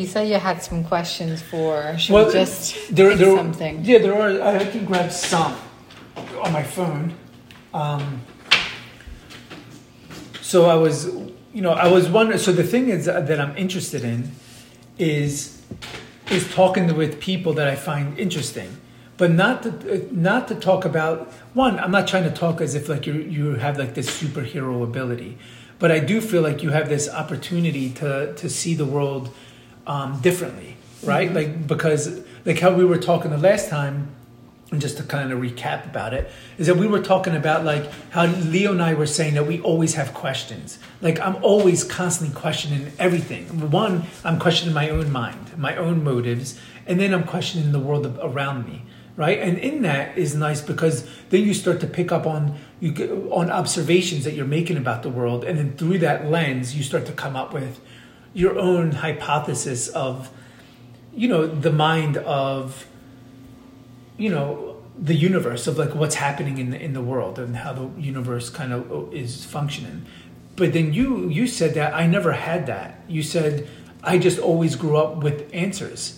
You said you had some questions for. Should Well, we just there, there, something? Yeah, there are. I can grab some on my phone. Um, so I was, you know, I was wondering. So the thing is that I'm interested in is is talking with people that I find interesting, but not to not to talk about one. I'm not trying to talk as if like you you have like this superhero ability, but I do feel like you have this opportunity to to see the world um, differently, right? Like because like how we were talking the last time and just to kind of recap about it is that we were talking about like how leo and i were saying that we always have questions. Like i'm always constantly questioning everything. One i'm questioning my own mind my own motives and then i'm questioning the world of- around me right? And in that is nice because then you start to pick up on you on observations that you're making about the world and then through that lens you start to come up with your own hypothesis of you know the mind of you know the universe of like what's happening in the, in the world and how the universe kind of oh, is functioning. But then you you said that i never had that. You said i just always grew up with answers.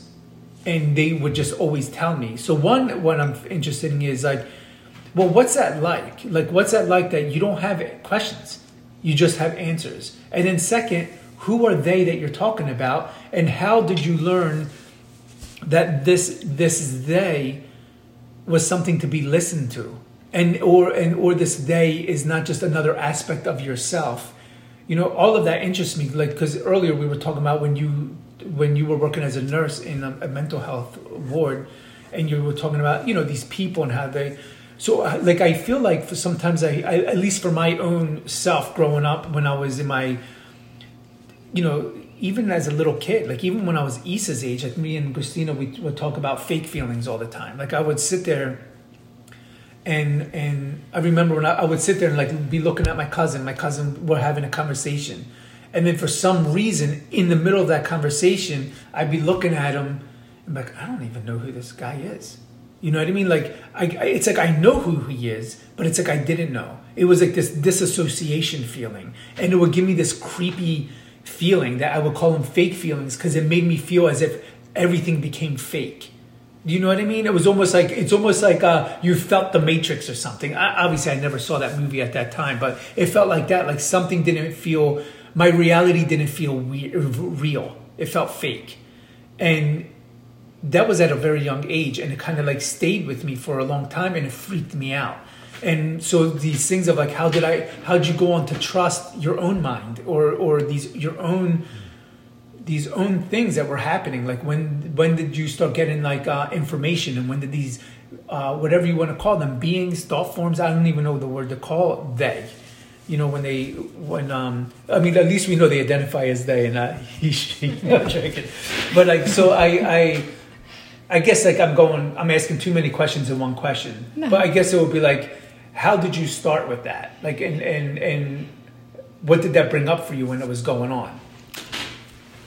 And they would just always tell me. So one what i'm interested in is like well what's that like? Like what's that like that you don't have questions? You just have answers. And then second who are they that you're talking about? And how did you learn that this this they was something to be listened to? And or and or this day is not just another aspect of yourself? You know all of that interests me like because earlier we were talking about when you when you were working as a nurse in a, a mental health ward and you were talking about you know these people and how they so uh, like i feel like for sometimes I, I at least for my own self growing up when i was in my you know, even as a little kid, like even when I was Issa's age, like me and Christina, we would talk about fake feelings all the time. Like I would sit there and and I remember when I, I would sit there and like be looking at my cousin. My cousin were having a conversation, and then for some reason, in the middle of that conversation, I'd be looking at him and like, I don't even know who this guy is. You know what I mean? Like I, I, it's like I know who he is, but it's like I didn't know. It was like this disassociation feeling, and it would give me this creepy feeling that I would call them fake feelings because it made me feel as if everything became fake. You know what I mean? It was almost like it's almost like uh, you felt the Matrix or something. I, obviously, I never saw that movie at that time, but it felt like that. Like something didn't feel my reality didn't feel real. It felt fake, and that was at a very young age, and it kind of like stayed with me for a long time, and it freaked me out. And so these things of like, how did I? How did you go on to trust your own mind, or or these your own these own things that were happening? Like when when did you start getting like uh, information, and when did these uh, whatever you want to call them beings, thought forms? I don't even know the word to call they. You know when they when um I mean at least we know they identify as they and not he she. No, joking. But like so I I. I guess like I'm going, I'm asking too many questions in one question. No. But I guess it would be like, how did you start with that? Like, and and and what did that bring up for you when it was going on?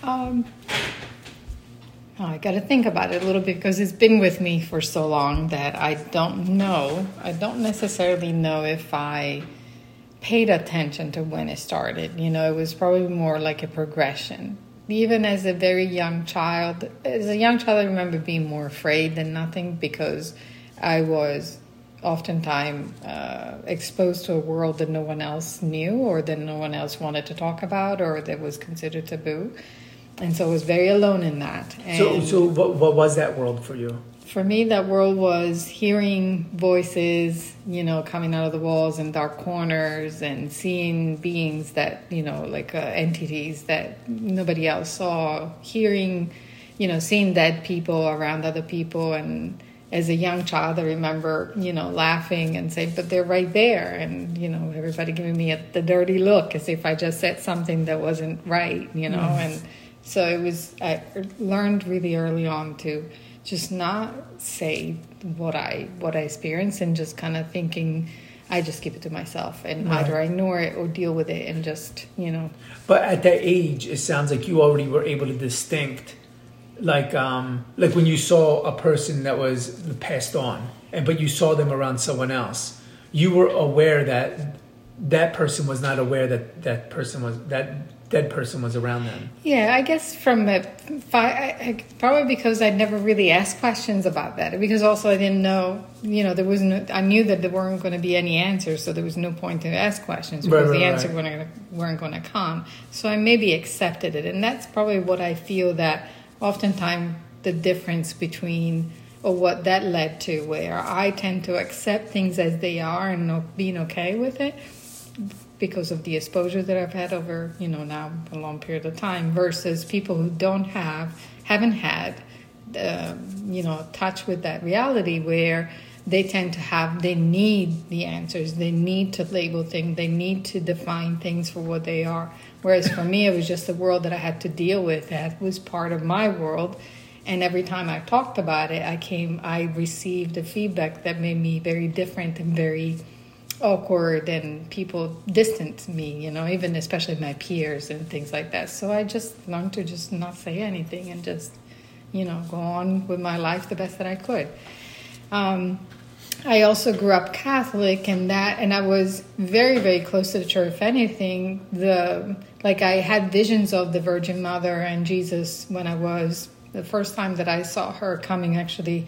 Um, oh, I got to think about it a little bit because it's been with me for so long that I don't know. I don't necessarily know if I paid attention to when it started. You know, it was probably more like a progression. Even as a very young child, as a young child, I remember being more afraid than nothing because I was oftentimes uh, exposed to a world that no one else knew or that no one else wanted to talk about or that was considered taboo. And so I was very alone in that. And So, so what, what was that world for you? for me, that world was hearing voices, you know, coming out of the walls and dark corners and seeing beings that, you know, like uh, entities that nobody else saw, hearing, you know, seeing dead people around other people. And as a young child, I remember, you know, laughing and saying, but they're right there. And, you know, everybody giving me a, the dirty look as if I just said something that wasn't right, you know, and so it was, I learned really early on to just not say what I what I experienced and just kind of thinking I just keep it to myself and Right. either ignore it or deal with it and just you know But at that age, it sounds like you already were able to distinct, like um, like when you saw a person that was passed on, and but you saw them around someone else, you were aware that that person was not aware that that person was that dead person was around them. Yeah, I guess from a, probably because I'd never really asked questions about that. Because also I didn't know, you know, there was no, I knew that there weren't going to be any answers, so there was no point to ask questions because right, right, the answer right. weren't, weren't going to come. So I maybe accepted it, and that's probably what I feel that oftentimes the difference between or what that led to, where I tend to accept things as they are and not being okay with it because of the exposure that I've had over, you know, now a long period of time versus people who don't have, haven't had, uh, you know, touch with that reality where they tend to have, they need the answers, they need to label things, they need to define things for what they are. Whereas for me, it was just the world that I had to deal with. That was part of my world. And every time I talked about it, I came, I received a feedback that made me very different and very awkward and people distant me, you know, even especially my peers and things like that. So I just learned to just not say anything and just, you know, go on with my life the best that I could. Um, I also grew up Catholic, and that, and I was very, very close to the church. If anything, the like I had visions of the Virgin Mother and Jesus when I was the first time that I saw her coming. Actually,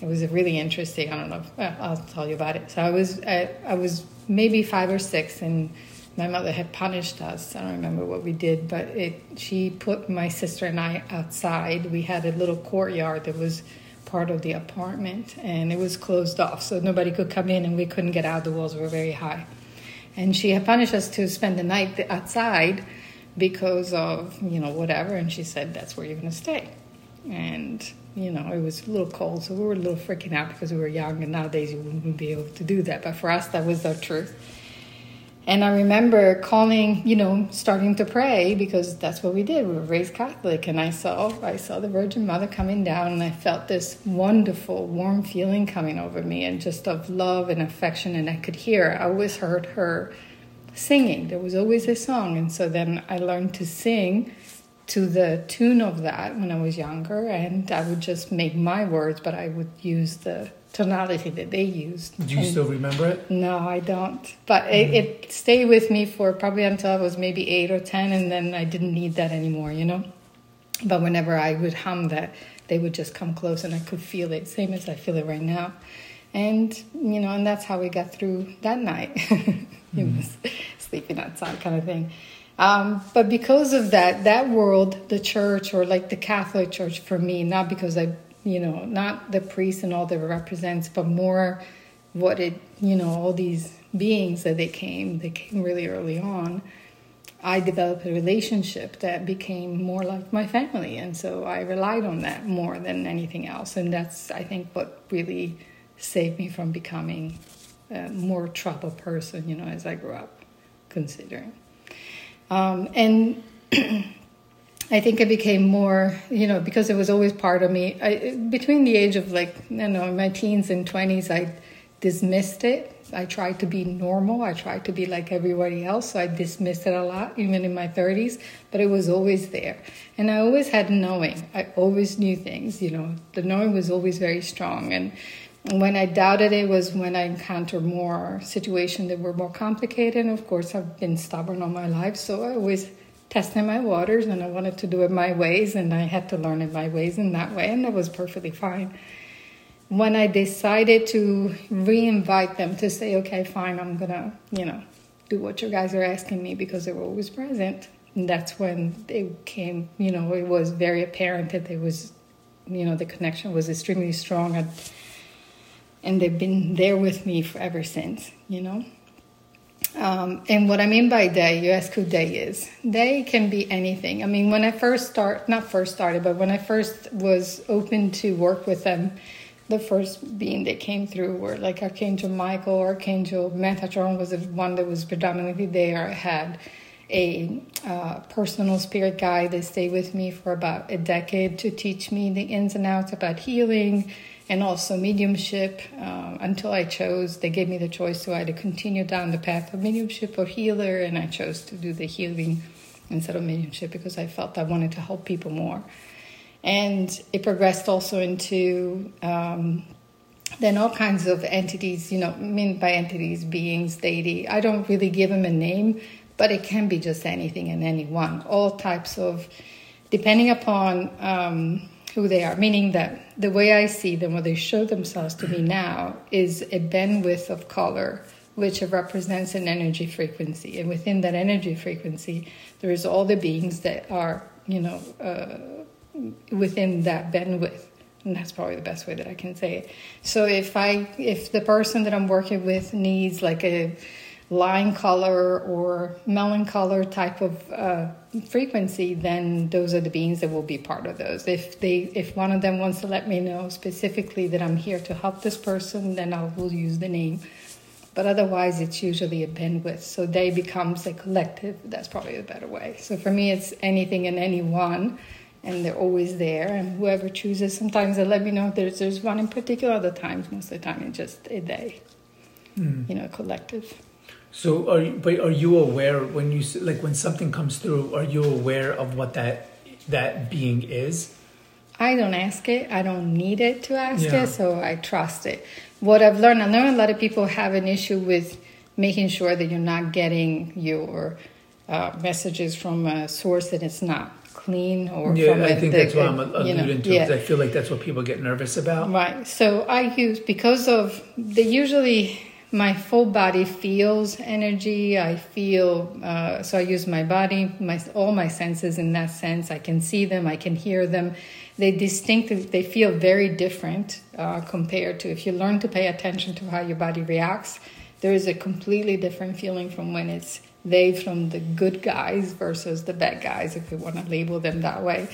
it was really interesting. I don't know. If, uh, I'll tell you about it. So I was I, I was maybe five or six, and my mother had punished us. I don't remember what we did, but it she put my sister and I outside. We had a little courtyard that was part of the apartment, and it was closed off, so nobody could come in, and we couldn't get out. The walls were very high, and she had punished us to spend the night outside because of you know whatever. And she said that's where you're going to stay, and you know, it was a little cold, so we were a little freaking out because we were young, and nowadays you wouldn't be able to do that. But for us, that was the truth. And I remember calling, you know, starting to pray because that's what we did. We were raised Catholic, and I saw, I saw the Virgin Mother coming down, and I felt this wonderful, warm feeling coming over me, and just of love and affection. And I could hear. I always heard her singing. There was always a song, and so then I learned to sing to the tune of that when I was younger, and I would just make my words, but I would use the tonality that they used. Do you and still remember it? No, I don't. But mm-hmm. it, it, stayed with me for probably until I was maybe eight or ten, and then I didn't need that anymore, you know. But whenever I would hum that, they would just come close, and I could feel it, same as I feel it right now. And you know, and that's how we got through that night. mm-hmm. was sleeping outside, kind of thing. Um, but because of that, that world, the church or like the Catholic Church for me, not because I, you know, not the priest and all that represents, but more what it, you know, all these beings that they came, they came really early on. I developed a relationship that became more like my family. And so I relied on that more than anything else. And that's, I think, what really saved me from becoming a more troubled person, you know, as I grew up, considering. Um, and I think it became more, you know, because it was always part of me. I, between the age of like, you know, my teens and 20s, I dismissed it. I tried to be normal. I tried to be like everybody else. So I dismissed it a lot, even in my 30s, but it was always there. And I always had knowing. I always knew things, you know, the knowing was always very strong. And when I doubted it was when I encountered more situations that were more complicated. And of course, I've been stubborn all my life, so I always tested my waters and I wanted to do it my ways, and I had to learn it my ways in that way, and that was perfectly fine. When I decided to re-invite them to say, okay, fine, I'm gonna, you know, do what you guys are asking me because they were always present. And that's when it came, you know, it was very apparent that there was, you know, the connection was extremely strong. And they've been there with me for ever since, you know. Um, and what I mean by day, you ask who day is. Day can be anything. I mean, when I first start, not first started, but when I first was open to work with them, the first being that came through were like Archangel Michael, Archangel Metatron was the one that was predominantly there. I had a uh, personal spirit guide that stayed with me for about a decade to teach me the ins and outs about healing and also mediumship uh, until I chose. They gave me the choice to either continue down the path of mediumship or healer, and I chose to do the healing instead of mediumship because I felt I wanted to help people more. And it progressed also into um, then all kinds of entities, you know, I mean by entities, beings, deity. I don't really give them a name, but it can be just anything and anyone. All types of, depending upon um, who they are. Meaning that the way I see them, or they show themselves to me now, is a bandwidth of color which represents an energy frequency. And within that energy frequency, there is all the beings that are, you know, uh, within that bandwidth. And that's probably the best way that I can say it. So if I, if the person that I'm working with needs like a lime color or melon color type of uh, frequency, then those are the beings that will be part of those. If they, if one of them wants to let me know specifically that I'm here to help this person, then I will use the name. But otherwise it's usually a bandwidth. So they becomes a collective. That's probably the better way. So for me it's anything and anyone and they're always there. And whoever chooses sometimes they let me know there's there's one in particular other times most of the time it's just a day mm. you know collective so are you, but are you aware when you like when something comes through are you aware of what that that being is I don't ask it. I don't need it to ask yeah. it, so I trust it what I've learned, I know a lot of people have an issue with making sure that you're not getting your uh, messages from a source that it's not clean or yeah, I think the, that's what I'm alluding to. Yeah. I feel like that's what people get nervous about. Right. So I use because of they usually my full body feels energy. I feel uh, so I use my body, my all my senses in that sense. I can see them, I can hear them they distinctly they feel very different uh, compared to if you learn to pay attention to how your body reacts there is a completely different feeling from when it's they from the good guys versus the bad guys if you want to label them that way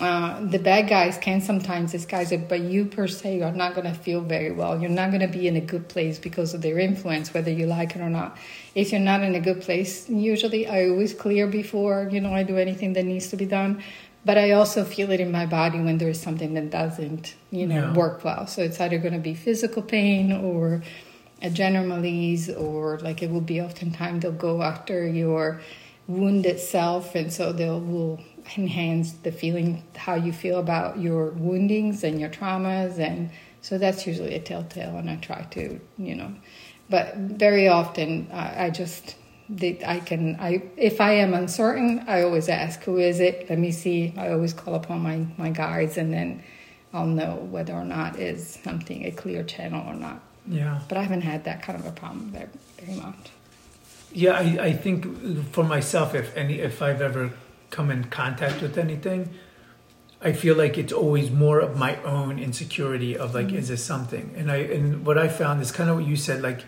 uh, the bad guys can sometimes disguise it, but you per se are not going to feel very well. You're not going to be in a good place because of their influence, whether you like it or not. If you're not in a good place, usually I always clear before you know I do anything that needs to be done but I also feel it in my body when there's something that doesn't, you know, yeah. work well. So it's either going to be physical pain or a general malaise, or like it will be oftentimes they'll go after your wound itself, and so they'll will enhance the feeling how you feel about your woundings and your traumas, and so that's usually a telltale. And I try to, you know, but very often I, I just I can I if I am uncertain, I always ask who is it. Let me see. I always call upon my my guides, and then I'll know whether or not is something a clear channel or not. Yeah. But I haven't had that kind of a problem very, very much. Yeah, I, I think for myself, if any if I've ever come in contact with anything, I feel like it's always more of my own insecurity of like, mm-hmm. is this something? And I and what I found is kind of what you said, like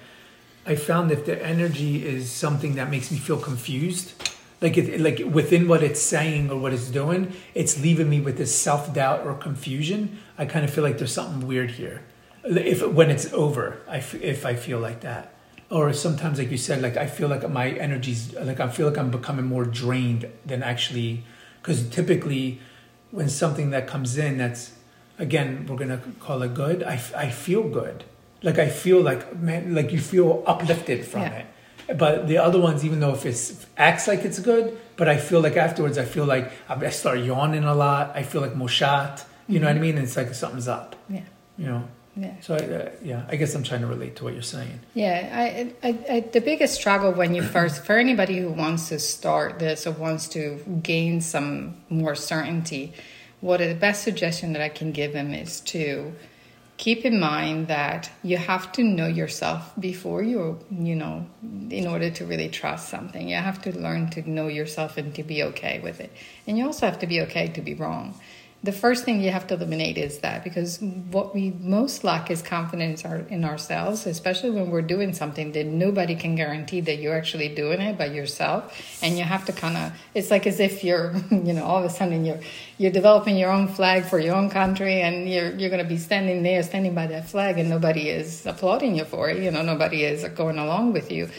I found if the energy is something that makes me feel confused, like it, like within what it's saying or what it's doing, it's leaving me with this self doubt or confusion. I kind of feel like there's something weird here. If when it's over, I f- if I feel like that, or sometimes like you said, like I feel like my energy's like I feel like I'm becoming more drained than actually, because typically when something that comes in that's again we're gonna call it good, I, I feel good like I feel like man, like you feel uplifted from yeah. it. But the other ones, even though if it acts like it's good, but I feel like afterwards, I feel like I start yawning a lot. I feel like moshat. You mm-hmm. know what I mean? It's like something's up. Yeah. You know. Yeah. So uh, yeah, I guess I'm trying to relate to what you're saying. Yeah, I, I, I, the biggest struggle when you first, for anybody who wants to start this or wants to gain some more certainty, what the best suggestion that I can give them is to keep in mind that you have to know yourself before you you know in order to really trust something you have to learn to know yourself and to be okay with it and you also have to be okay to be wrong the first thing you have to eliminate is that because what we most lack is confidence in ourselves, especially when we're doing something that nobody can guarantee that you're actually doing it by yourself. And you have to kind of, it's like as if you're, you know, all of a sudden you're, you're developing your own flag for your own country and you're, you're going to be standing there, standing by that flag and nobody is applauding you for it. You know, nobody is going along with you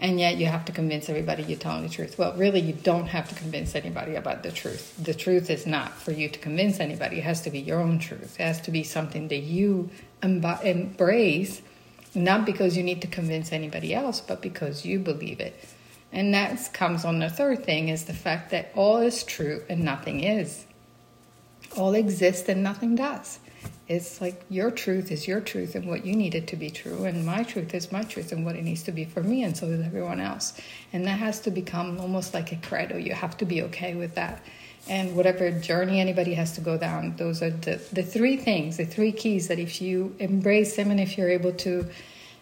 and yet you have to convince everybody you're telling the truth. Well, really, you don't have to convince anybody about the truth. The truth is not for you to convince anybody, it has to be your own truth. It has to be something that you embrace, not because you need to convince anybody else, but because you believe it. And that comes on the third thing is the fact that all is true and nothing is. All exists and nothing does. It's like your truth is your truth and what you need it to be true, and my truth is my truth and what it needs to be for me, and so is everyone else. And that has to become almost like a credo. You have to be okay with that. And whatever journey anybody has to go down, those are the, the three things, the three keys that if you embrace them and if you're able to,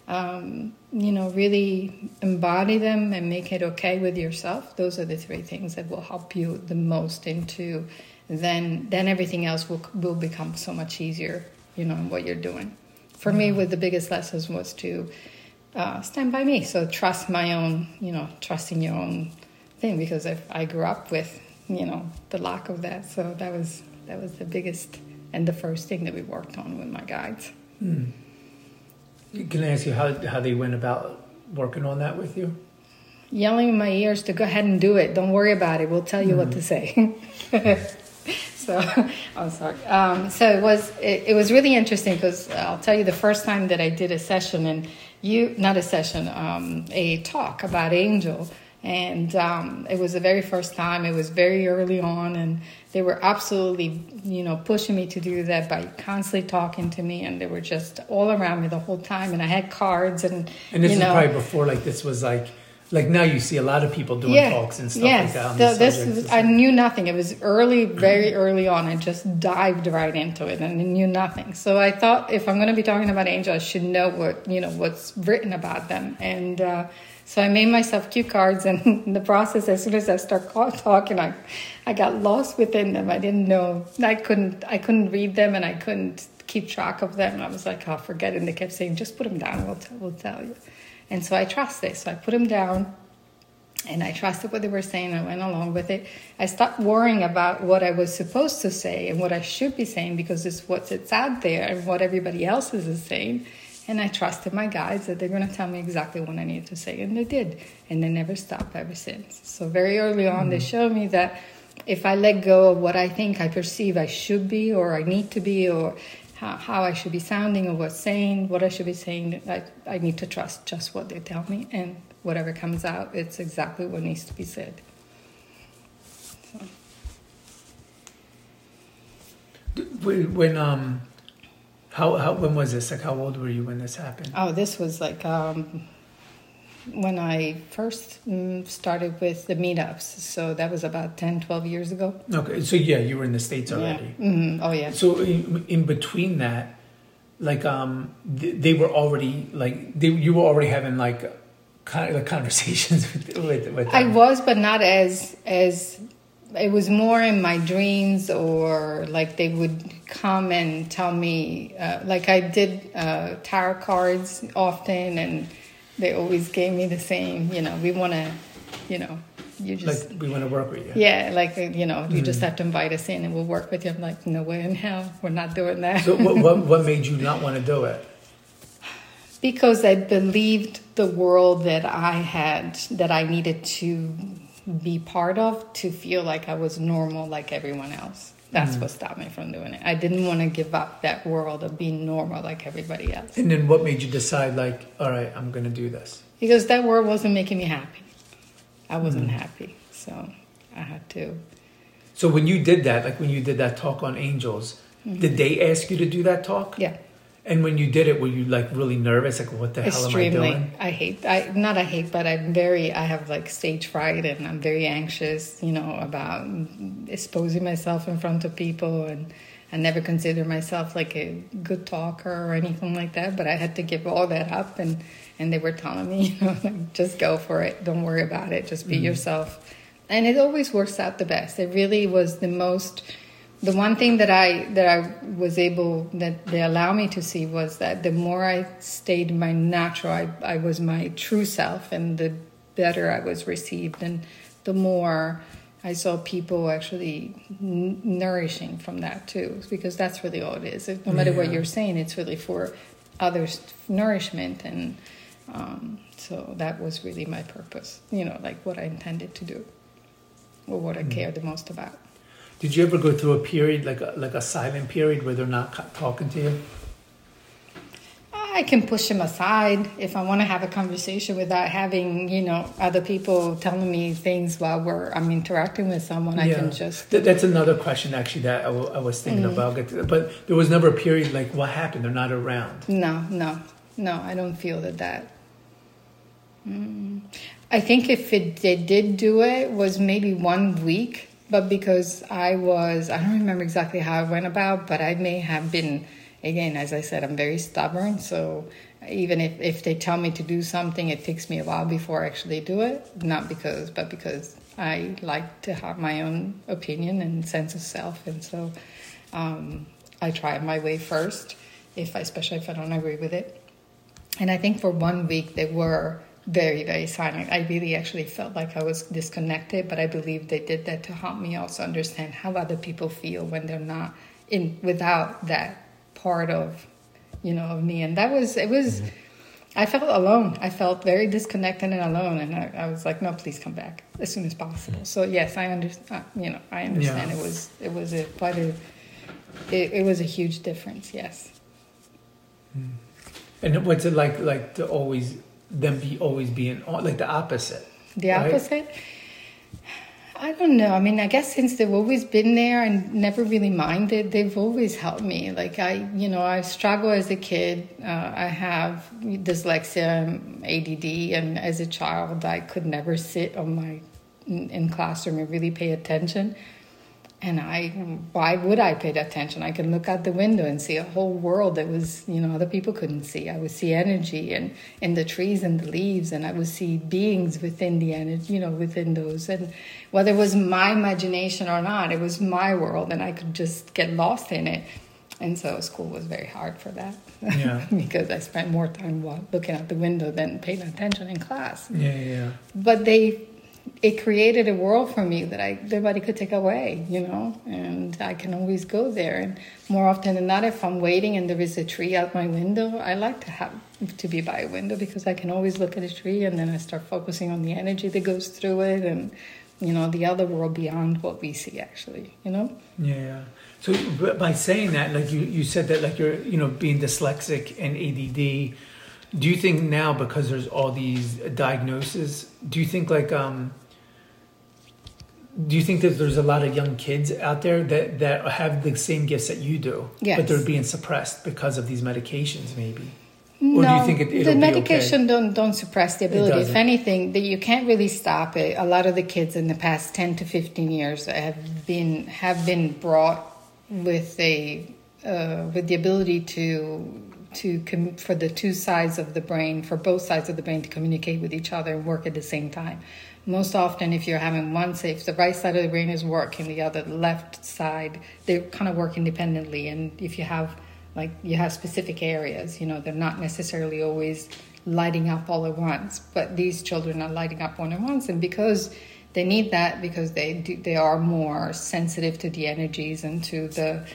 um, you know, really embody them and make it okay with yourself, those are the three things that will help you the most into then then everything else will will become so much easier. You know, in what you're doing. For mm-hmm. me, with the biggest lessons was to uh, stand by me. So trust my own, you know, trusting your own thing because if I grew up with, you know, the lack of that. So that was that was the biggest and the first thing that we worked on with my guides. Mm. Can I ask you how how they went about working on that with you? Yelling in my ears to go ahead and do it. Don't worry about it. We'll tell you mm. what to say. so I'm sorry. Um, so it was it, it was really interesting because I'll tell you the first time that I did a session and you not a session um, a talk about angel. And um, it was the very first time. It was very early on and they were absolutely you know pushing me to do that by constantly talking to me and they were just all around me the whole time and i had cards and and this you know, is probably before like this was like like now you see a lot of people doing yeah, talks and stuff yes. like that. The, this was, I knew nothing. It was early, very early on. I just dived right into it and I knew nothing. So I thought if I'm going to be talking about angels, I should know what you know what's written about them. And uh, so I made myself cue cards, and in the process, as soon as I start talking, I I got lost within them. I didn't know. I couldn't. I couldn't read them, and I couldn't keep track of them. I was like, oh, forget it. And they kept saying, just put them down. We'll, t- we'll tell you. And so I trusted. So I put them down and I trusted what they were saying. I went along with it. I stopped worrying about what I was supposed to say and what I should be saying because it's what's it's out there and what everybody else is saying. And I trusted my guides that they're going to tell me exactly what I need to say. And they did. And they never stopped ever since. So very early on, mm they showed me that if I let go of what I think I perceive I should be or I need to be or how, how I should be sounding or what's saying, what I should be saying. I, I need to trust just what they tell me, and whatever comes out, it's exactly what needs to be said. So. When um, how how when was this? Like, how old were you when this happened? Oh, this was like um, when I first mm, started with the meetups. So that was about 10, 12 years ago. Okay. So yeah, you were in the States already. Yeah. Mm-hmm. Oh, yeah. So in, in between that, like, um, they were already, like, they, you were already having, like, kind of conversations with, with, with I was, but not as, as, it was more in my dreams or like they would come and tell me, uh, like I did uh, tarot cards often and, they always gave me the same, you know, we want to, you know, you just. Like, we want to work with you. Yeah, like, you know, you mm just have to invite us in and we'll work with you. I'm like, no way in hell, we're not doing that. So, what, what, what made you not want to do it? Because I believed the world that I had, that I needed to be part of to feel like I was normal like everyone else. That's mm. what stopped me from doing it. I didn't want to give up that world of being normal like everybody else. And then what made you decide, like, all right, I'm going to do this? Because that world wasn't making me happy. I wasn't mm. happy. So I had to. So when you did that, like when you did that talk on angels, mm-hmm. did they ask you to do that talk? Yeah. And when you did it, were you like really nervous? Like, what the Extremely. hell am I doing? I hate, I not I hate, but I'm very, I have like stage fright and I'm very anxious, you know, about exposing myself in front of people. And I never consider myself like a good talker or anything like that. But I had to give all that up, and and they were telling me, you know, like, just go for it. Don't worry about it. Just be mm-hmm. yourself. And it always works out the best. It really was the most the one thing that I that I was able that they allow me to see was that the more I stayed my natural, I, I was my true self, and the better I was received, and the more I saw people actually n- nourishing from that too, because that's really all it is. No matter yeah. what you're saying, it's really for others' nourishment, and um, so that was really my purpose. You know, like what I intended to do, or what I mm. cared the most about. Did you ever go through a period like a, like a silent period where they're not talking to you? I can push them aside if I want to have a conversation without having, you know, other people telling me things while we're I'm interacting with someone. I can just. Th- that's another question actually that I, w- I was thinking mm. about. But there was never a period like what happened? They're not around. No, no, no. I don't feel that that. Mm. I think if it, they did do it was maybe one week, but because I was I don't remember exactly how it went about, but I may have been again, as I said, I'm very stubborn. So even if, if they tell me to do something, it takes me a while before I actually do it. Not because, but because I like to have my own opinion and sense of self. And so um, I try my way first, if I, especially if I don't agree with it. And I think for one week they were very, very silent. I really actually felt like I was disconnected, but I believe they did that to help me also understand how other people feel when they're not in without that part of you know of me and that was it was mm-hmm. i felt alone i felt very disconnected and alone and i, I was like no please come back as soon as possible mm-hmm. so yes i understand uh, you know i understand yeah. it was it was a quite a it, it was a huge difference yes mm. and what's it like like to always them be always being like the opposite the opposite right? I don't know. I mean, I guess since they've always been there and never really minded, they've always helped me. Like I, you know, I struggle as a kid. Uh, I have dyslexia, ADD, and as a child, I could never sit on my in, in classroom and really pay attention. And I, why would I pay attention? I could look out the window and see a whole world that was, you know, other people couldn't see. I would see energy and in the trees and the leaves, and I would see beings within the energy, you know, within those. And whether it was my imagination or not, it was my world, and I could just get lost in it. And so school was very hard for that. Yeah. because I spent more time looking out the window than paying attention in class. Yeah, yeah. But they it created a world for me that I nobody could take away, you know, and I can always go there. And more often than not, if I'm waiting and there is a tree out my window, I like to have to be by a window because I can always look at a tree and then I start focusing on the energy that goes through it and you know the other world beyond what we see actually, you know. Yeah. So by saying that, like you, you said that like you're you know being dyslexic and ADD. Do you think now because there's all these diagnoses? Do you think like um do you think that there's a lot of young kids out there that, that have the same gifts that you do, yes. but they're being suppressed because of these medications, maybe? Or no, do you think it, the medication okay? don't don't suppress the ability. If anything, that you can't really stop it. A lot of the kids in the past ten to fifteen years have been have been brought with a uh, with the ability to to com- for the two sides of the brain, for both sides of the brain to communicate with each other and work at the same time. Most often if you're having one say if the right side of the brain is working the other the left side they kind of work independently. And if you have like you have specific areas you know they're not necessarily always lighting up all at once. But these children are lighting up all at once. And because they need that because they do, they are more sensitive to the energies and to the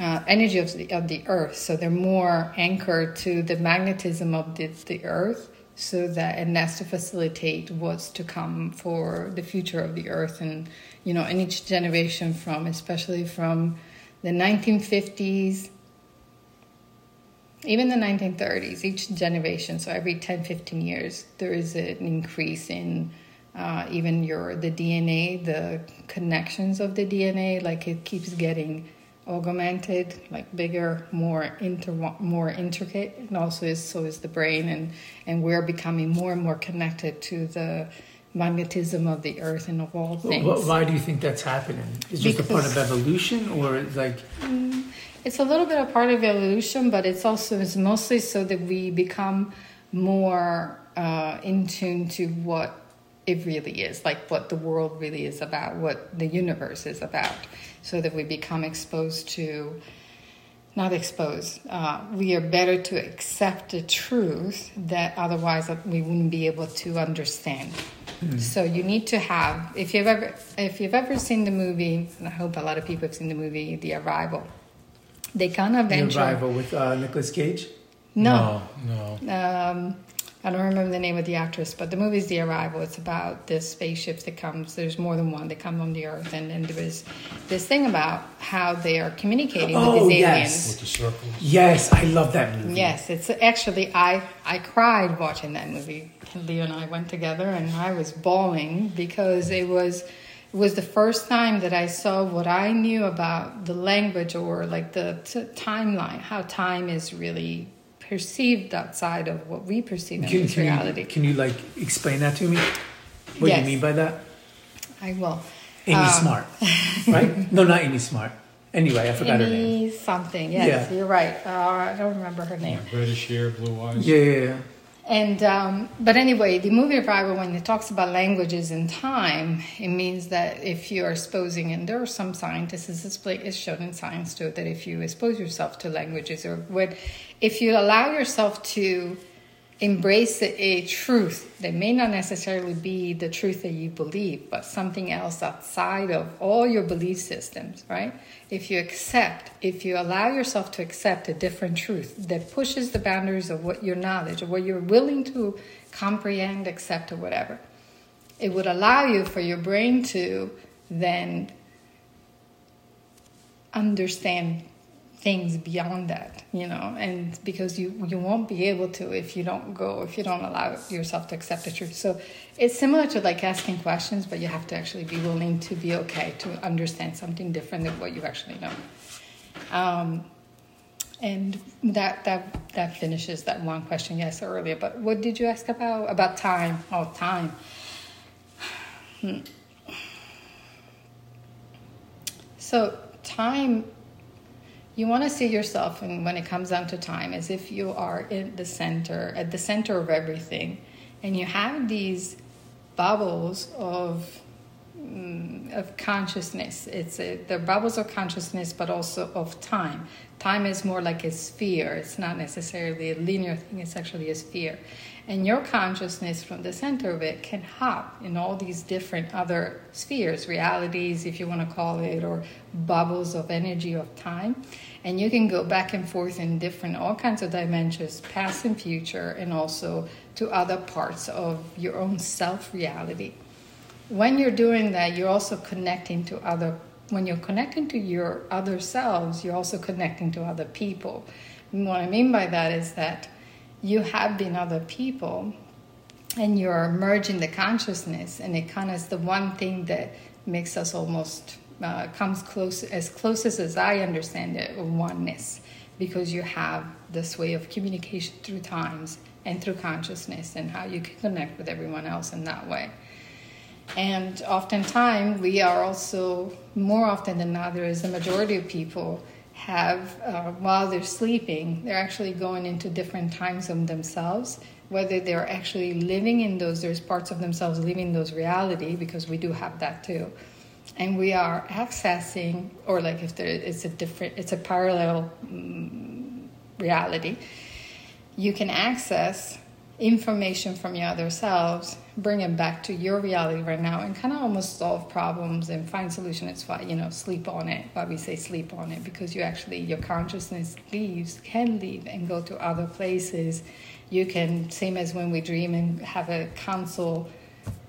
uh, energy of the, of the earth. So they're more anchored to the magnetism of the, the earth so that and that's to facilitate what's to come for the future of the earth. And you know in each generation from especially from the 1950s even the 1930s each generation. So every 10 15 years there is an increase in uh, even your the dna the connections of the dna like it keeps getting augmented, like bigger, more inter more intricate, and also is so is the brain, and and we're becoming more and more connected to the magnetism of the earth and of all things. Why do you think that's happening? Is just a part of evolution, or like? Mm, it's a little bit a part of evolution, but it's also it's mostly so that we become more uh, in tune to what it really is, like what the world really is about, what the universe is about so that we become exposed to not exposed. Uh, we are better to accept the truth that otherwise we wouldn't be able to understand. Mm. So you need to have if you've ever if you've ever seen the movie, and I hope a lot of people have seen the movie The Arrival. They kind of venture. The Arrival with uh, Nicolas Cage. No, no. no. Um, I don't remember the name of the actress, but the movie is The Arrival. It's about this spaceship that comes. There's more than one that come on the Earth, and, and there was this thing about how they are communicating Oh, with these oh, yes. aliens. With the circles. Yes, I love that movie. Yes, it's actually I I cried watching that movie. Leo and I went together, and I was bawling because it was it was the first time that I saw what I knew about the language or like the t- timeline, how time is really perceived outside of what we perceive in Can, this can you, reality. can you like explain that to me? What do you mean by that? I will. Amy Um, Smart, right? No, not Amy Smart. Anyway, I forgot her name. Amy something. Yes, Yeah. you're right. Uh, I don't remember her name. Reddish hair, blue eyes. Yeah, yeah, yeah. And um, but anyway, the movie Arrival, when it talks about languages and time, it means that if you are exposing, and there are some scientists, displayed, it's shown in science too, that if you expose yourself to languages or what, if you allow yourself to embrace a, truth that may not necessarily be the truth that you believe, but something else outside of all your belief systems, right? If you accept, if you allow yourself to accept a different truth that pushes the boundaries of what your knowledge or what you're willing to comprehend, accept, or whatever, it would allow you for your brain to then understand things beyond that you know? And because you you won't be able to if you don't go if you don't allow yourself to accept the truth. So it's similar to like asking questions but you have to actually be willing to be okay to understand something different than what you actually know. Um, and that that that finishes that one question yes earlier. But what did you ask about? About time. Oh time. Hmm. so time you want to see yourself and when it comes down to time as if you are in the center at the center of everything. And you have these bubbles of mm, of consciousness. It's a, they're bubbles of consciousness but also of time. Time is more like a sphere. It's not necessarily a linear thing. It's actually a sphere and your consciousness from the center of it can hop in all these different other spheres realities if you want to call it or bubbles of energy of time. And you can go back and forth in different all kinds of dimensions past and future and also to other parts of your own self reality when you're doing that you're also connecting to other when you're connecting to your other selves you're also connecting to other people. And what i mean by that is that you have been other people and you're merging the consciousness and it kind of is the one thing that makes us almost uh, comes close as closest as i understand it oneness. Because you have this way of communication through times and through consciousness and how you can connect with everyone else in that way. And oftentimes we are also more often than not there is a majority of people have uh, while they're sleeping they're actually going into different times of themselves. Whether they're actually living in those there's parts of themselves living those reality because we do have that too. And we are accessing or like if there it's a different it's a parallel mm, reality you can access information from your other selves bring it back to your reality right now and kind of almost solve problems and find solutions. why you know sleep on it. Why we say sleep on it? Because you actually your consciousness leaves can leave and go to other places. You can same as when we dream and have a council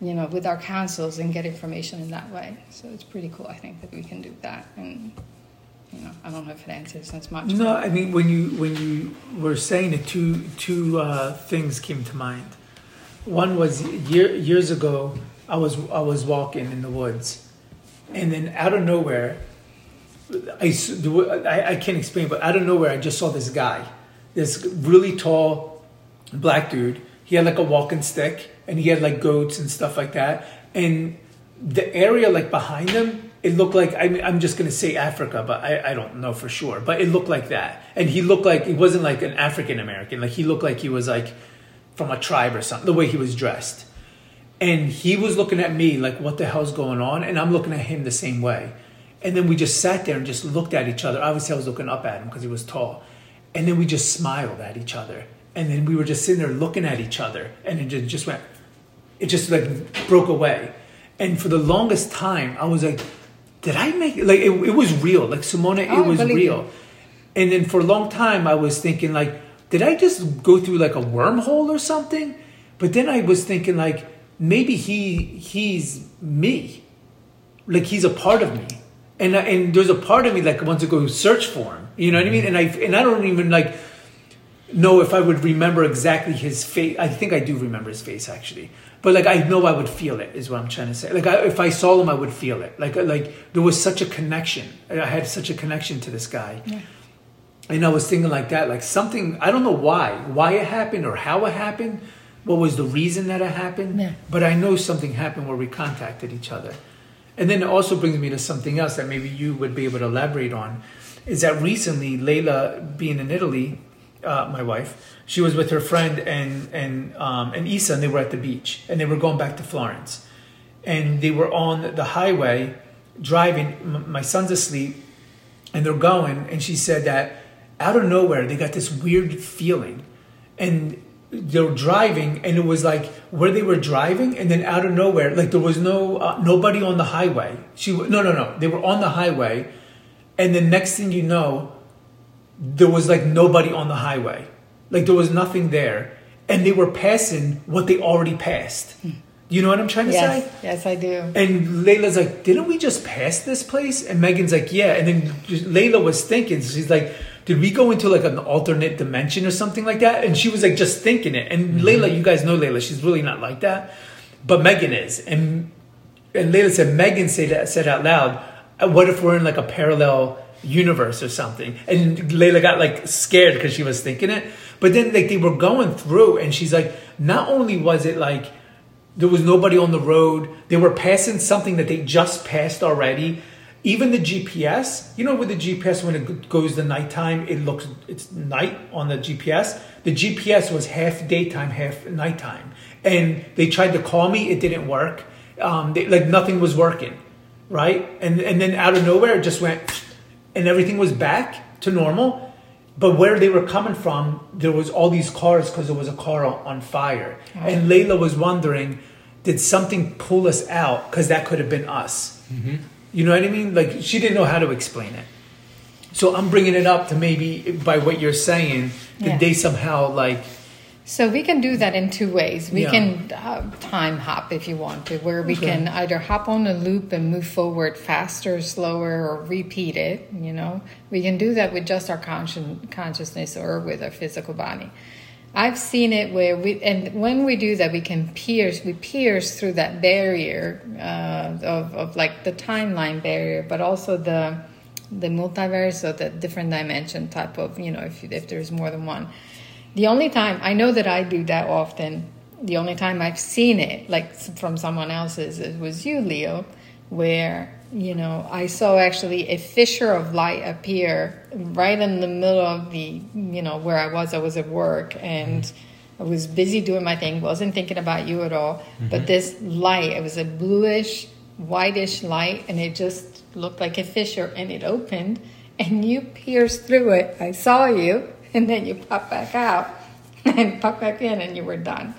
you know with our councils and get information in that way. So it's pretty cool i think that we can do that and you know i don't know if it answers as much No, I mean when you when you were saying it, two two uh, things came to mind. One was year, years ago. I was I was walking in the woods, and then out of nowhere, I, I I can't explain, but out of nowhere, I just saw this guy, this really tall black dude. He had like a walking stick, and he had like goats and stuff like that. And the area like behind him, it looked like I mean, I'm just gonna say Africa, but I, I don't know for sure. But it looked like that, and he looked like he wasn't like an African American. Like he looked like he was like from a tribe or something. The way he was dressed, and he was looking at me like, "What the hell's going on?" And I'm looking at him the same way. And then we just sat there and just looked at each other. Obviously, I was looking up at him because he was tall. And then we just smiled at each other. And then we were just sitting there looking at each other. And it just went, it just like broke away. And for the longest time, I was like, did I make like it, it was real? Like Simona, Oh, it was real. you. And then for a long time, I was thinking like, did I just go through like a wormhole or something? But then I was thinking like maybe he he's me, like he's a part of me, and I- and there's a part of me like wants to go search for him. You know what I mean? Mm-hmm. And I and I don't even like know if I would remember exactly his face. I think I do remember his face actually, but like I know I would feel it. Is what I'm trying to say. Like I, if I saw him, I would feel it. Like like there was such a connection. I had such a connection to this guy. yeah. And I was thinking like that, like something I don't know why, why it happened or how it happened, what was the reason that it happened. Yeah. But I know something happened where we contacted each other. And then it also brings me to something else that maybe you would be able to elaborate on. Is that recently Layla being in Italy, uh, my wife, she was with her friend and and um, and Isa, and they were at the beach, and they were going back to Florence, and they were on the highway driving. M- my son's asleep, and they're going and she said that out of nowhere they got this weird feeling. And they were driving and it was like where they were driving and then out of nowhere like there was no uh, nobody on the highway. She no no no they were on the highway and the next thing you know there was like nobody on the highway like there was nothing there and they were passing what they already passed you know what i'm trying to say Yes, yes, I do. and Layla's like, didn't we just pass this place? And Megan's like, yeah. And then Layla was thinking, she's like, did we go into like an alternate dimension or something like that? And she was like, just thinking it. And Layla, you guys know Layla, she's really not like that, but Megan is. And and Layla said, Megan said that said out loud, "Uh, what if we're in like a parallel universe or something? And Layla got like scared because she was thinking it. But then like they were going through, and she's like, not only was it like there was nobody on the road. They were passing something that they just passed already. Even the GPS, you know, with the GPS, when it goes to nighttime, it looks it's night on the GPS. The GPS was half daytime, half nighttime, and they tried to call me. It didn't work. Um, they, like nothing was working, right? And and then out of nowhere, it just went, and everything was back to normal. But where they were coming from, there was all these cars because there was a car on fire. And Layla was wondering, did something pull us out? Because that could have been us. Mm-hmm. You know what I mean? Like she didn't know how to explain it. So I'm bringing it up to maybe by what you're saying, did Yeah. they somehow like? So we can do that in two ways. We Yeah. can uh, time hop if you want to, where we Okay. can either hop on a loop and move forward faster, slower, or repeat it. You know, we can do that with just our consci- consciousness or with our physical body. I've seen it where we, and when we do that, we can pierce, we pierce through that barrier uh, of, of like the timeline barrier, but also the the multiverse or the different dimension type of, you know, if if there's more than one. The only time I know that I do that often, the only time I've seen it, like from someone else's, is it was you, Leo, where you know I saw actually a fissure of light appear right in the middle of the, you know, where I was. I was at work and. I was busy doing my thing, wasn't thinking about you at all. But mm-hmm. this light, it was a bluish, whitish light, and it just looked like a fissure, and it opened, and you pierced through it. I saw you, and then you pop back out, and pop back in, and you were done.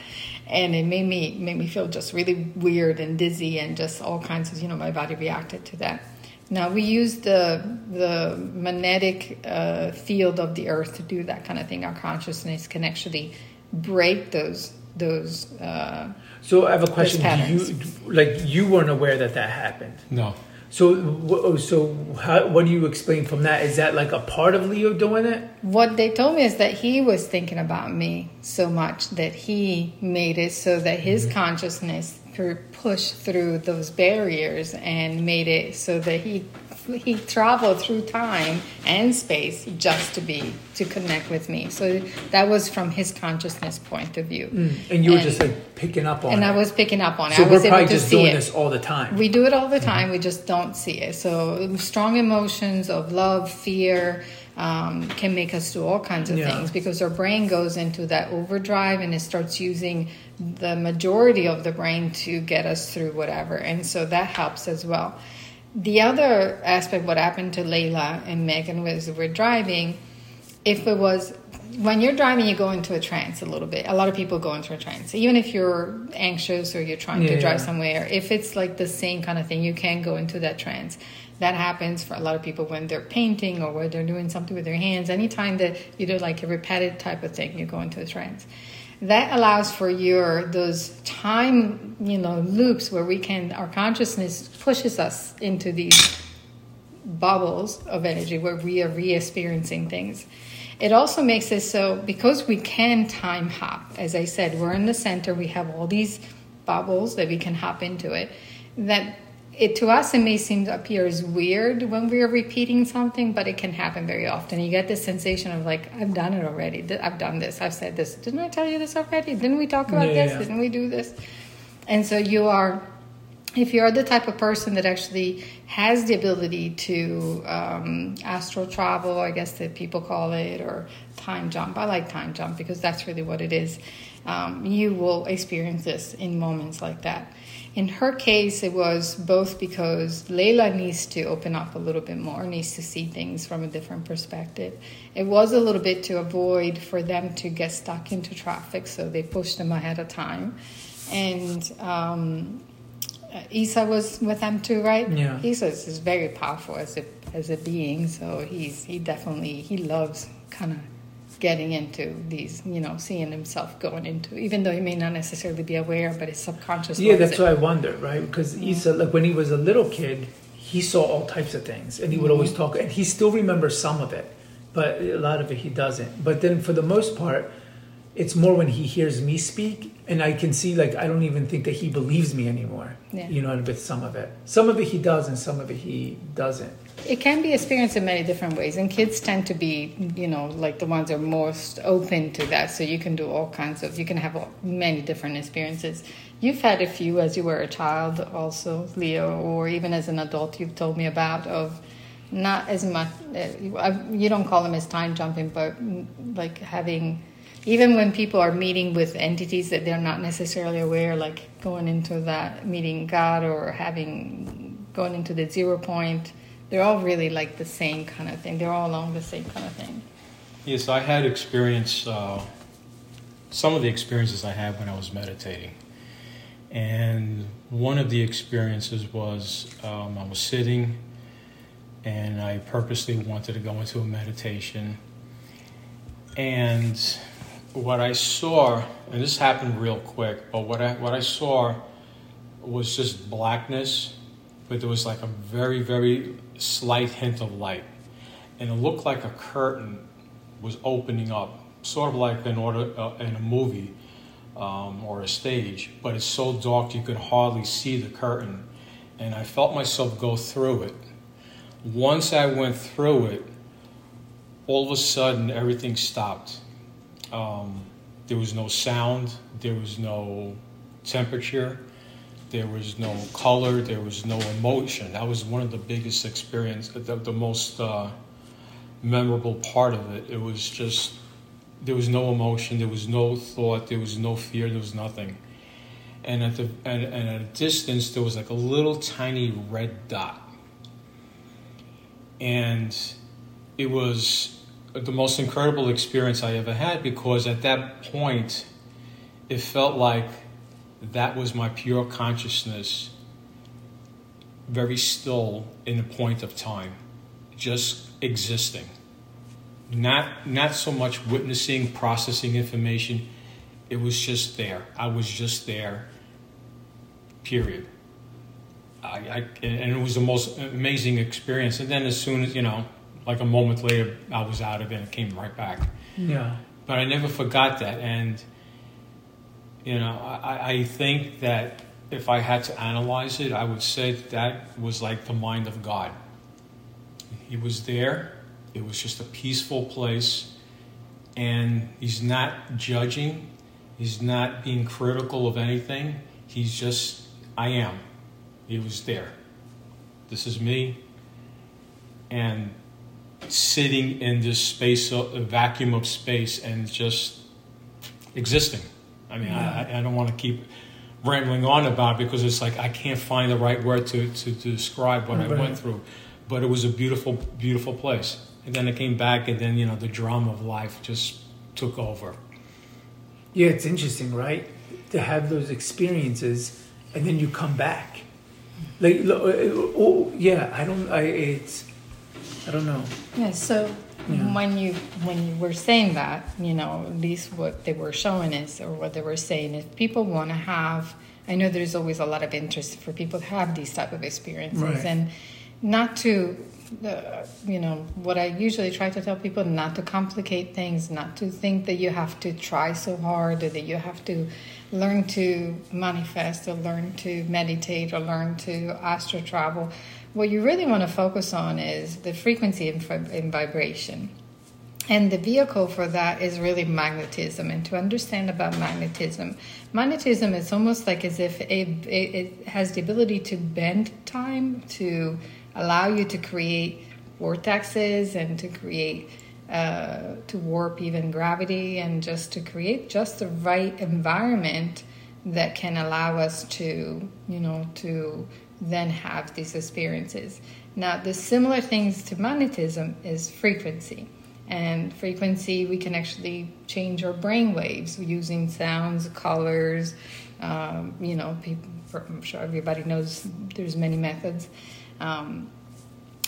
And it made me made me feel just really weird and dizzy, and just all kinds of you know my body reacted to that. Now we use the the magnetic uh, field of the earth to do that kind of thing. Our consciousness can actually break those those. Uh, So I have a question. Do you like you weren't aware that that happened? No. So oh, so how, what do you explain from that? Is that like a part of Leo doing it? What they told me is that he was thinking about me so much that he made it so that his mm-hmm. consciousness could push through those barriers and made it so that he he traveled through time and space just to be to connect with me. So that was from his consciousness point of view. And you were just like picking up on And it. I was picking up on it. so I we're probably to just doing it. this all the time. We do it all the time. We just don't see it. So strong emotions of love, fear um, can make us do all kinds of Yeah. things because our brain goes into that overdrive and it starts using the majority of the brain to get us through whatever. And so that helps as well. The other aspect, what happened to Layla and Megan was we're driving. If it was when you're driving, you go into a trance a little bit. A lot of people go into a trance, even if you're anxious or you're trying Yeah, to drive somewhere. If it's like the same kind of thing, you can go into that trance. That happens for a lot of people when they're painting or when they're doing something with their hands. Anytime that you do like a repetitive type of thing, you go into a trance. That allows for your those time you know loops where we can our consciousness pushes us into these bubbles of energy where we are re-experiencing things. It also makes it so because we can time hop as i said we're in the center we have all these bubbles that we can hop into it that it to us it may seem appear as weird when we are repeating something but it can happen very often. You get this sensation of like i've done it already. I've done this. I've said this. Didn't i tell you this already? Didn't we talk about yeah, this? didn't we do this? And so you are if you're the type of person that actually has the ability to um, astral travel i guess that people call it or time jump i like time jump because that's really what it is um, you will experience this in moments like that in her case, it was both because Layla needs to open up a little bit more, needs to see things from a different perspective. It was a little bit to avoid for them to get stuck into traffic, so they pushed them ahead of time. And um, Isa was with them too, right? Yeah. Isa is very powerful as a as a being, so he's he definitely he loves kind of getting into these, you know, seeing himself going into, even though he may not necessarily be aware, but his subconscious. Yeah, that's it. what I wonder, right? Because mm-hmm. Isa, like when he was a little kid, he saw all types of things, and he would mm-hmm. always talk, and he still remembers some of it, but a lot of it he doesn't. But then, for the most part, it's more when he hears me speak, and I can see like I don't even think that he believes me anymore. Yeah. You know, with some of it, some of it he does, and some of it he doesn't. It can be experienced in many different ways, and kids tend to be, you know, like the ones that are most open to that. So you can do all kinds of, you can have many different experiences. You've had a few as you were a child, also, Leo, or even as an adult, you've told me about of not as much. Uh, you don't call them as time jumping, but mm, like having even when people are meeting with entities that they're not necessarily aware, like going into that meeting God or having going into the zero point they're all really like the same kind of thing. They're all along the same kind of thing. Yes, I had experience, uh, some of the experiences I had when I was meditating. And one of the experiences was um, I was sitting and I purposely wanted to go into a meditation. And what I saw, and this happened real quick, but what I, what I saw was just blackness, but there was like a very, very slight hint of light. And it looked like a curtain was opening up, sort of like in, order, uh, in a movie um, or a stage, but it's so dark you could hardly see the curtain. And I felt myself go through it. Once I went through it, all of a sudden everything stopped. Um, there was no sound, there was no temperature, there was no color, there was no emotion. That was one of the biggest experience, the, the most uh, memorable part of it. It was just there was no emotion, there was no thought, there was no fear, there was nothing. And at the and, and at a distance, there was like a little tiny red dot, and it was the most incredible experience I ever had because at that point, it felt like that was my pure consciousness, very still in a point of time, just existing. Not, not so much witnessing, processing information. It was just there. I was just there, period. I, I, and it was the most amazing experience. And then, as soon as, you know, like a moment later, I was out of it and it came right back. Yeah. But I never forgot that. And, you know, I, I think that if I had to analyze it, I would say that was like the mind of God. He was there, it was just a peaceful place, and He's not judging, He's not being critical of anything. He's just, I am. He was there. This is me. And sitting in this space, a vacuum of space, and just existing. I mean, yeah. I, I don't want to keep rambling on about it because it's like I can't find the right word to, to, to describe what right. I went through. But it was a beautiful, beautiful place. And then I came back, and then, you know, the drama of life just took over. Yeah, it's interesting, right? To have those experiences and then you come back. Like, uh, oh, yeah, I don't, I, it's, I don't know. Yeah, so Yeah. when you when you were saying that, you know, at least what they were showing is, or what they were saying is, people want to have. I know there's always a lot of interest for people to have these type of experiences, Right. and not to, uh, you know, what I usually try to tell people not to complicate things, not to think that you have to try so hard, or that you have to learn to manifest, or learn to meditate, or learn to astral travel. What you really want to focus on is the frequency and, vib- and vibration. And the vehicle for that is really magnetism. And to understand about magnetism, magnetism is almost like as if it, it, it has the ability to bend time, to allow you to create vortexes and to create, uh, to warp even gravity and just to create just the right environment that can allow us to, you know, to then have these experiences. Now, the similar things to magnetism is frequency. And frequency, we can actually change our brain waves using sounds, colors. Um, you know, people, I'm sure everybody knows there's many methods. Um,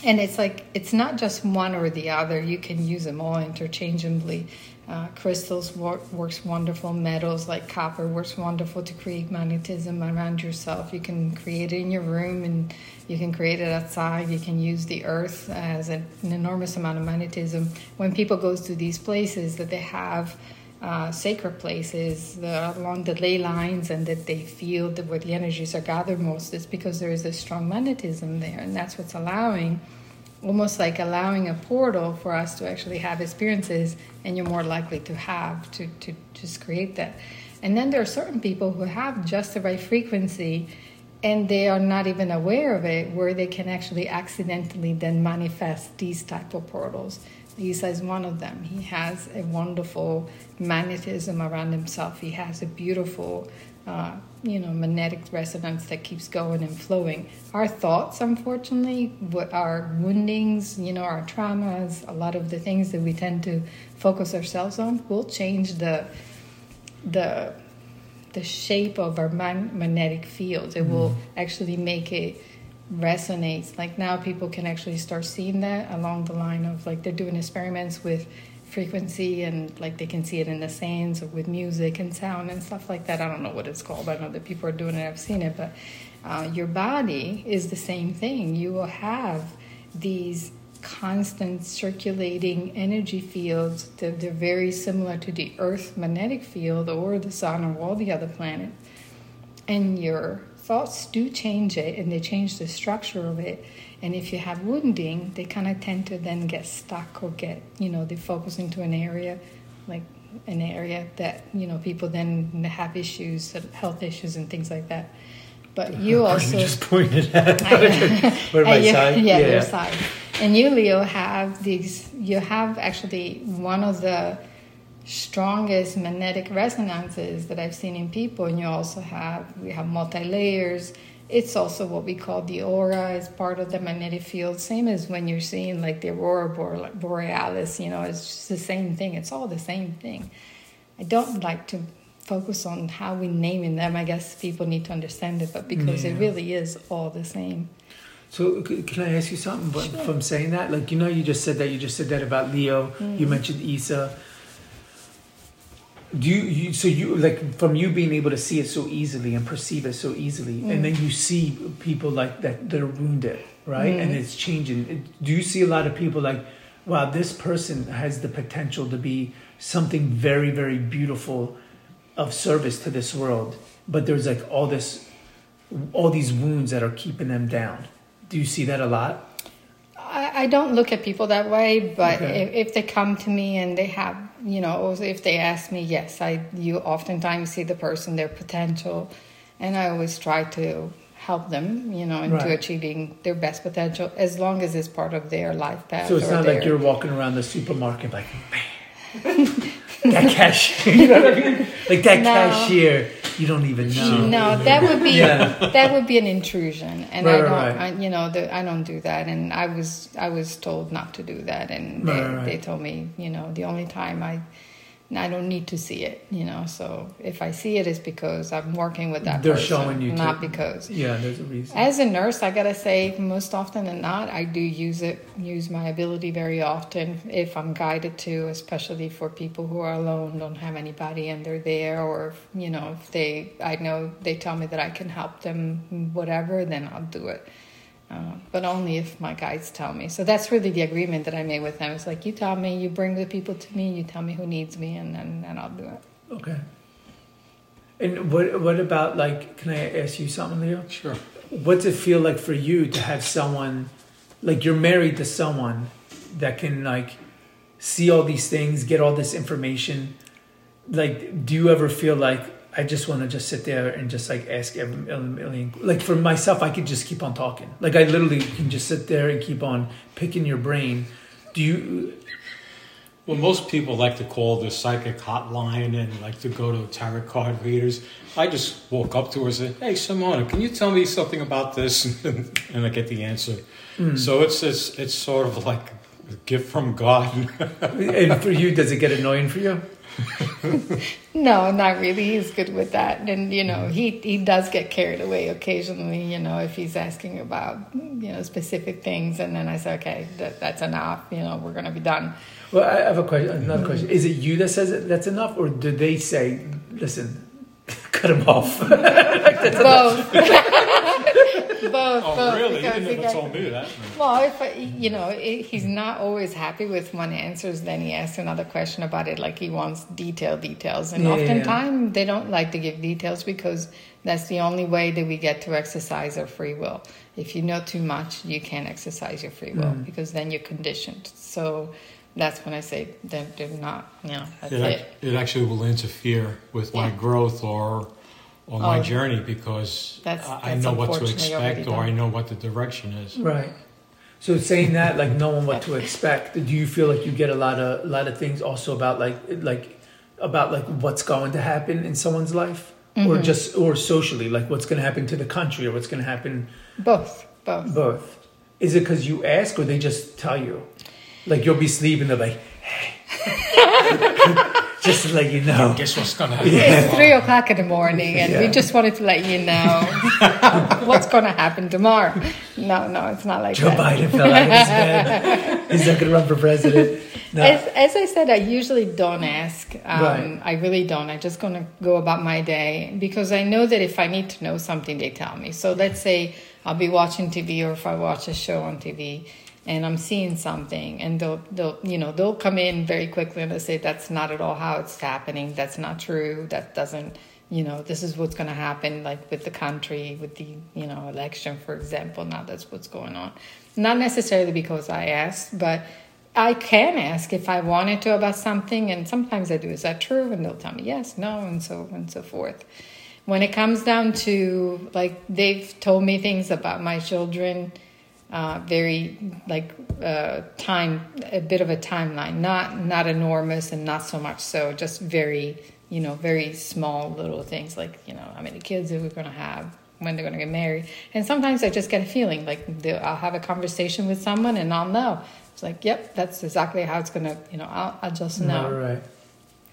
and it's like it's not just one or the other you can use them all interchangeably uh, crystals wor- works wonderful. Metals like copper works wonderful to create magnetism around yourself. You can create it in your room and you can create it outside. You can use the earth as an, an enormous amount of magnetism. When people go to these places that they have uh, sacred places along the ley lines and that they feel that where the energies are gathered most it's because there is a strong magnetism there. And that's what's allowing almost like allowing a portal for us to actually have experiences and you're more likely to have to, to just create that and then there are certain people who have just the right frequency and they are not even aware of it where they can actually accidentally then manifest these type of portals Isa is one of them. He has a wonderful magnetism around himself. He has a beautiful, uh, you know, magnetic resonance that keeps going and flowing. Our thoughts, unfortunately, what our woundings, you know, our traumas, a lot of the things that we tend to focus ourselves on, will change the the the shape of our mag- magnetic fields. It will actually make it resonates. Like now, people can actually start seeing that along the line of like they're doing experiments with frequency and like they can see it in the sands or with music and sound and stuff like that. I don't know what it's called. I know that people are doing it. I've seen it, but uh, your body is the same thing. You will have these constant circulating energy fields they're very similar to the Earth magnetic field or the sun or all the other planets. And your thoughts do change it and they change the structure of it. And if you have wounding, they kind of tend to then get stuck or get, you know, they focus into an area like an area that, you know, people then have issues, health issues and things like that. But you also You just pointed at I- where my and you- side. Yeah, your side. And you, Leo, have these. You have actually one of the strongest magnetic resonances that I've seen in people, and you also have. We have multi layers. It's also what we call the aura as part of the magnetic field. Same as when you're seeing like the aurora borealis. You know, it's just the same thing. It's all the same thing. I don't like to focus on how we naming them. I guess people need to understand it, but because it mm. really is all the same. So can I ask you something but from saying that? Like you know, you just said that. You just said that about Leo. You mm-hmm. mentioned Isa. Do you, you so you like from you being able to see it so easily and perceive it so easily, and then mm. you see people like that they're wounded, right? And mm. it's changing. Do you see a lot of people like, wow, this person has the potential to be something very very beautiful, of service to this world, but there's like all this, all these wounds that are keeping them down. Do you see that a lot? I, I don't look at people that way, but Okay. if, if they come to me and they have, you know, if they ask me, yes, I you oftentimes see the person, their potential, and I always try to help them, you know, into Right. achieving their best potential as long as it's part of their life path. So it's not their, like you're walking around the supermarket like, man, that cashier, you know what I mean? Like that No. cashier, you don't even know. No, that would be Yeah. that would be an intrusion, and Right, I don't, right, I, you know, the, I don't do that. And I was I was told not to do that, and they, right. they told me, you know, the only time I I don't need to see it, you know. So if I see it, it's because I'm working with that They're person, showing you not to- because. Yeah, there's a reason. As a nurse, I gotta say, most often than not, I do use it, use my ability very often if I'm guided to, especially for people who are alone, don't have anybody, and they're there, or you know, if they, I know they tell me that I can help them, whatever, then I'll do it. Uh, but only if my guides tell me. So that's really the agreement that I made with them. It's like you tell me, you bring the people to me, you tell me who needs me, and then and I'll do it. Okay. And what what about like? Can I ask you something, Leo? Sure. What's it feel like for you to have someone, like you're married to someone, that can like see all these things, get all this information? Like, do you ever feel like I just want to just sit there and just like ask every million? Like for myself, I could just keep on talking. Like I literally can just sit there and keep on picking your brain. Do you? Well, most people like to call the psychic hotline and like to go to tarot card readers. I just walk up to her and say, "Hey, Simona, can you tell me something about this?" and I get the answer. Hmm. So it's it's it's sort of like a gift from God. And for you, does it get annoying for you? No, not really. He's good with that, and you know, he he does get carried away occasionally. You know, if he's asking about you know specific things, and then I say, okay, that, that's enough. You know, we're gonna be done. Well, I have a question. Another question: Is it you that says it, that's enough, or do they say, "Listen, cut him off"? Both. both. oh, both, really? Because he never gets- told me that. Well, if I- you know, i he's not always happy with one answers, then he asks another question about it, like he wants detailed details. And Yeah, yeah, yeah. oftentimes they don't like to give details because that's the only way that we get to exercise our free will. If you know too much, you can't exercise your free will Mm. because then you're conditioned. So that's when I say they're, they're not, you know, that's It, it. it actually will interfere with my Yeah. growth or or my Oh. journey because That's- I, I know what to expect or. I know what the direction is. right. So saying that, like knowing what to expect, do you feel like you get a lot of a lot of things also about like like about like what's going to happen in someone's life, or Mm-hmm. just or socially, like what's going to happen to the country or what's going to happen Both, both. both? Is it because you ask or they just tell you? Like you'll be sleeping, they're like, hey, just to let you know. Guess what's gonna happen? It's three o'clock in the morning, and we just wanted to let you know what's going to happen tomorrow. No, no, it's not like Joe that. Biden fell out of his bed. He's not going to run for president. No. As, as I said, I usually don't ask. Um, Right. I really don't. I'm just going to go about my day because I know that if I need to know something, they tell me. So let's say I'll be watching TV or if I watch a show on TV and I'm seeing something and they'll, they'll, you know, they'll come in very quickly and they'll say, that's not at all how it's happening. That's not true. That doesn't, you know, this is what's going to happen, like with the country, with the, you know, election, for example. Now that's what's going on. Not necessarily because I asked, but I can ask if I wanted to about something, and sometimes I do. Is that true? And they'll tell me yes, no, and so and so forth. When it comes down to like they've told me things about my children, uh, very like uh, time, a bit of a timeline, not not enormous and not so much so, just very you know very small little things like you know how many kids are we going to have, when they're going to get married, and sometimes I just get a feeling like I'll have a conversation with someone and I'll know. It's like, yep, that's exactly how it's gonna, you know, I'll, I'll just know. Right, right.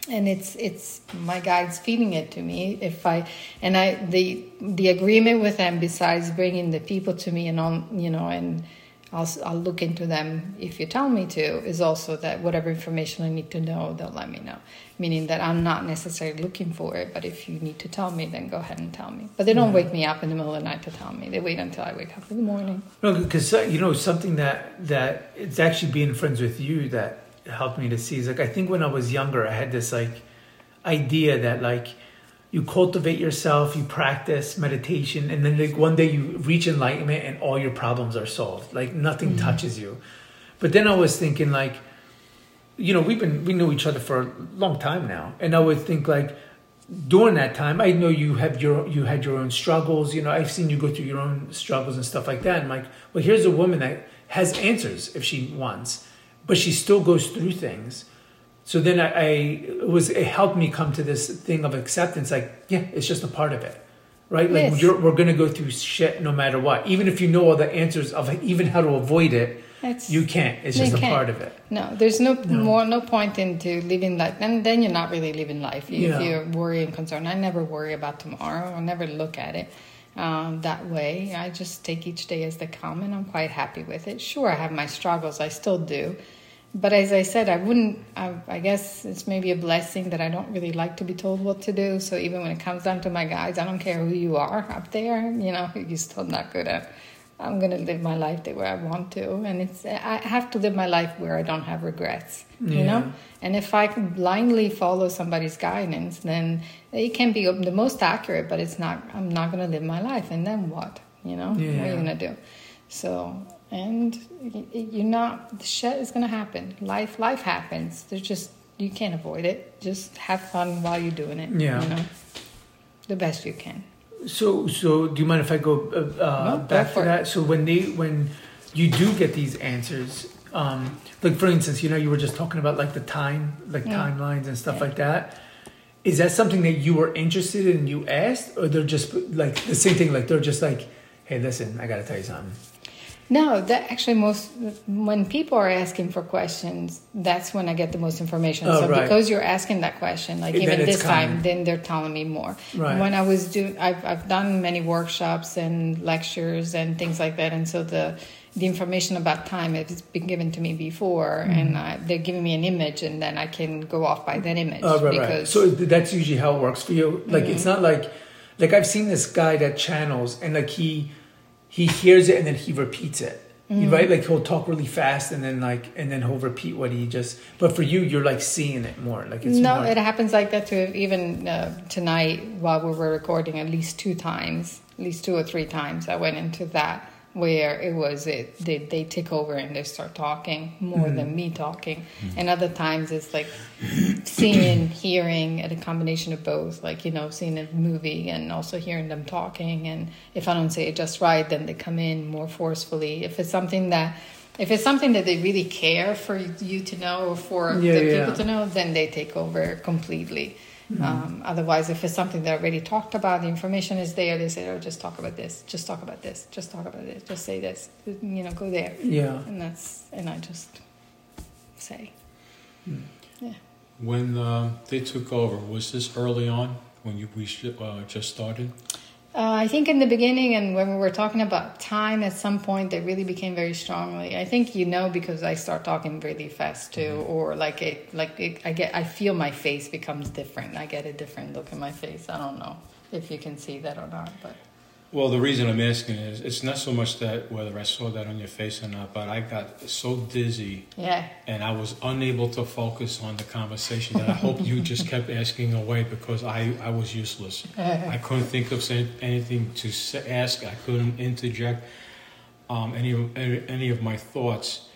And it's it's my guides feeding it to me. If I and I the the agreement with them, besides bringing the people to me and on, you know, and I'll I'll look into them if you tell me to, is also that whatever information I need to know, they'll let me know. Meaning that I'm not necessarily looking for it, but if you need to tell me, then go ahead and tell me. But they don't wake me up in the middle of the night to tell me. They wait until I wake up in the morning. No, because uh, you know something that that it's actually being friends with you that helped me to see is like I think when I was younger I had this like idea that like you cultivate yourself, you practice meditation, and then like one day you reach enlightenment and all your problems are solved. Like nothing mm-hmm. touches you. But then I was thinking like, you know, we've been we know each other for a long time now, and I would think like during that time, I know you have your you had your own struggles. You know, I've seen you go through your own struggles and stuff like that. And like, well, here's a woman that has answers if she wants, but she still goes through things. So then I, I it was it helped me come to this thing of acceptance. Like, yeah, it's just a part of it, right? Like Yes. you're, we're gonna go through shit no matter what, even if you know all the answers of even how to avoid it. It's, You can't. It's just a can't. part of it. No, there's no, No. more no point into living life, and then you're not really living life if Yeah. you're worried and concerned. I never worry about tomorrow. I never look at it um, that way. I just take each day as they come, and I'm quite happy with it. Sure, I have my struggles. I still do, but as I said, I wouldn't. I, I guess it's maybe a blessing that I don't really like to be told what to do. So even when it comes down to my guides, I don't care who you are up there. You know, you're still not good at. I'm gonna live my life the way I want to, and it's I have to live my life where I don't have regrets. You know, and if I can blindly follow somebody's guidance, then it can be the most accurate, but it's not. I'm not gonna live my life, and then what? You know, what are you gonna do? So, and you're not. The shit is gonna happen. Life, life happens. There's just you can't avoid it. Just have fun while you're doing it. Yeah. you know, the best you can. So, so do you mind if I go uh, uh, No, go back for to it. that? So when they when you do get these answers, um, like for instance, you know, you were just talking about like the time, like Yeah. timelines and stuff Yeah. like that. Is that something that you were interested in? and You asked, or they're just like the same thing? Like they're just like, hey, listen, I got to tell you something. No, that actually most when people are asking for questions, that's when I get the most information. Oh, so right. because you're asking that question, like even it's this time, then they're telling me more. Right. When I was doing, I've I've done many workshops and lectures and things like that, and so the the information about time has been given to me before, Mm-hmm. and they're giving me an image, and then I can go off by that image Oh, right, right. So that's usually how it works for you. Like it's Mm-hmm. not like, like I've seen this guy that channels and like he, he hears it and then he repeats it. Mm-hmm. Right, like he'll talk really fast and then like and then he'll repeat what he just. But for you, you're like seeing it more. Like it's no, more. it happens like that too. Even uh, tonight, while we were recording, at least two times, at least two or three times, I went into that where it was it they they take over and they start talking more than mm-hmm. me talking, and other times it's like seeing, hearing, and a combination of both. Like you know, seeing a movie and also hearing them talking. And if I don't say it just right, then they come in more forcefully. If it's something that if it's something that they really care for you to know or for Yeah, the yeah. people to know, then they take over completely. Um, otherwise, if it's something they already talked about, the information is there. They say, "Oh, just talk about this. Just talk about this. Just talk about this. Just say this. You know, go there." yeah. And that's and I just say, When uh, they took over, was this early on when you we uh, just started? Uh, I think in the beginning, and when we were talking about time, at some point they really became very strongly. I think you know because I start talking really fast too, or like it, like it, I get, I feel my face becomes different. I get a different look in my face. I don't know if you can see that or not, but Well, the reason I'm asking is it's not so much that whether I saw that on your face or not, but I got so dizzy yeah, and I was unable to focus on the conversation that I hope you just kept asking away because I, I was useless. I couldn't think of anything to ask. I couldn't interject um, any, of- any of my thoughts,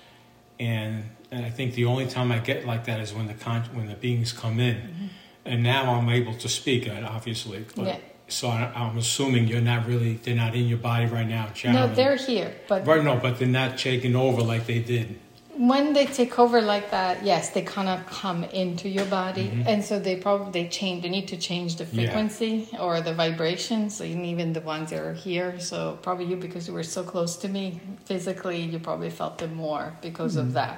and and I think the only time I get like that is when the con- when the beings come in, and now I'm able to speak. Obviously, but, Yeah. So I, I'm assuming you're not really they're not in your body right now. no, they're here, but right. No, but they're not taking over like they did. when they take over like that, yes, they kind of come into your body, Mhm. and so they probably they change. They need to change the Yeah. frequency or the vibration. So and even the ones that are here, so probably you because you were so close to me physically, you probably felt them more because of that.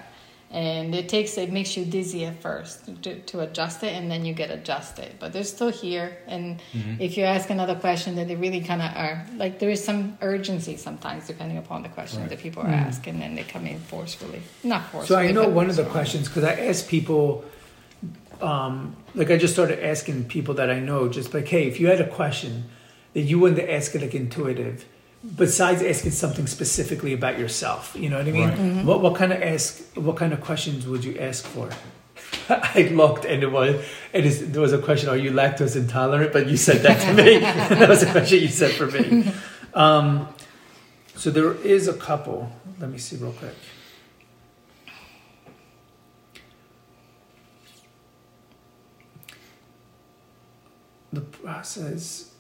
And it takes it makes you dizzy at first to, to adjust it, and then you get adjusted. But they're still here, and Mhm. if you ask another question, then they really kind of are like there is some urgency sometimes depending upon the question Right. that people are Mm. asking, and then they come in forcefully. Not forcefully. So. I know one of the questions because I ask people, um, like I just started asking people that I know, just like, hey, if you had a question that you wanted to ask it like intuitive, besides asking something specifically about yourself, you know what I mean? Right. Mm-hmm. What what kind of ask? What kind of questions would you ask for? I looked and it was it is there was a question, are you lactose intolerant? But you said that to me. that was a question you said for me. Um, so there is a couple. Let me see real quick. The process.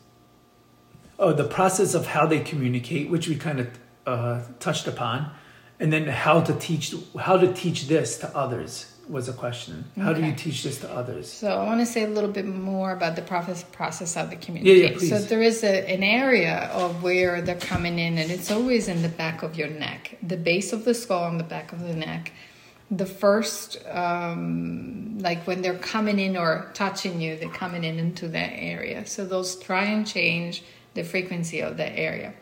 Oh, the process of how they communicate, which we kind of uh, touched upon, and then how to teach how to teach this to others was a question. How do you teach this to others? So I want to say a little bit more about the process process of the community. Yeah, yeah, please. So there is a, an area of where they're coming in, and it's always in the back of your neck, the base of the skull and the back of the neck. The first, um, like when they're coming in or touching you, they're coming in into that area. So those try and change the frequency of that area.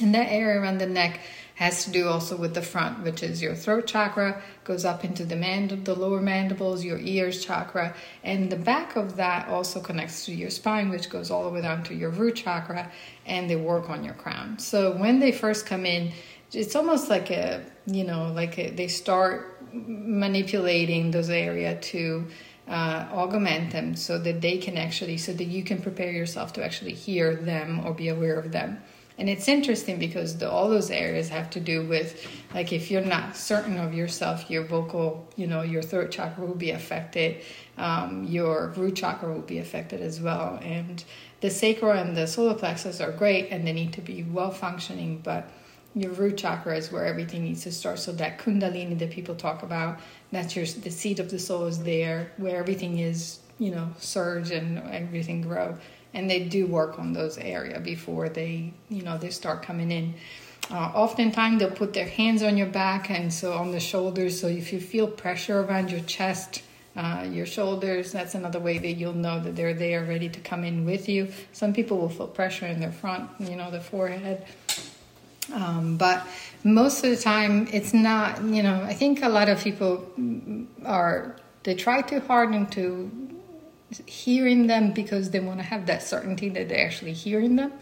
And that area around the neck has to do also with the front, which is your throat chakra, goes up into the mand- the lower mandibles, your ears chakra, and the back of that also connects to your spine, which goes all the way down to your root chakra, and they work on your crown. So when they first come in, it's almost like a you know like a, they start manipulating those area to uh, augment them so that they can actually so that you can prepare yourself to actually hear them or be aware of them and it's interesting because the, all those areas have to do with, like, if you're not certain of yourself, your vocal, you know, your throat chakra will be affected, um, your root chakra will be affected as well. And the sacral and the solar plexus are great and they need to be well functioning, but your root chakra is where everything needs to start. So that kundalini that people talk about, that's your the seat of the soul is there, where everything is, you know, surge and everything grow. And they do work on those area before they you know they start coming in. Uh, oftentimes they'll put their hands on your back and so on the shoulders. So if you feel pressure around your chest uh, your shoulders that's another way that you'll know that they're there ready to come in with you. Some people will feel pressure in their front you know the forehead um, but most of the time it's not you know i think a lot of people are they try too hard into hearing them because they want to have that certainty that they're actually hearing them.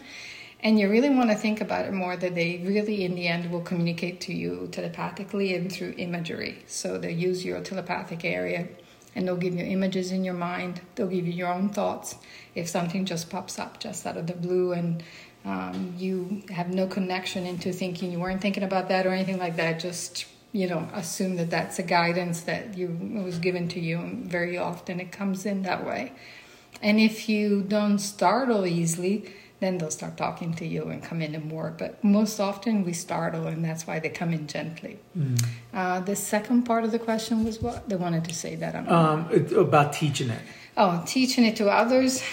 And you really want to think about it more that they really, in the end, will communicate to you telepathically and through imagery. So they use your telepathic area and they'll give you images in your mind. They'll give you your own thoughts. If something just pops up just out of the blue and um, you have no connection into thinking you weren't thinking about that or anything like that, just you know assume that that's a guidance that you was given to you and very often it comes in that way. And if you don't startle easily then they'll start talking to you and come in and more but most often we startle and that's why they come in gently. Mm. uh, the second part of the question was what? They wanted to say that um, about teaching it. Oh teaching it to others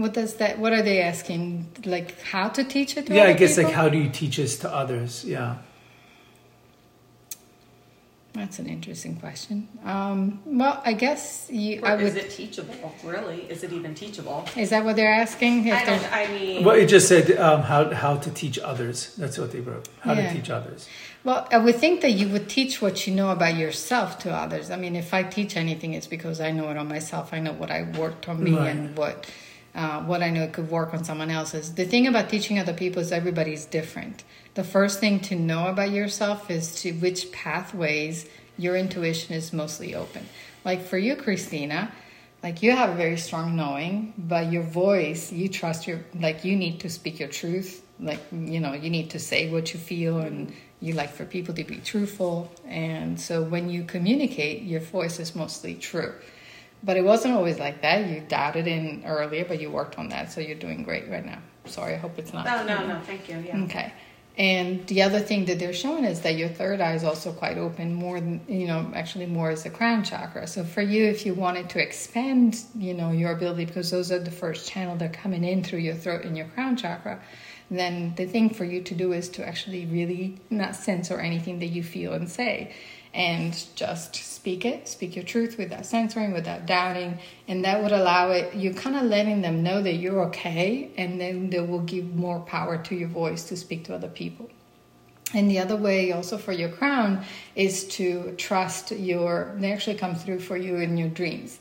what does that what are they asking like how to teach it yeah i guess people? like how do you teach this to others yeah that's an interesting question. Um, well, I guess you. I would, is it teachable? Really, is it even teachable? Is that what they're asking? If I don't. I mean, well, it just said um, how how to teach others. That's what they wrote. How yeah. to teach others. Well, I would think that you would teach what you know about yourself to others. I mean, if I teach anything, it's because I know it on myself. I know what I worked on me right. and what uh, what I know could work on someone else is The thing about teaching other people is everybody's different. The first thing to know about yourself is to which pathways your intuition is mostly open. Like for you, Christina, like you have a very strong knowing, but your voice, you trust your, like you need to speak your truth. Like, you know, you need to say what you feel and you like for people to be truthful. And so when you communicate, your voice is mostly true. But it wasn't always like that. You doubted in earlier, but you worked on that. So you're doing great right now. Sorry, I hope it's not. No, no, no, thank you. Yeah. Okay. And the other thing that they're showing is that your third eye is also quite open, more than, you know, actually more as the crown chakra. So for you, if you wanted to expand, you know, your ability, because those are the first channel that are coming in through your throat and your crown chakra, then the thing for you to do is to actually really not censor anything that you feel and say and just speak it, speak your truth without censoring, without doubting, and that would allow it. You're kind of letting them know that you're okay, and then they will give more power to your voice to speak to other people. And the other way, also for your crown, is to trust your. They actually come through for you in your dreams,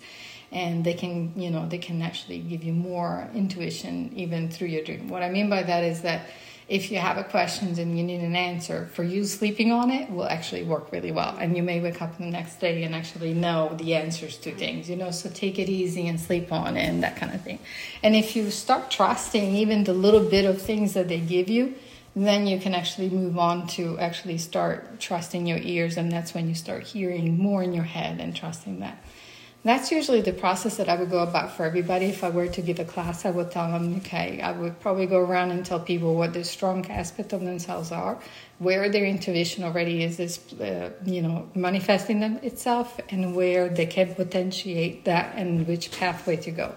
and they can, you know, they can actually give you more intuition even through your dream. What I mean by that is that if you have a question and you need an answer, for you sleeping on it will actually work really well. And you may wake up the next day and actually know the answers to things, you know, so take it easy and sleep on it and that kind of thing. And if you start trusting even the little bit of things that they give you, then you can actually move on to actually start trusting your ears. And that's when you start hearing more in your head and trusting that. That's usually the process that I would go about for everybody. If I were to give a class, I would tell them, okay, I would probably go around and tell people what the strong aspect of themselves are, where their intuition already is, is uh, you know, manifesting them itself, and where they can potentiate that and which pathway to go.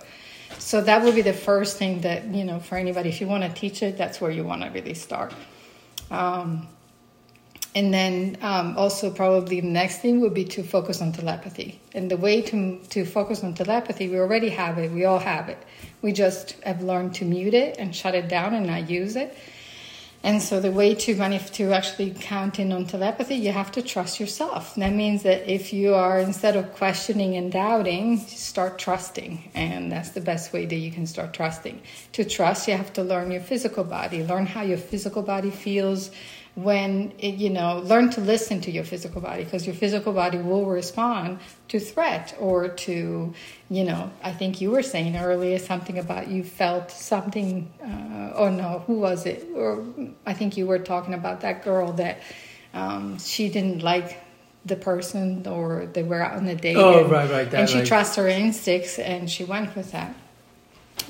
So that would be the first thing that, you know, for anybody, if you want to teach it, that's where you want to really start. Um, and then um, also probably the next thing would be to focus on telepathy. And the way to to focus on telepathy, we already have it. We all have it. We just have learned to mute it and shut it down and not use it. And so the way to manif- to actually count in on telepathy, you have to trust yourself. That means that if you are instead of questioning and doubting, start trusting, and that's the best way that you can start trusting. To trust, you have to learn your physical body, learn how your physical body feels when it, you know learn to listen to your physical body because your physical body will respond to threat or to you know i think you were saying earlier something about you felt something uh, or no who was it or i think you were talking about that girl that um, she didn't like the person or they were out on a date Oh, and, right, right, that, and she right. trusts her instincts and she went with that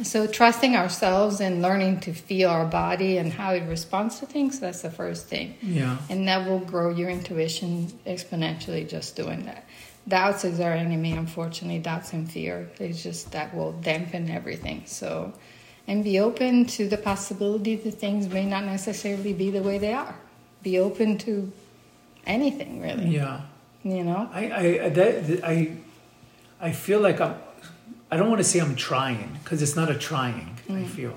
so trusting ourselves and learning to feel our body and how it responds to things that's the first thing Yeah. and that will grow your intuition exponentially just doing that doubts is our enemy unfortunately doubts and fear it's just that will dampen everything so and be open to the possibility that things may not necessarily be the way they are be open to anything really Yeah. you know I I that, I I feel like I'm. I don't want to say I'm trying because it's not a trying. I mm. feel,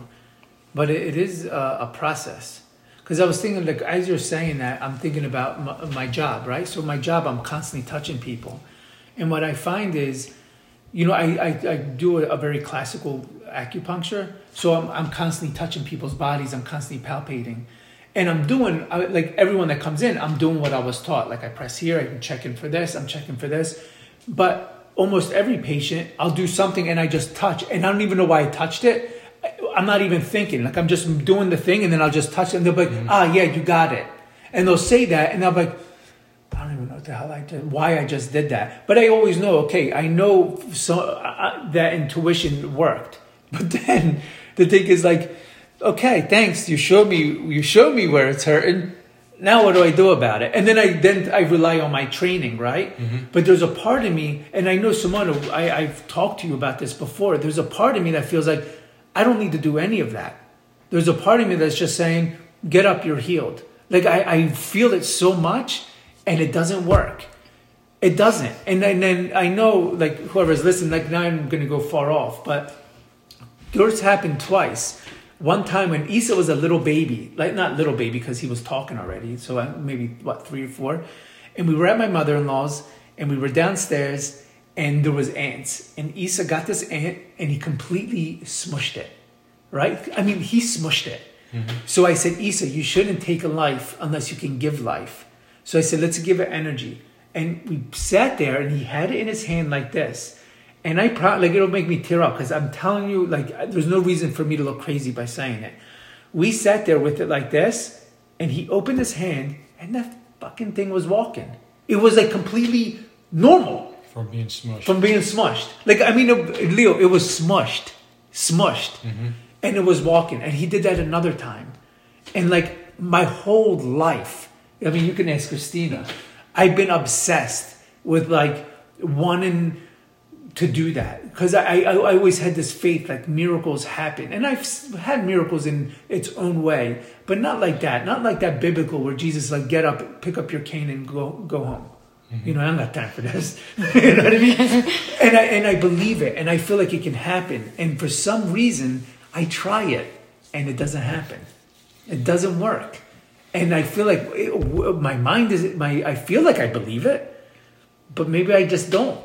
but it, it is a, a process. Because I was thinking, like as you're saying that, I'm thinking about my, my job, right? So my job, I'm constantly touching people, and what I find is, you know, I I, I do a, a very classical acupuncture, so I'm I'm constantly touching people's bodies. I'm constantly palpating. And I'm doing I- like everyone that comes in. I'm doing what I was taught. Like I press here, I'm checking for this, I'm checking for this. But almost every patient, I'll do something and I just touch, and I don't even know why I touched it. I'm not even thinking. Like I'm just doing the thing, and then I'll just touch it, and they'll be like, "Ah, yeah, you got it," and they'll say that, and I'll be like. I don't even know what the hell I did, why I just did that. But I always know, okay, I know so, uh, that intuition worked. But then the thing is like, okay, thanks, you showed me, you showed me where it's hurting. Now what do I do about it? And then I then I rely on my training, right? Mm-hmm. But there's a part of me, and I know Simona, I, I've talked to you about this before. There's a part of me that feels like I don't need to do any of that. There's a part of me that's just saying, get up, you're healed. Like I, I feel it so much and it doesn't work. It doesn't. And then, then I know like whoever's listening, like now I'm gonna go far off, but yours happened twice. One time when Isa was a little baby, like not little baby because he was talking already, so maybe what three or four, and we were at my mother-in-law's and we were downstairs and there was ants and Isa got this ant and he completely smushed it, right? I mean he smushed it. Mm-hmm. So I said, Isa, you shouldn't take a life unless you can give life. So I said, let's give it energy. And we sat there and he had it in his hand like this. And I probably, like, it'll make me tear up because I'm telling you, like, there's no reason for me to look crazy by saying it. We sat there with it like this and he opened his hand and that fucking thing was walking. It was like completely normal from being smushed. from being smushed. Like I mean, it- Leo, it was smushed, smushed, mm-hmm. and it was walking. And he did that another time, and like my whole life. I mean, you can ask Christina. I've been obsessed with like wanting to do that because I, I I always had this faith like miracles happen, and I've had miracles in its own way, but not like that. Not like that biblical where Jesus like get up, pick up your cane, and go go home. You know, I don't got time for this. you know what I mean? and I and I believe it, and I feel like it can happen. And for some reason, I try it, and it doesn't happen. It doesn't work. And I feel like it, my mind is my. I feel like I believe it, but maybe I just don't.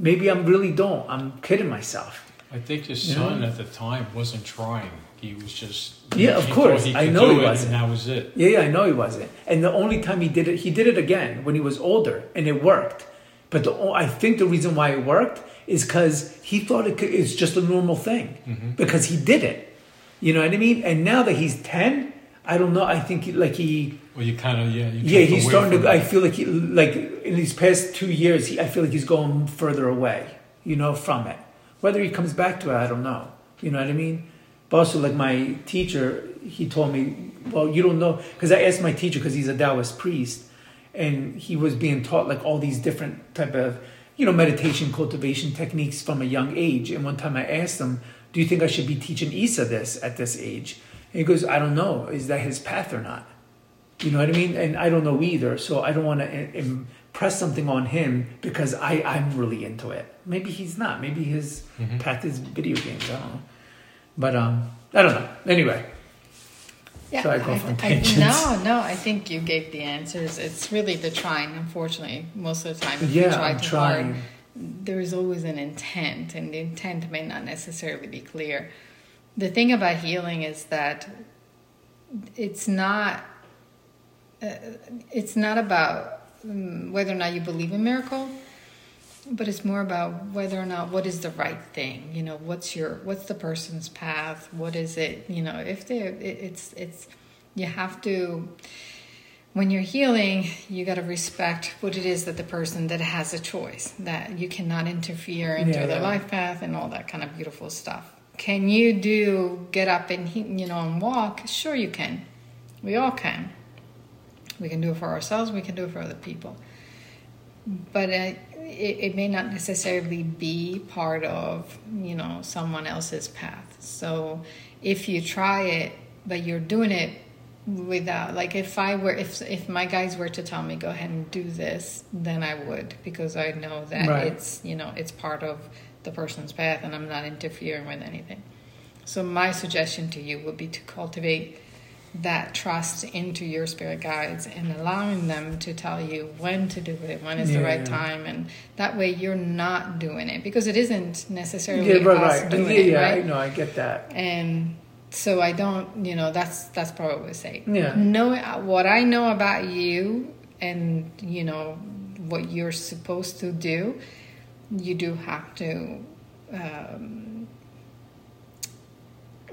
Maybe I'm really don't. I'm kidding myself. I think his Yeah. son at the time wasn't trying. He was just Yeah, of course. I know he wasn't. And that was it. Yeah, yeah, I know he wasn't. And the only time he did it, he did it again when he was older, and it worked. But the, I think the reason why it worked is because he thought it could, it's just a normal thing mm-hmm. because he did it. You know what I mean? And now that he's ten, I don't know. I think he, like he, Well, you kind of yeah. You yeah, he's starting to. I feel like he, like in these past two years, he, I feel like he's going further away. you know, from it. Whether he comes back to it, I don't know. You know what I mean? But also, like my teacher, he told me, well, you don't know, because I asked my teacher because he's a Taoist priest, and he was being taught like all these different type of, you know, meditation cultivation techniques from a young age. And one time I asked him, "Do you think I should be teaching Isa this at this age?" And he goes, "I don't know. Is that his path or not?" You know what I mean? And I don't know either. So I don't want to impress something on him because I I'm really into it. Maybe he's not. Maybe his Mhm. path is video games. I don't know. But um, I don't know. Anyway, Yeah, Sorry, go I- off on I- no, no, I think you gave the answers. It's really the trying, unfortunately, most of the time. If you yeah, try I'm too trying. hard, there is always an intent, and the intent may not necessarily be clear. The thing about healing is that it's not. Uh, it's not about um, whether or not you believe in miracle, but it's more about whether or not what is the right thing. You know, what's your what's the person's path? What is it? You know, if they it, it's it's you have to when you're healing, you got to respect what it is that the person that has a choice that you cannot interfere into Yeah, their yeah. life path and all that kind of beautiful stuff. Can you do get up and you know and walk? Sure, you can. We all can. We can do it for ourselves. We can do it for other people. But uh, it, it may not necessarily be part of you know someone else's path. So if you try it, but you're doing it without like if I were if if my guys were to tell me go ahead and do this, then I would because I know that Right. it's you know it's part of the person's path and I'm not interfering with anything. So my suggestion to you would be to cultivate that trust into your spirit guides and allowing them to tell you when to do it, when is the right yeah. time, and that way you're not doing it because it isn't necessarily Yeah, right, us right. doing Yeah, it, yeah. right? I know. I get that. and so I don't, you know, that's that's probably what I say. Yeah. Know what I know about you, and you know what you're supposed to do. You do have to um,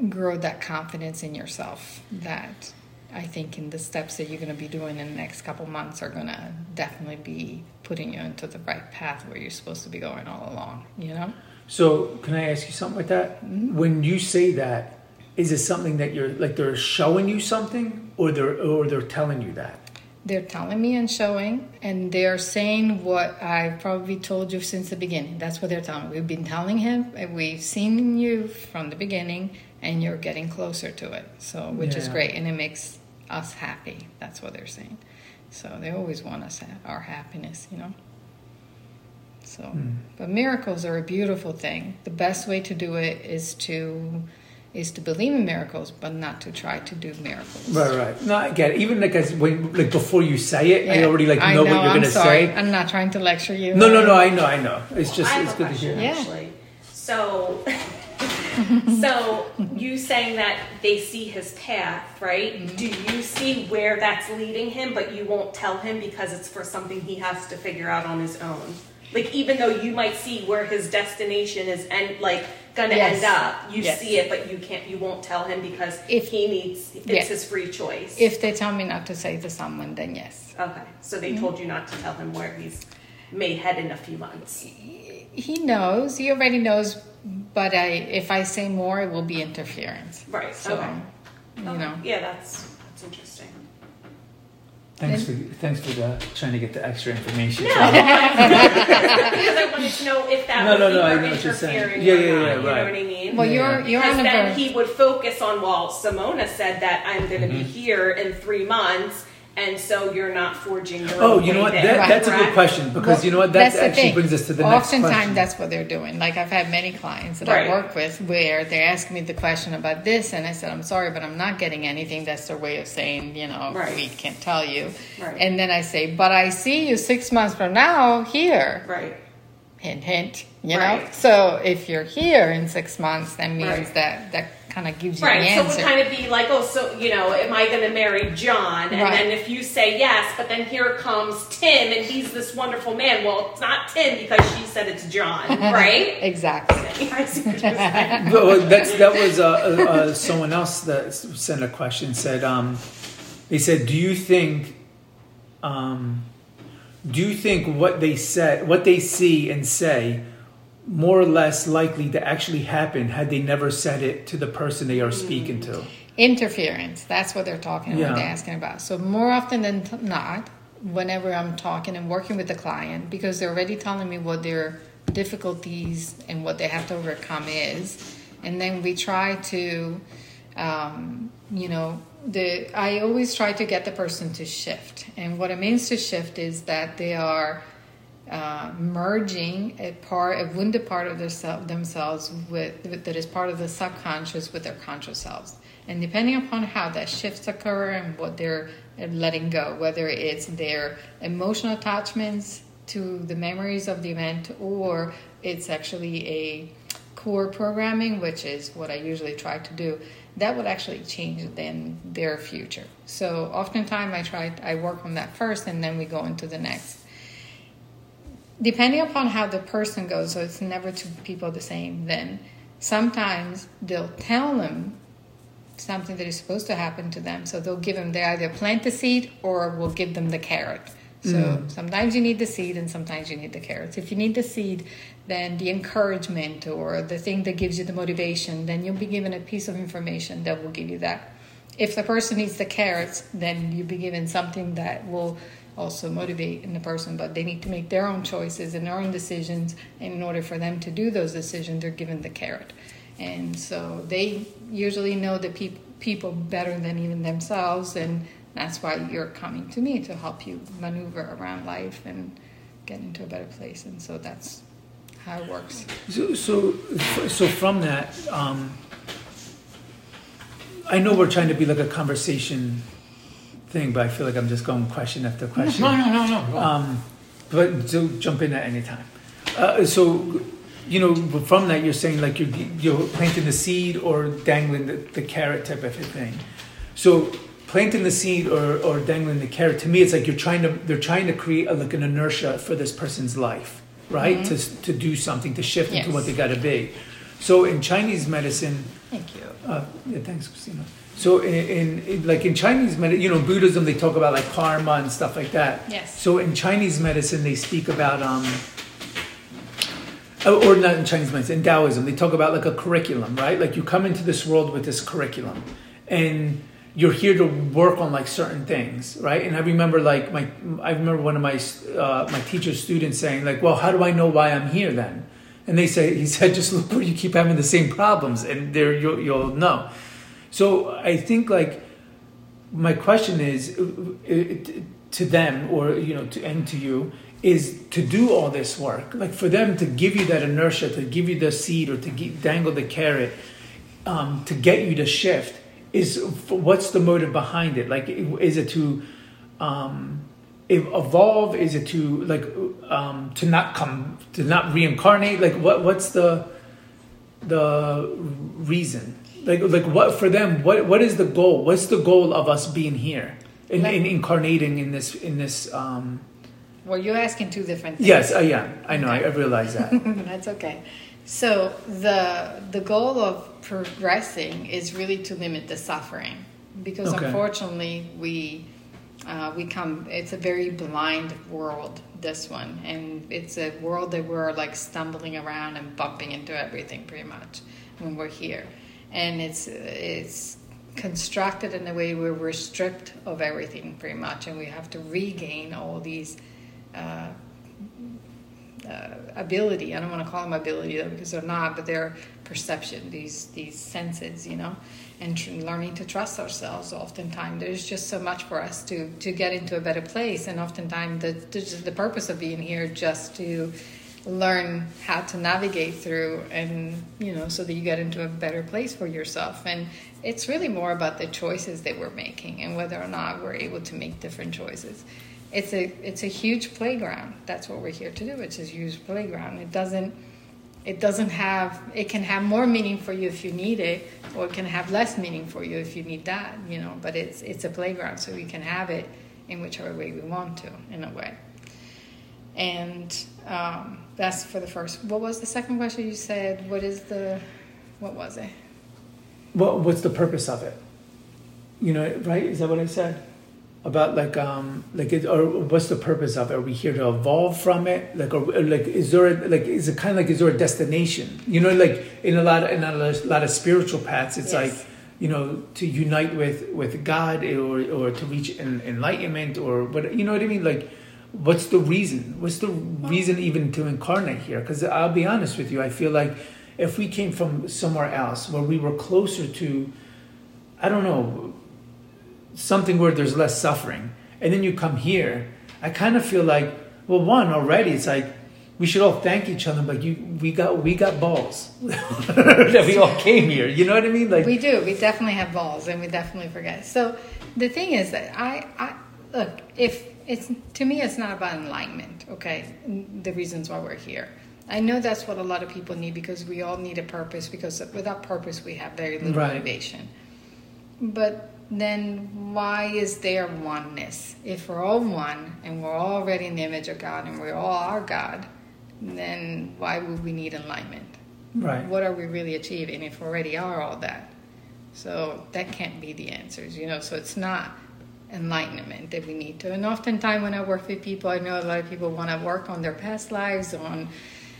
grow that confidence in yourself. That I think in the steps that you're going to be doing in the next couple months are going to definitely be putting you into the right path where you're supposed to be going all along. You know. So, can I ask you something like that? Mm-hmm. When you say that, is it something that you're like they're showing you something, or they're or they're telling you that? They're telling me and showing, and they're saying what I've probably told you since the beginning. That's what they're telling me. We've been telling him, and we've seen you from the beginning, and you're getting closer to it. So, which is great, and it makes us happy. That's what they're saying. So they always want us ha- our happiness, you know. So, Hmm. but miracles are a beautiful thing. The best way to do it is to is to believe in miracles, but not to try to do miracles. Right, right. No, I get it. Even like as when like before you say it, I already like I know, what you're I'm gonna sorry. say. I'm not trying to lecture you. No, no, no. I know, I know. It's just I it's a good to question, hear. Yeah. actually. So, so you saying that they see his path, right? Mm-hmm. Do you see where that's leading him, but you won't tell him because it's for something he has to figure out on his own? Like even though you might see where his destination is and like gonna Yes. end up, you Yes. see it, but you can't, you won't tell him because If- he needs it's Yeah. his free choice. If they tell me not to say to someone, then yes. okay, so they told you not to tell him where he's may head in a few months. He knows. He already knows. But I, if I say more, it will be interference. Right. So, okay. you Okay. know. Yeah, that's that's interesting. Thanks for thanks for the, trying to get the extra information. because I wanted to know if that No, was no, no, I know what you're saying. interfering Yeah, or yeah, not, yeah, You know what I mean? Well, Yeah. you're you're because on a then ver- he would focus on well, Simona said that I'm going to be mm-hmm. here in three months, and so you're not forging your oh, own. Oh, you know what? there, That, that's a good question because Well, you know what? That actually thing. brings us to the next Oftentimes, question. that's what they're doing. Like I've had many clients that Right. I work with where they ask me the question about this, and I said, "I'm sorry, but I'm not getting anything." That's their way of saying, you know, Right. we can't tell you. Right. And then I say, "But I see you six months from now here." Right. Hint, hint. You know. So if you're here in six months, that means Right. that that kind of gives you Right, the so it would kind of be like, oh, so you know, am I going to marry John? And Right. then if you say yes, but then here comes Tim, and he's this wonderful man. Well, it's not Tim because she said it's John, right? exactly. I see what you're saying. Well, that's that was uh, uh, uh, someone else that sent a question. Said um, they said, "Do you think, um, do you think what they said, what they see and say, more or less likely to actually happen had they never said it to the person they are speaking to? interference that's what they're talking about Yeah. they're asking about so more often than t- not whenever i'm talking and working with the client because they're already telling me what their difficulties and what they have to overcome is and then we try to um, you know the i always try to get the person to shift and what it means to shift is that they are uh, merging a part, a wounded part of their themselves with, with that is part of the subconscious with their conscious selves. And depending upon how that shifts occur and what they're letting go, whether it's their emotional attachments to the memories of the event or it's actually a core programming, which is what I usually try to do, that would actually change then their future. So oftentimes I try I work on that first and then we go into the next depending upon how the person goes, so it's never two people the same, then sometimes they'll tell them something that is supposed to happen to them. So they'll give them, they either plant the seed or we'll give them the carrot. So mm. sometimes you need the seed and sometimes you need the carrots. If you need the seed, then the encouragement or the thing that gives you the motivation, then you'll be given a piece of information that will give you that. If the person needs the carrots, then you'll be given something that will also motivate in the person, but they need to make their own choices and their own decisions. And in order for them to do those decisions, they're given the carrot. And so they usually know the peop- people better than even themselves. And that's why you're coming to me to help you maneuver around life and get into a better place. And so that's how it works. So, so, so from that, um, I know we're trying to be like a conversation thing, but I feel like I'm just going question after question. No, no, no, no. Um, but so jump in at any time. Uh, so, you know, from that, you're saying like you're you're planting the seed or dangling the, the carrot type of thing. So, planting the seed or, or dangling the carrot to me, it's like you're trying to they're trying to create a, like an inertia for this person's life, right? To to do something to shift into Yes. what they got to be. So, in Chinese medicine, Thank you. uh, yeah, thanks, Christina. So in, in, in like in Chinese medicine, you know, Buddhism, they talk about like karma and stuff like that. Yes. So in Chinese medicine, they speak about um, oh, or not in Chinese medicine, in Taoism, they talk about like a curriculum, right? Like you come into this world with this curriculum, and you're here to work on like certain things, right? And I remember like my, I remember one of my uh, my teacher's students saying like, well, how do I know why I'm here then? And they say, he said, just look where you keep having the same problems, and there you'll, you'll know. So I think like my question is uh, uh, to them, or you know, to and to you, is to do all this work, like for them to give you that inertia, to give you the seed, or to gi- dangle the carrot, um, to get you to shift. Is what's the motive behind it? Like, is it to um, evolve? Is it to like um, to not come to not reincarnate? Like, what what's the the reason? Like, like what for them? What what is the goal? What's the goal of us being here in, in incarnating in this in this? Um, Well, you're asking two different things. yes, I am. I know. I, I realize that. That's okay. So the the goal of progressing is really to limit the suffering, because Okay. unfortunately we uh, we come. It's a very blind world. This one, and it's a world that we're like stumbling around and bumping into everything pretty much when we're here, and it's it's constructed in a way where we're stripped of everything pretty much, and we have to regain all these. Uh, uh, ability. I don't want to call them ability though because they're not, but they're perception. These these senses, you know, and tr- learning to trust ourselves. Oftentimes, there's just so much for us to to get into a better place, and oftentimes the the, the purpose of being here just to learn how to navigate through and you know so that you get into a better place for yourself and it's really more about the choices that we're making and whether or not we're able to make different choices it's a it's a huge playground. That's what we're here to do. It's a huge playground. It doesn't it doesn't have it can have more meaning for you if you need it, or it can have less meaning for you if you need that. You know, but it's it's a playground, so we can have it in whichever way we want to, in a way. And um, that's for the first. What was the second question you said? What is the what was it? What what's the purpose of it? You know, right? Is that what I said? about like um like it, or what's the purpose of it? Are we here to evolve from it? Like or, or like is there a, like is it kind of like is there a destination? You know, like in a lot of in a lot of spiritual paths, it's Yes. like you know to unite with with God or or to reach en- enlightenment or what you know what I mean? Like what's the reason? What's the reason even to incarnate here? Because I'll be honest with you, I feel like if we came from somewhere else where we were closer to, I don't know, something where there's less suffering, and then you come here, I kind of feel like, well, one already, it's like we should all thank each other. Like you, we got we got balls that we all came here. You know what I mean? Like We do. We definitely have balls, and we definitely forget. So the thing is that I, I look if it's to me, it's not about enlightenment. Okay, the reasons why we're here. I know that's what a lot of people need because we all need a purpose. Because without purpose, we have very little Right. motivation. But then, why is there oneness? If we're all one and we're all already in the image of God and we all are God, then why would we need enlightenment? right. what are we really achieving if we already are all that? So that can't be the answers, you know. So it's not enlightenment that we need to. And oftentimes when I work with people, I know a lot of people want to work on their past lives, on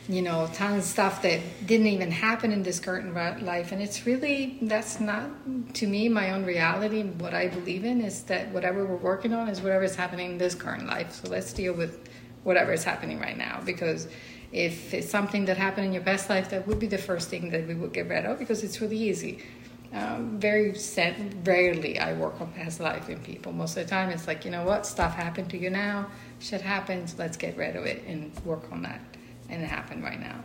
you know, tons of stuff that didn't even happen in this current life. And it's really that's not to me my own reality. What I believe in is that whatever we're working on is whatever is happening in this current life. So let's deal with whatever is happening right now because if it's something that happened in your past life that would be the first thing that we would get rid of because it's really easy um, very set rarely i work on past life in people. Most of the time it's like you know what? Stuff happened to you now. Shit happens. Let's get rid of it and work on that. And it happened right now.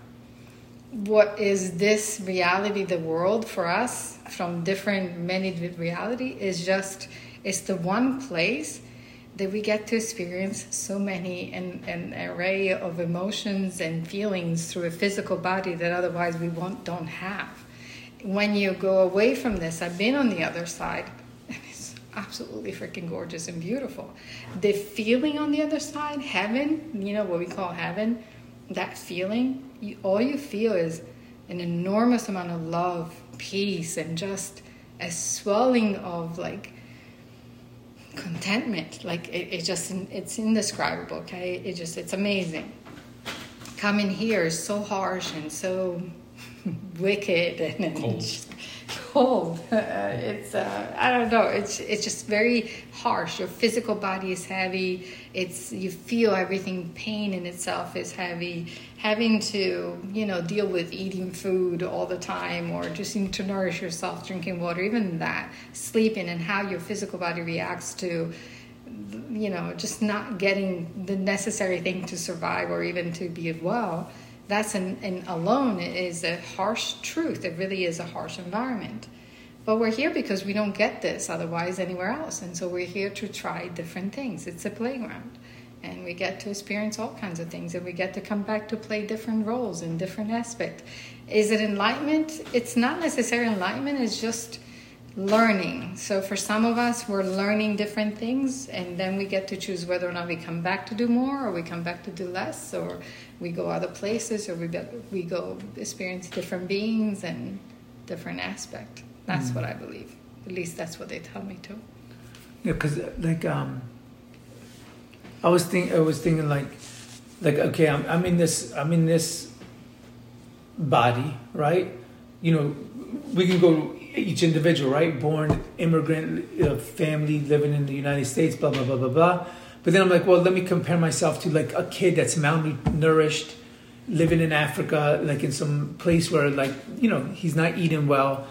What is this reality the world for us from different many reality is just it's the one place that we get to experience so many and an array of emotions and feelings through a physical body that otherwise we won't, don't have when you go away from this i've been on the other side and it's absolutely freaking gorgeous and beautiful. The feeling on the other side heaven you know what we call heaven that feeling you, all you feel is an enormous amount of love peace and just a swelling of like contentment. Like it, it just it's indescribable okay? It just it's amazing. Coming here is so harsh and so wicked and, Cold. cold. Uh, it's uh, i don't know. It's it's just very harsh. Your physical body is heavy. It's you feel everything pain in itself is heavy. Having to you know deal with eating food all the time or just need to nourish yourself drinking water even that sleeping and how your physical body reacts to you know just not getting the necessary thing to survive or even to be well that's an, an alone is a harsh truth. It really is a harsh environment. But we're here because we don't get this otherwise anywhere else. And so we're here to try different things. It's a playground. And we get to experience all kinds of things. And we get to come back to play different roles in different aspects is it enlightenment? It's not necessarily enlightenment. It's just learning. So for some of us we're learning different things. And then we get to choose whether or not we come back to do more or we come back to do less or we go other places or we, be, we go experience different beings and different aspect that's what i believe at least that's what they tell me to Yeah, because like um, I was think I was thinking like, like okay, I'm I'm in this I'm in this body, right? You know, we can go each individual, right? Born immigrant uh, family living in the United States, blah blah blah blah blah. But then I'm like, well, let me compare myself to like a kid that's malnourished, living in Africa, like in some place where like you know he's not eating well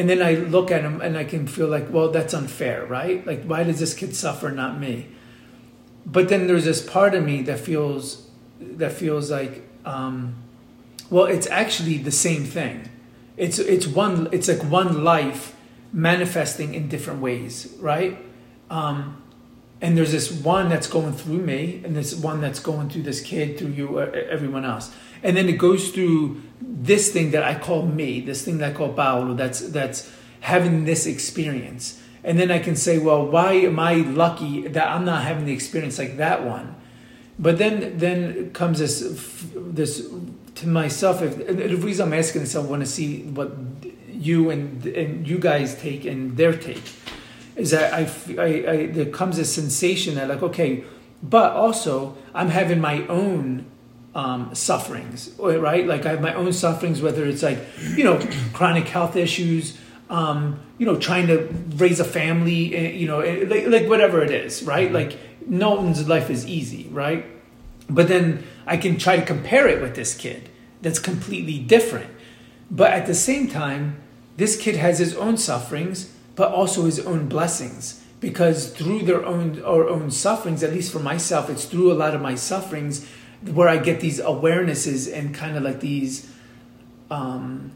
and then I look at him and I can feel like, well, that's unfair, right? Like, why does this kid suffer, not me? But then there's this part of me that feels that feels like, um, well, it's actually the same thing. It's it's one. It's like one life manifesting in different ways, right? Um, and there's this one that's going through me, and this one that's going through this kid, through you, uh, everyone else, and then it goes through this thing that I call me, this thing that I call Paolo, that's that's having this experience, and then I can say, well, why am I lucky that I'm not having the experience like that one? But then then comes this this to myself. If the reason I'm asking this, I want to see what you and and you guys take and their take is that I, I- I- there comes a sensation that like okay, but also I'm having my own um, sufferings, right? Like I have my own sufferings, whether it's like you know chronic health issues, um, you know trying to raise a family, eh, you know, eh, like, like whatever it is, right? Like no one's life is easy, right? But then I can try to compare it with this kid that's completely different. But at the same time, this kid has his own sufferings, but also his own blessings. Because through their own our own sufferings, at least for myself, it's through a lot of my sufferings where I get these awarenesses and kind of like these um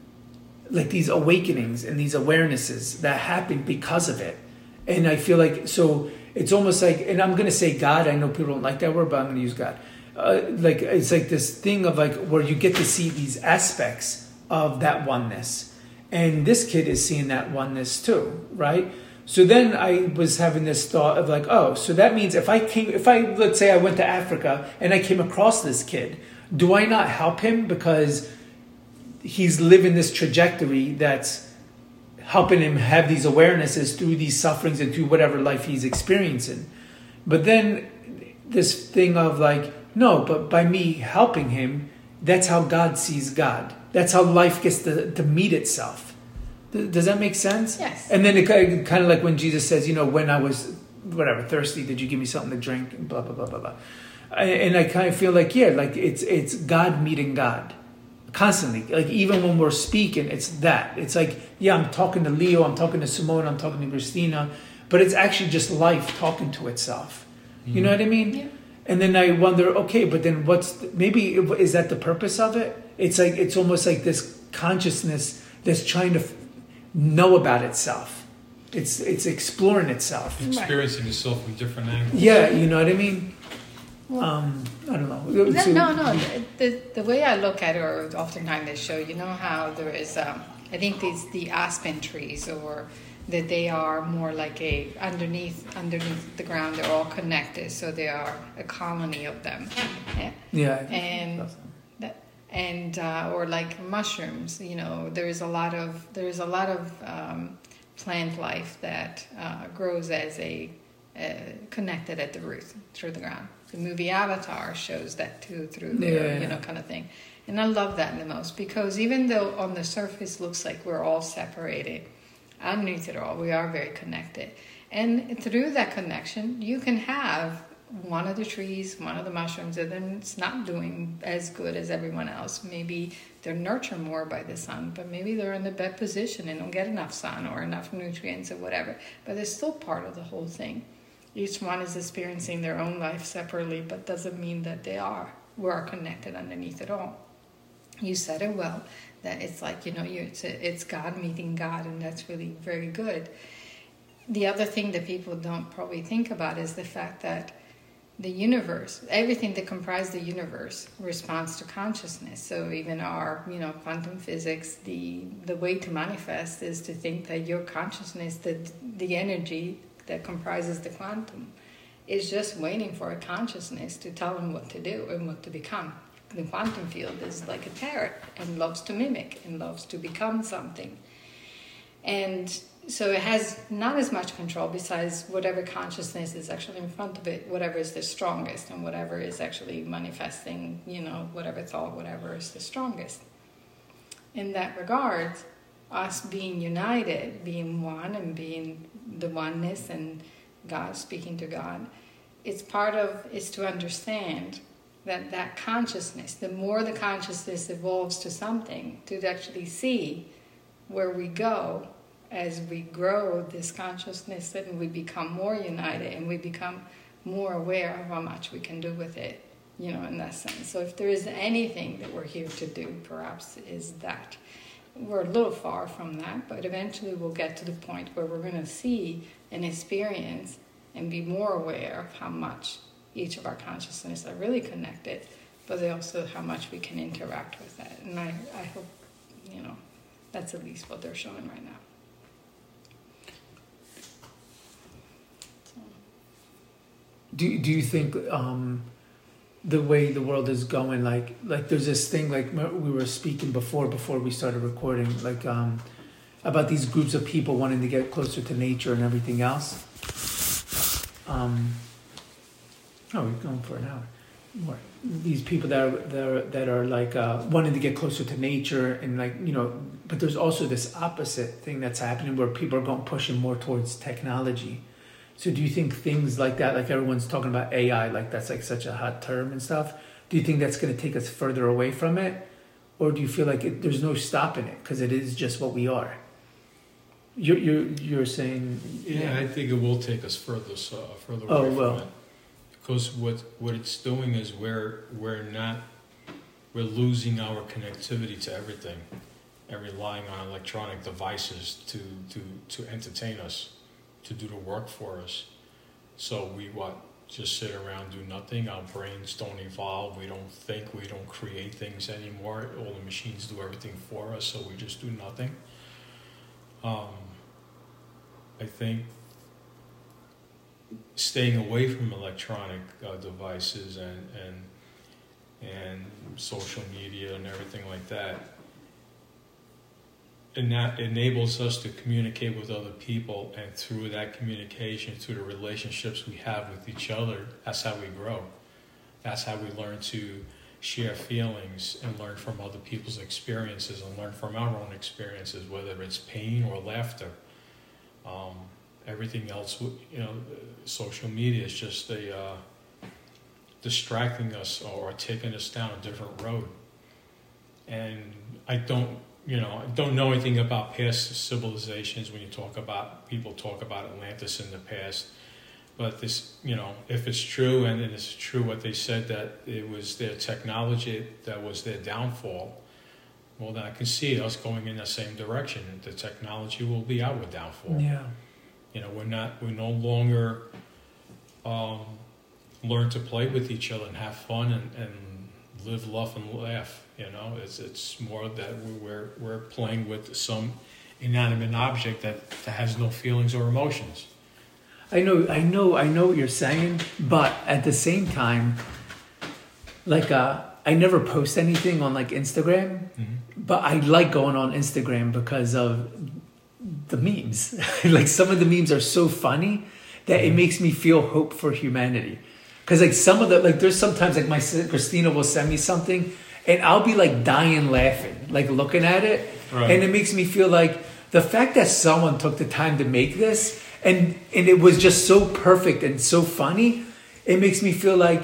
like these awakenings and these awarenesses that happen because of it. And I feel like so it's almost like and I'm gonna say God, I know people don't like that word, but I'm gonna use God. Uh, like it's like this thing of like where you get to see these aspects of that oneness and this kid is seeing that oneness too right? So then i was having this thought of like oh so that means if i came if i let's say i went to africa and i came across this kid do i not help him because he's living this trajectory that's helping him have these awarenesses through these sufferings and through whatever life he's experiencing? But then this thing of like no but by me helping him that's how god sees god that's how life gets to, to meet itself. Th- does that make sense? Yes. and then it kind of like when jesus says you know when i was whatever thirsty did you give me something to drink? And blah blah blah blah blah. I- and i kind of feel like yeah like it's it's god meeting god constantly. Like even when we're speaking it's that. It's like yeah i'm talking to leo i'm talking to simone i'm talking to christina but it's actually just life talking to itself. You mm-hmm. know what i mean? Yeah. and then i wonder okay but then what's the, maybe is that the purpose of it it's like it's almost like this consciousness that's trying to f- know about itself it's it's exploring itself Experiencing yourself from different angles. yeah you know what i mean um i don't know No, So- no, no. The, the, the way I look at it, or oftentimes they show, you know how there is, um, I think these the aspen trees, or that they are more like a underneath underneath the ground. They're all connected, so they are a colony of them. Yeah. yeah and that, and uh, or like mushrooms you know there is a lot of there is a lot of um, plant life that uh, grows as a uh, connected at the root through the ground. The movie avatar shows that too through their Yeah. you know kind of thing. And i love that the most because even though on the surface looks like we're all separated underneath it all we are very connected. And through that connection you can have one of the trees, one of the mushrooms, and then it's not doing as good as everyone else. Maybe they're nurtured more by the sun, but maybe they're in the bad position and don't get enough sun or enough nutrients or whatever. But they're still part of the whole thing. Each one is experiencing their own life separately, but doesn't mean that they are. We are connected underneath it all. You said it well. That it's like you know, you it's, it's God meeting God, and that's really very good. The other thing that people don't probably think about is the fact that the universe, everything that comprises the universe, responds to consciousness. So even our, you know, quantum physics, the the way to manifest is to think that your consciousness, the the energy that comprises the quantum, is just waiting for a consciousness to tell them what to do and what to become. The quantum field is like a parrot and loves to mimic and loves to become something. And so it has not as much control besides whatever consciousness is actually in front of it, whatever is the strongest, and whatever is actually manifesting, you know, whatever thought, whatever is the strongest. In that regard, us being united, being one, and being the oneness, and God speaking to God, it's part of is to understand that that consciousness, the more the consciousness evolves to something, to actually see where we go as we grow this consciousness and we become more united and we become more aware of how much we can do with it, you know, in that sense. So if there is anything that we're here to do, perhaps is that. We're a little far from that, but eventually we'll get to the point where we're going to see and experience and be more aware of how much each of our consciousness are really connected, but also how much we can interact with that. And I, I hope, you know, that's at least what they're showing right now. So, do do you think um, the way the world is going, like like there's this thing like we were speaking before before we started recording, like um, about these groups of people wanting to get closer to nature and everything else. Um, oh, we're going for an hour. More. These people that are that are, that are like uh, wanting to get closer to nature and like you know, but there's also this opposite thing that's happening where people are going pushing more towards technology. So do you think things like that, like everyone's talking about AI, like that's like such a hot term and stuff? Do you think that's going to take us further away from it, or do you feel like it, there's no stopping it because it is just what we are? You're you're you're saying Yeah, I think it will take us further, so, further Oh, away from well. it. Because what, what it's doing is we're, we're not, we're losing our connectivity to everything and relying on electronic devices to, to, to entertain us, to do the work for us. So we what, just sit around, do nothing, our brains don't evolve, we don't think, we don't create things anymore, all the machines do everything for us, so we just do nothing. Um, I think staying away from electronic uh, devices and, and and social media and everything like that and that enables us to communicate with other people and through that communication through the relationships we have with each other that's how we grow that's how we learn to share feelings and learn from other people's experiences and learn from our own experiences whether it's pain or laughter um, everything else, you know, social media is just a uh, distracting us or taking us down a different road. And I don't, you know, I don't know anything about past civilizations when you talk about people talk about Atlantis in the past. But this, you know, if it's true and it's true what they said that it was their technology that was their downfall, well, then I can see us going in the same direction. The technology will be our downfall. yeah. You know, we're not, we no longer um, learn to play with each other and have fun and, and live, love, and laugh. You know, it's it's more that we're we're playing with some inanimate object that, that has no feelings or emotions. I know, I know, I know what you're saying, but at the same time, like uh, I never post anything on like Instagram, but I like going on Instagram because of the memes. like some of the memes are so funny that it makes me feel hope for humanity. Because like some of the like, there's sometimes like my Christina will send me something, and I'll be like dying laughing, like looking at it, Right. and it makes me feel like the fact that someone took the time to make this, and and it was just so perfect and so funny, it makes me feel like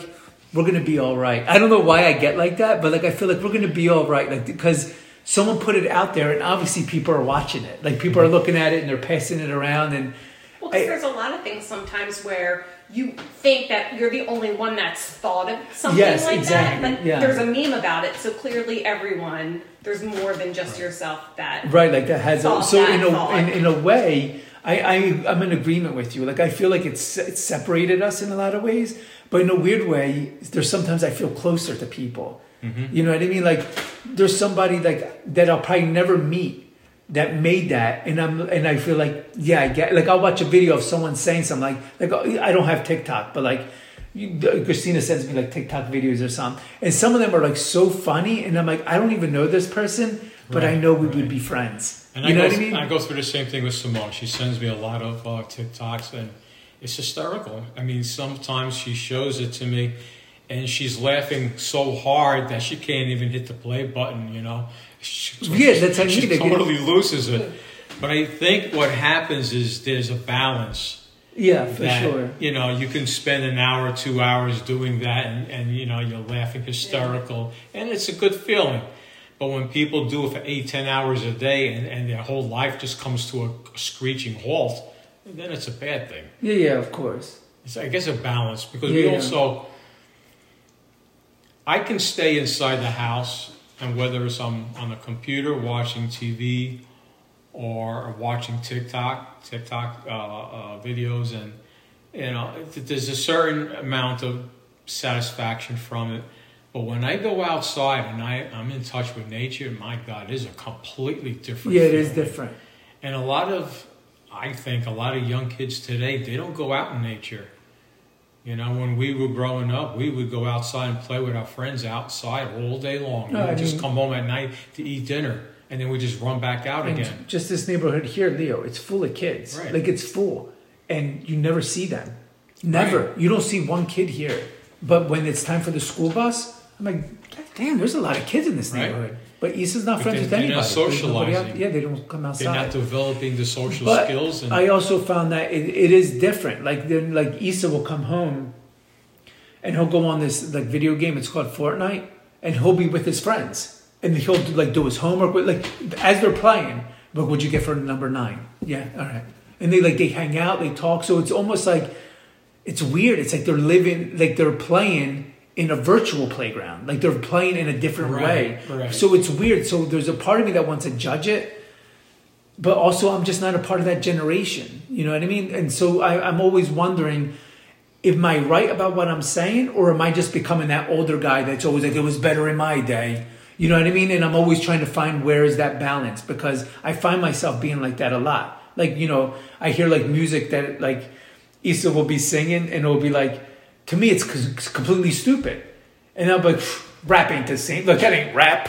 we're gonna be all right. I don't know why I get like that, but like I feel like we're gonna be all right, like because someone put it out there, and obviously people are watching it. Like people are mm-hmm. looking at it and they're passing it around, and Well, because I- there's a lot of things sometimes where you think that you're the only one that's thought of something Yes, like exactly, that, but yeah. there's a meme about it. So clearly, everyone there's more than just yourself that. right, like that has a, so that in a in, in a way. I, I I'm in agreement with you. Like I feel like it's it's separated us in a lot of ways, but in a weird way, there's sometimes I feel closer to people. Mm-hmm. You know what I mean? Like there's somebody like that I'll probably never meet that made that, and I'm and I feel like yeah, I get like I'll watch a video of someone saying something like like I don't have TikTok, but like. You, Christina sends me like TikTok videos or something, and some of them are like so funny, and I'm like, I don't even know this person, but I know we would be friends. And you I know go, what I mean? I go through the same thing with Simone. She sends me a lot of uh, TikToks, and it's hysterical. I mean, sometimes she shows it to me, and she's laughing so hard that she can't even hit the play button. You know, she, Yeah, that's how she totally loses it. But I think what happens is there's a balance. yeah, for that, sure. You know, you can spend an hour, two hours doing that, and, and you know, you're laughing hysterical, and it's a good feeling. But when people do it for eight, ten hours a day, and, and their whole life just comes to a, screeching halt, then it's a bad thing. Yeah, yeah, of course. It's, I guess, a balance because Yeah. we also. I can stay inside the house, and whether it's I'm on the computer watching TV, or watching TikTok, TikTok uh, uh, videos, and you know, there's a certain amount of satisfaction from it. But when I go outside and I, I'm in touch with nature, my God, it is a completely different. Yeah, it is feeling. different. And a lot of, I think, a lot of young kids today, they don't go out in nature. You know, when we were growing up, we would go outside and play with our friends outside all day long. No, we I just mean- come home at night to eat dinner. and then we just run back out And again. just this neighborhood here, Leo, it's full of kids. Right. Like it's full, and you never see them. Never. Right. You don't see one kid here. But when it's time for the school bus, I'm like, damn, there's a lot of kids in this Right. neighborhood. But Isa's not But friends with they're anybody. not There's nobody out- socializing. yeah, they don't come outside. They're not developing the social But skills. And I also found that it, it is different. Like then, like Isa will come home, and he'll go on this like video game. It's called Fortnite, and he'll be with his friends, and he'll do, like do his homework. With, like as they're playing, but what'd you get for number nine? Yeah, all right. And they like they hang out, they talk. So it's almost like it's weird. It's like they're living, like they're playing in a virtual playground. Like they're playing in a different Right, way. right. So it's weird. So there's a part of me that wants to judge it but also I'm just not a part of that generation. You know what I mean? And so I, I'm always wondering, am I right about what I'm saying, or am I just becoming that older guy that's always like it was better in my day? You know what I mean? And I'm always trying to find where is that balance because I find myself being like that a lot. Like you know, I hear like music that like Isa will be singing, and it'll be like, to me, it's completely stupid, and I'm like, rap ain't the same. Look, that ain't rap.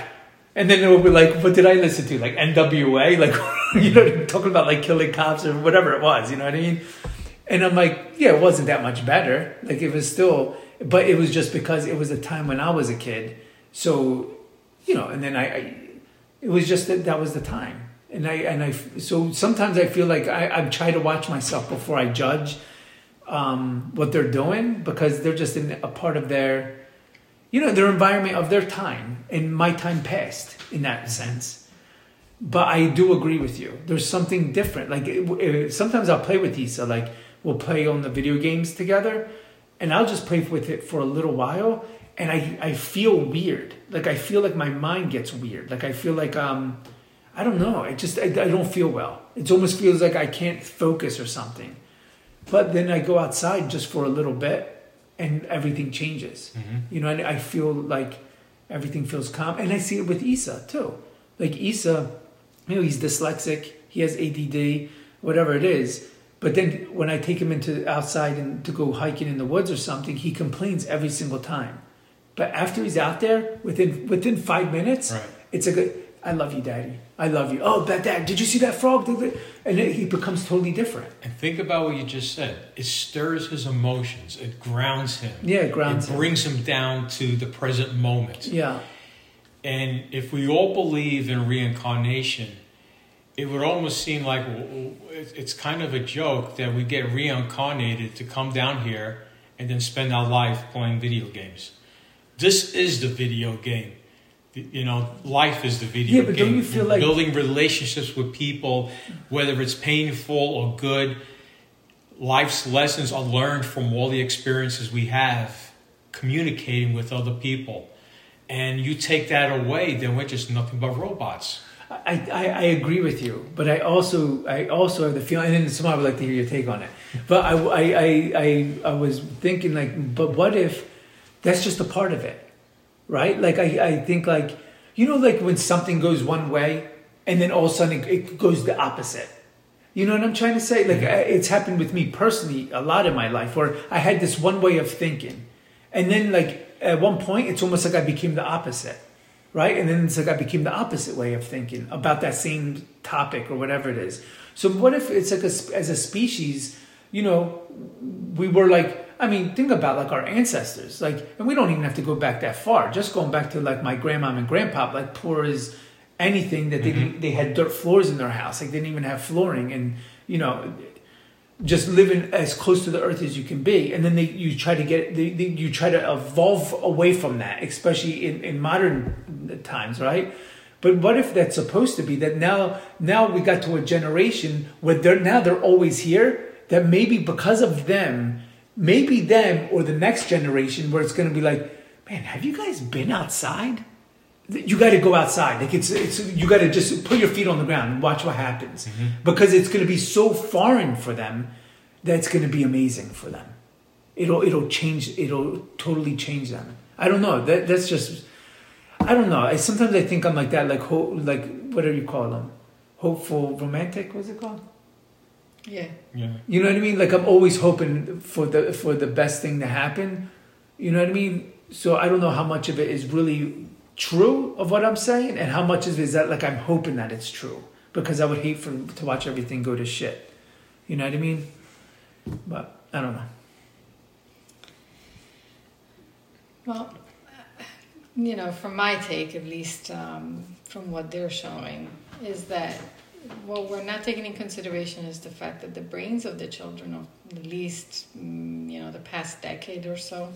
And then it will be like, what did I listen to? Like NWA? Like, you know, talking about like killing cops or whatever it was, you know what I mean? And I'm like, yeah, it wasn't that much better. Like, it was still, but it was just because it was a time when I was a kid. So, you know, and then I, I it was just that that was the time. And I, and I, so sometimes I feel like I, I try to watch myself before I judge um, what they're doing because they're just in a part of their, you know, their environment of their time and my time passed in that sense. But I do agree with you. There's something different. Like it, it, sometimes I'll play with Isa. Like we'll play on the video games together, and I'll just play with it for a little while, and I I feel weird. Like I feel like my mind gets weird. Like I feel like um, I don't know. I just I, I don't feel well. It almost feels like I can't focus or something. But then I go outside just for a little bit, and everything changes. Mm-hmm. You know, I, I feel like everything feels calm, and I see it with Isa too. Like Isa, you know, he's dyslexic, he has ADD, whatever it is. But then when I take him into outside and to go hiking in the woods or something, he complains every single time. But after he's out there, within within five minutes, Right. it's a good. I love you, Daddy. I love you. Oh, but Dad, did you see that frog? And it, he becomes totally different. And think about what you just said. It stirs his emotions. It grounds him. Yeah, it grounds It him. brings him down to the present moment. Yeah, And if we all believe in reincarnation, it would almost seem like w- w- it's it's kind of a joke that we get reincarnated to come down here and then spend our life playing video games. This is the video game. You know, life is the video Yeah, but game. don't you feel like- building relationships with people, whether it's painful or good, life's lessons are learned from all the experiences we have communicating with other people. And you take that away, then we're just nothing but robots. I, I, I agree with you, but I also I also have the feeling, and then somehow I would like to hear your take on it. But I, I, I, I, I was thinking like, but what if that's just a part of it, right? Like I, I think like you know like when something goes one way and then all of a sudden it, it goes the opposite. You know what I'm trying to say? Like mm-hmm. I- it's happened with me personally a lot in my life where I had this one way of thinking, and then like at one point it's almost like I became the opposite right? And then it's like I became the opposite way of thinking about that same topic or whatever it is. So what if it's like a, as a species, you know, we were like, I mean, think about like our ancestors, like, and we don't even have to go back that far. Just going back to like my grandmom and grandpop, like poor as anything that they mm-hmm. they had dirt floors in their house, like they didn't even have flooring, and you know, just living as close to the earth as you can be. And then they, you try to get they, they, you try to evolve away from that especially in, in modern times right? But what if that's supposed to be that now now we got to a generation where they're now they're always here that maybe because of them maybe them or the next generation where it's going to be like man have you guys been outside you got to go outside. Like it's it's you got to just put your feet on the ground and watch what happens mm-hmm. because it's going to be so foreign for them that it's going to be amazing for them. It'll it'll change. It'll totally change them. I don't know. That that's just. I don't know. I, sometimes I think I'm like that. Like ho- like whatever you call them, hopeful romantic. What's it called? Yeah. Yeah. You know what I mean? Like I'm always hoping for the for the best thing to happen. You know what I mean? So I don't know how much of it is really true of what I'm saying, and how much is is that like I'm hoping that it's true because I would hate for to watch everything go to shit. You know what I mean? But I don't know. Well, you know, from my take, at least um, from what they're showing, is that what we're not taking in consideration is the fact that the brains of the children of at least, mm, you know, the past decade or so,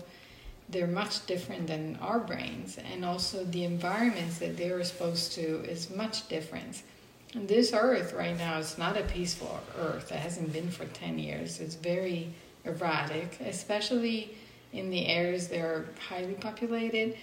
they're much different than our brains. And also the environments that they're exposed to is much different. And this earth right now is not a peaceful earth. It hasn't been for 10 years. It's very erratic, especially in the areas that are highly populated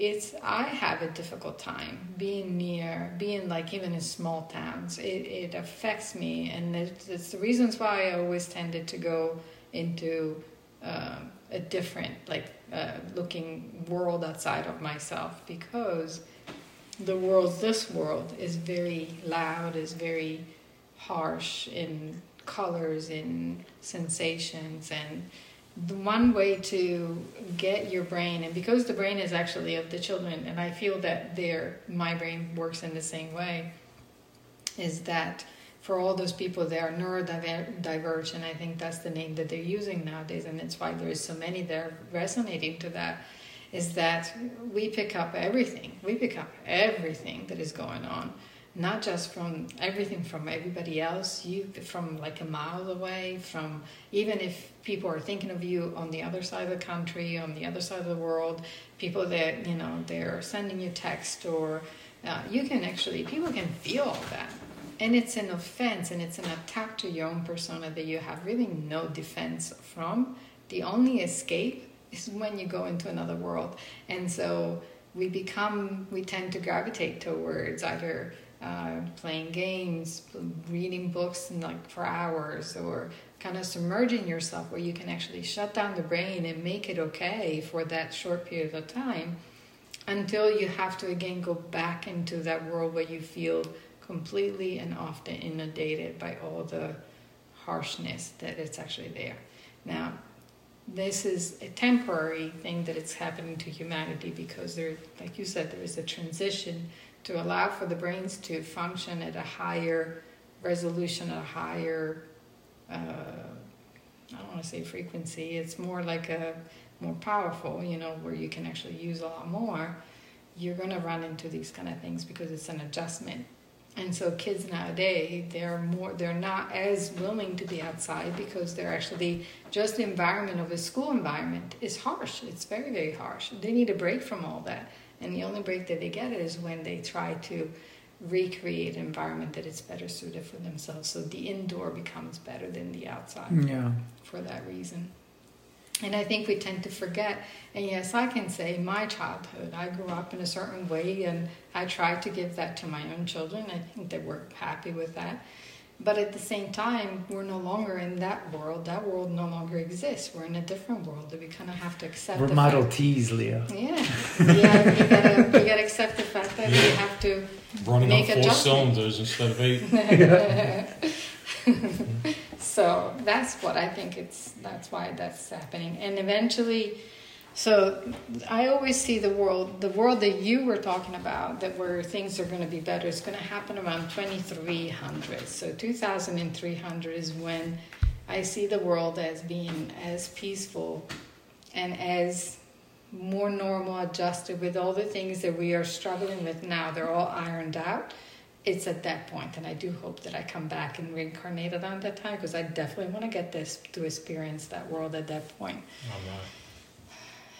it's i have a difficult time being near being like even in small towns. It, it affects me and it's, it's the reasons why i always tended to go into uh, a different like uh, looking world outside of myself because the world this world is very loud is very harsh in colors in sensations and the one way to get your brain and because the brain is actually of the children and i feel that their my brain works in the same way is that for all those people they are neurodivergent and i think that's the name that they're using nowadays and it's why there is so many that are resonating to that is that we pick up everything. We pick up everything that is going on not just from everything from everybody else you from like a mile away from even if people are thinking of you on the other side of the country on the other side of the world people that you know they're sending you text or uh, you can actually people can feel all that. And it's an offense and it's an attack to your own persona that you have really no defense from. The only escape is when you go into another world. And so we become we tend to gravitate towards either uh, playing games, reading books and like for hours, or kind of submerging yourself where you can actually shut down the brain and make it okay for that short period of time until you have to again go back into that world where you feel completely and often inundated by all the harshness that it's actually there. Now, this is a temporary thing that it's happening to humanity because there, like you said, there is a transition to allow for the brains to function at a higher resolution, at a higher, uh, I don't want to say frequency, it's more like a more powerful, you know, where you can actually use a lot more, you're going to run into these kind of things because it's an adjustment. And so kids nowadays, they're more, they're not as willing to be outside because they're actually just the environment of a school environment is harsh. It's very, very harsh. They need a break from all that. And the only break that they get is when they try to recreate an environment that is better suited for themselves. So the indoor becomes better than the outside. Yeah. For that reason. And I think we tend to forget. And yes, I can say my childhood, I grew up in a certain way and I tried to give that to my own children. I think they were happy with that. But at the same time, we're no longer in that world. That world no longer exists. We're in a different world that we kind of have to accept. We're Model fact. T's, Leo. Yeah, yeah. You gotta, you gotta accept the fact that we have to running make on four cylinders instead of eight. so that's what I think. It's that's why that's happening, and eventually so I always see the world, the world that you were talking about, that where things are going to be better, is going to happen around 2300. So 2300 is when I see the world as being as peaceful and as more normal, adjusted with all the things that we are struggling with now. They're all ironed out. It's at that point, and I do hope that I come back and reincarnate around that time because I definitely want to get this to experience that world at that point. Oh,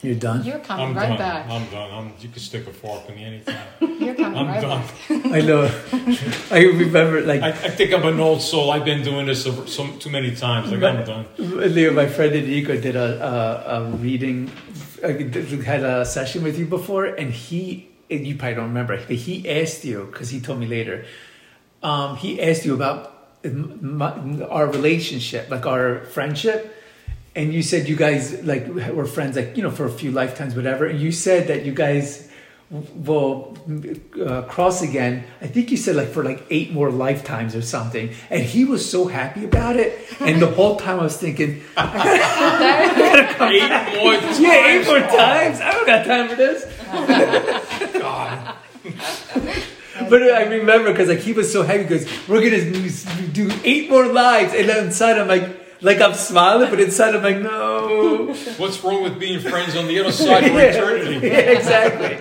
you're done. You're coming I'm right done. back. I'm done. I'm, you can stick a fork in me anytime. You're coming I'm right done. back. I know. I remember, like, I, I think I'm an old soul. I've been doing this so, so too many times. Like I'm done. Leo, my friend Enrico did a, a, a reading, I had a session with you before, and he, and you probably don't remember, but he asked you, because he told me later, um, he asked you about my, our relationship, like our friendship and you said you guys like were friends like you know for a few lifetimes whatever. And you said that you guys will uh, cross again. I think you said like for like eight more lifetimes or something. And he was so happy about it. And the whole time i was thinking I gotta, I gotta eight more times. yeah eight more times. i don't got time for this. God. But I remember because like he was so happy because we're gonna do eight more lives, and then inside I'm like, like I'm smiling, but inside I'm like, no. What's wrong with being friends on the other side of yeah, eternity? exactly.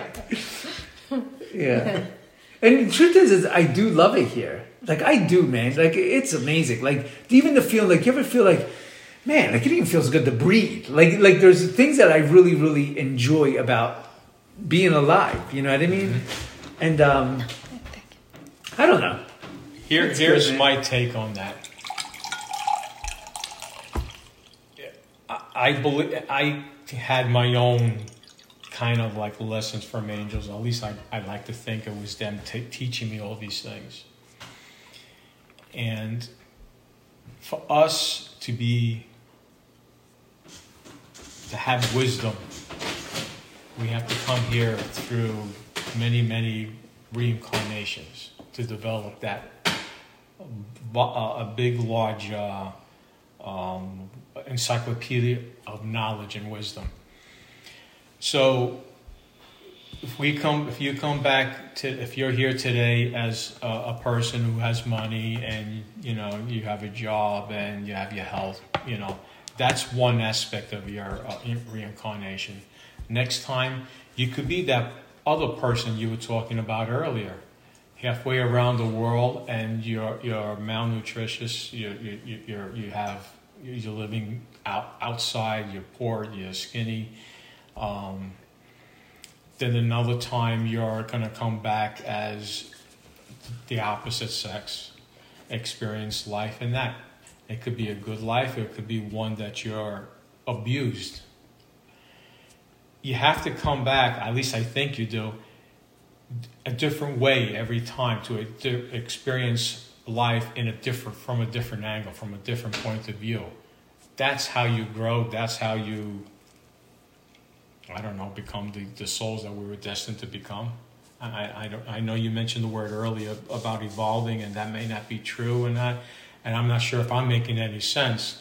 Yeah. And the truth is, is I do love it here. Like I do, man. Like it's amazing. Like even the feel. Like you ever feel like, man, like it even feels good to breathe. Like like there's things that I really really enjoy about being alive. You know what I mean? Mm-hmm. And um, I don't know. Here, here's good, my take on that. I, believe I had my own kind of like lessons from angels. At least I, I like to think it was them t- teaching me all these things. And for us to be to have wisdom, we have to come here through many, many reincarnations to develop that uh, a big, large uh, um, encyclopedia of knowledge and wisdom. So, if we come, if you come back to, if you're here today as a, a person who has money and you know you have a job and you have your health, you know, that's one aspect of your uh, reincarnation. Next time, you could be that other person you were talking about earlier halfway around the world and you're you're malnutritious you you you're, you have you're living out outside you're poor you're skinny um, then another time you're going to come back as the opposite sex experience life in that it could be a good life it could be one that you're abused. You have to come back at least i think you do a different way every time to experience life in a different from a different angle from a different point of view. That's how you grow. That's how you i don't know become the, the souls that we were destined to become. I, I, don't, I know you mentioned the word earlier about evolving and that may not be true and that and i'm not sure if i'm making any sense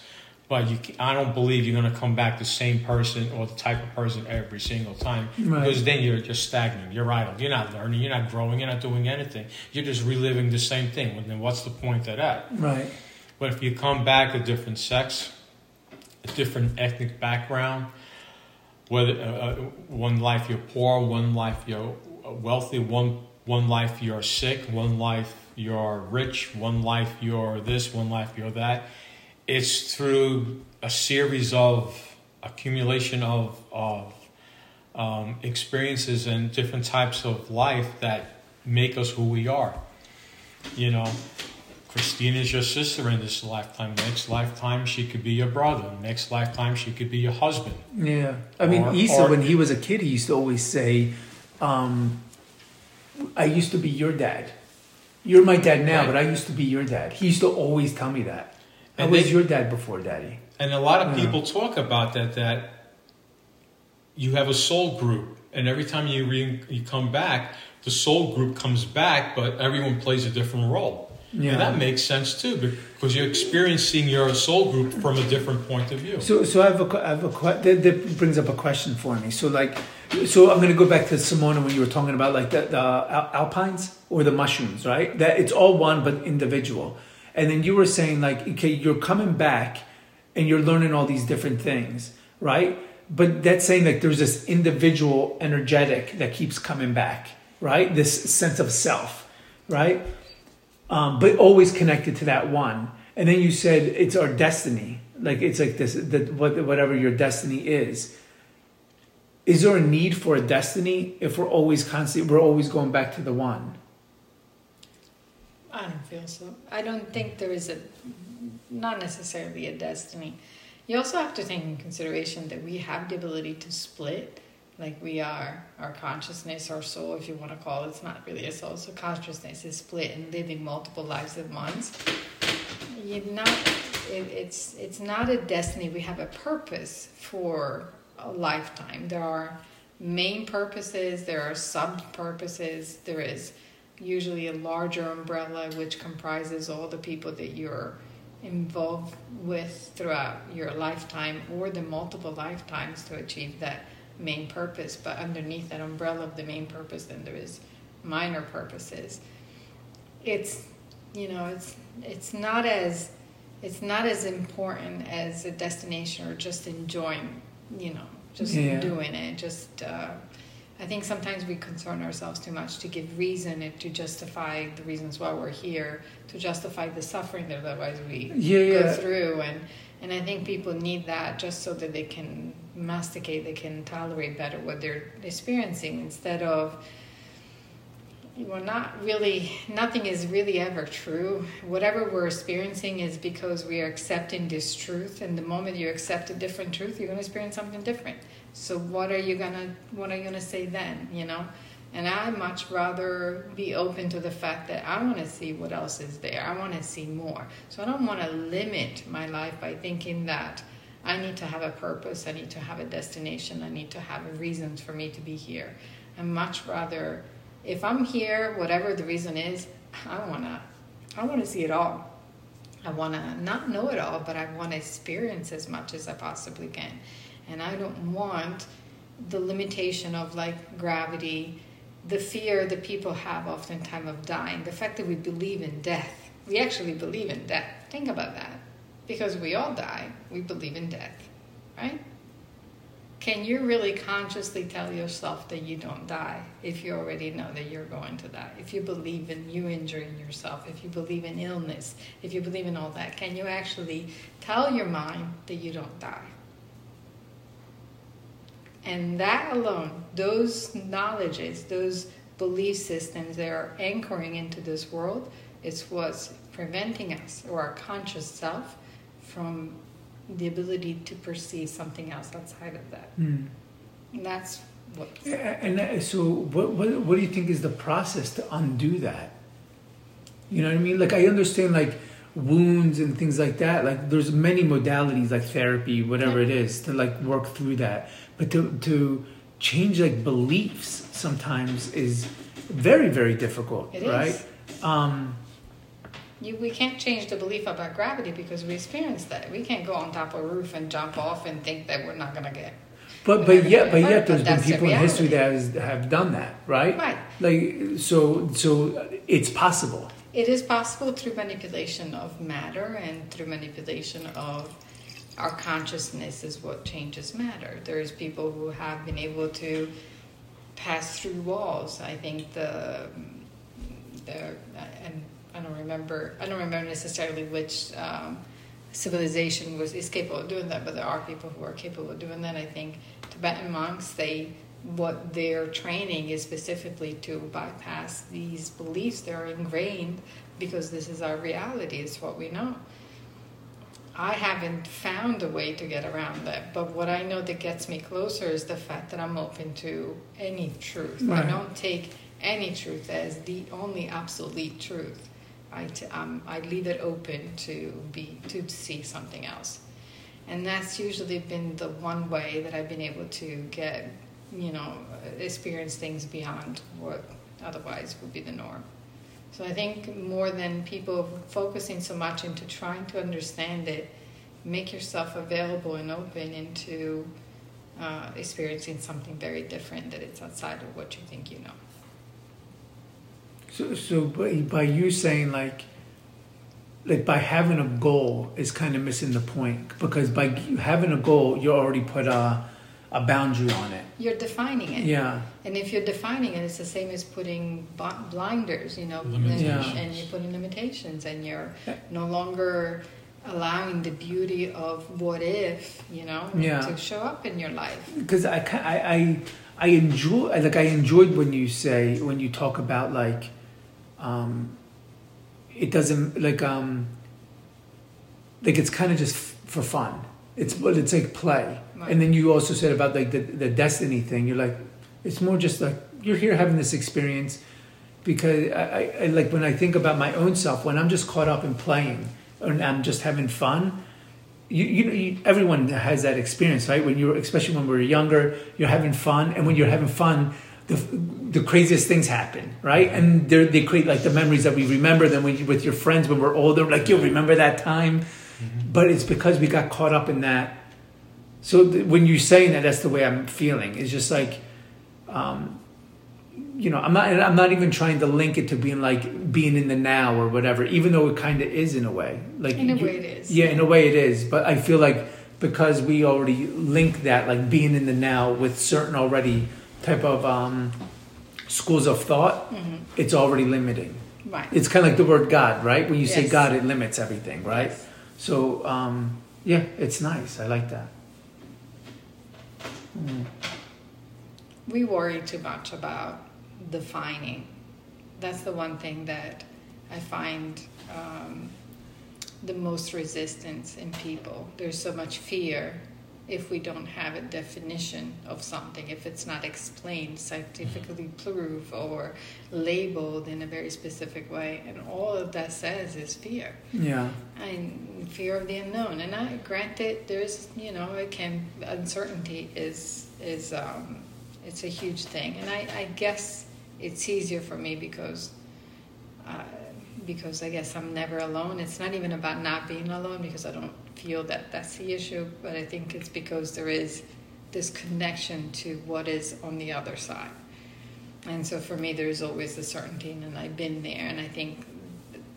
but you, I don't believe you're going to come back the same person or the type of person every single time Right. because then you're just stagnant. You're idle. You're not learning. You're not growing. You're not doing anything. You're just reliving the same thing. Well, then what's the point of that? Right. But if you come back a different sex, a different ethnic background, whether uh, uh, one life you're poor, one life you're wealthy, one one life you're sick, one life you're rich, one life you're this, one life you're that. It's through a series of accumulation of of um, experiences and different types of life that make us who we are. You know, Christina's your sister in this lifetime. Next lifetime, she could be your brother. Next lifetime, she could be your husband. Yeah. I mean, Or- Isa, or- when he was a kid, he used to always say, um, I used to be your dad. You're my dad now, Right. but I used to be your dad. He used to always tell me that. I And was they- your dad before daddy. And a lot of Yeah. people talk about that. That you have a soul group, and every time you re- you come back, the soul group comes back, but everyone plays a different role. Yeah. And that makes sense too, because you're experiencing your soul group from a different point of view. So, so I have a, que- have a que- that, that brings up a question for me. So, like, so I'm going to go back to Simona when you were talking about like the, the al- alpines or the mushrooms, right? That it's all one but individual. And then you were saying like, okay, you're coming back and you're learning all these different things, right? But that's saying like there's this individual energetic that keeps coming back, right? This sense of self, right? um, but always connected to that one. And then you said it's our destiny, like it's like this, that what, whatever your destiny is. Is there a need for a destiny if we're always constantly, we're always going back to the one? I don't feel so. I don't think there is a, not necessarily a destiny. You also have to take in consideration that we have the ability to split. Like we are, our consciousness, our soul, if you want to call it, it's not really a soul. So consciousness is split and living multiple lives at once. You're not, it, it's, it's not a destiny. We have a purpose for a lifetime. There are main purposes, there are sub purposes, there is usually a larger umbrella which comprises all the people that you're involved with throughout your lifetime or the multiple lifetimes to achieve that main purpose, but underneath that umbrella of the main purpose, then there is minor purposes. It's you know it's it's not as it's not as important as a destination or just enjoying you know just Yeah. doing it just uh, i think sometimes we concern ourselves too much to give reason and to justify the reasons why we're here to justify the suffering that otherwise we Yeah, go yeah. through. And and i think people need that just so that they can masticate they can tolerate better what they're experiencing instead of we're not really nothing is really ever true. Whatever we're experiencing is because we are accepting this truth. And the moment you accept a different truth you're going to experience something different so what are you to what are you to say then you know? And i much rather be open to the fact that i want to see what else is there. I want to see more. So i don't want to limit my life by thinking that i need to have a purpose i need to have a destination i need to have reasons for me to be here. I much rather if I'm here, whatever the reason is, I wanna, I wanna see it all. I wanna not know it all, but I wanna experience as much as I possibly can, and I don't want the limitation of like gravity, the fear that people have oftentimes of dying, the fact that we believe in death. We actually believe in death. Think about that, because we all die. We believe in death, right? Can you really consciously tell yourself that you don't die if you already know that you're going to die? If you believe in you injuring yourself, if you believe in illness, if you believe in all that, can you actually tell your mind that you don't die? And that alone, those knowledges, those belief systems that are anchoring into this world, is what's preventing us or our conscious self from the ability to perceive something else outside of that. Mm. And that's what. Yeah, And so, what, what what do you think is the process to undo that? You know what I mean? Like I understand like wounds and things like that. Like there's many modalities like therapy, whatever it is, to like work through that. But to to change like beliefs sometimes is very very difficult, It is. right? Um, You, we can't change the belief about gravity because we experience that. We can't go on top of a roof and jump off and think that we're not going to get. But but yet but hurt, yet there's been the people in history that has, have done that, right? Right. Like so so it's possible. It is possible through manipulation of matter and through manipulation of our consciousness is what changes matter. There's people who have been able to pass through walls. I think the the and I don't remember I don't remember necessarily which um, civilization was is capable of doing that, but there are people who are capable of doing that. I think Tibetan monks they what their training is specifically to bypass these beliefs that are ingrained because this is our reality, it's what we know. I haven't found a way to get around that, but what I know that gets me closer is the fact that I'm open to any truth. Right. I don't take any truth as the only absolute truth. I, t- um, I leave it open to be to see something else, and that's usually been the one way that I've been able to get, you know, experience things beyond what otherwise would be the norm. So I think more than people focusing so much into trying to understand it, make yourself available and open into uh, experiencing something very different that it's outside of what you think you know. So, so by, by you saying like, like by having a goal is kind of missing the point because by having a goal, you already put a, a boundary on it. You're defining it. Yeah, And if you're defining it, it's the same as putting blinders, you know, and, Limitations. and you're putting limitations, and you're no longer allowing the beauty of what if, you know, Yeah. to show up in your life. because I, I I I enjoy like I enjoyed when you say when you talk about like, um, it doesn't like um, like it's kind of just f- for fun. It's but it's like play, Right. and then you also said about like the the destiny thing. You're like, it's more just like you're here having this experience because I, I, like when I think about my own self when I'm just caught up in playing and I'm just having fun. You, you know, you, everyone has that experience, right? When you're, especially when we're younger, you're having fun, and when you're having fun, the, the craziest things happen, right? And they're, they create like the memories that we remember. Then when you, with your friends when we're older, like you'll remember that time. Mm-hmm. But it's because we got caught up in that So th- when you're saying that, that's the way I'm feeling. It's just like, um, you know, I'm not. I'm not even trying to link it to being like being in the now or whatever. Even though it kind of is in a way. Like In a you- way it is. Yeah, in a way it is. But I feel like because we already link that, like being in the now, with certain already type of um, schools of thought, Mhm. it's already limiting. Right. It's kind of like the word God, right? When you say God, it limits everything, right? Yes. So, um, yeah, it's nice. I like that. Mm. we worry too much about defining. That's the one thing that I find um, the most resistance in people. There's so much fear if we don't have a definition of something, if it's not explained, scientifically proved, or labeled in a very specific way. And all of that says is fear Yeah. and fear of the unknown. And I grant granted, there's you know, it can uncertainty is is um, it's a huge thing, and I, I guess it's easier for me because. Uh, because I guess I'm never alone. It's not even about not being alone because I don't feel that that's the issue, but I think it's because there is this connection to what is on the other side. And so for me, there's always the certainty, and I've been there. And I think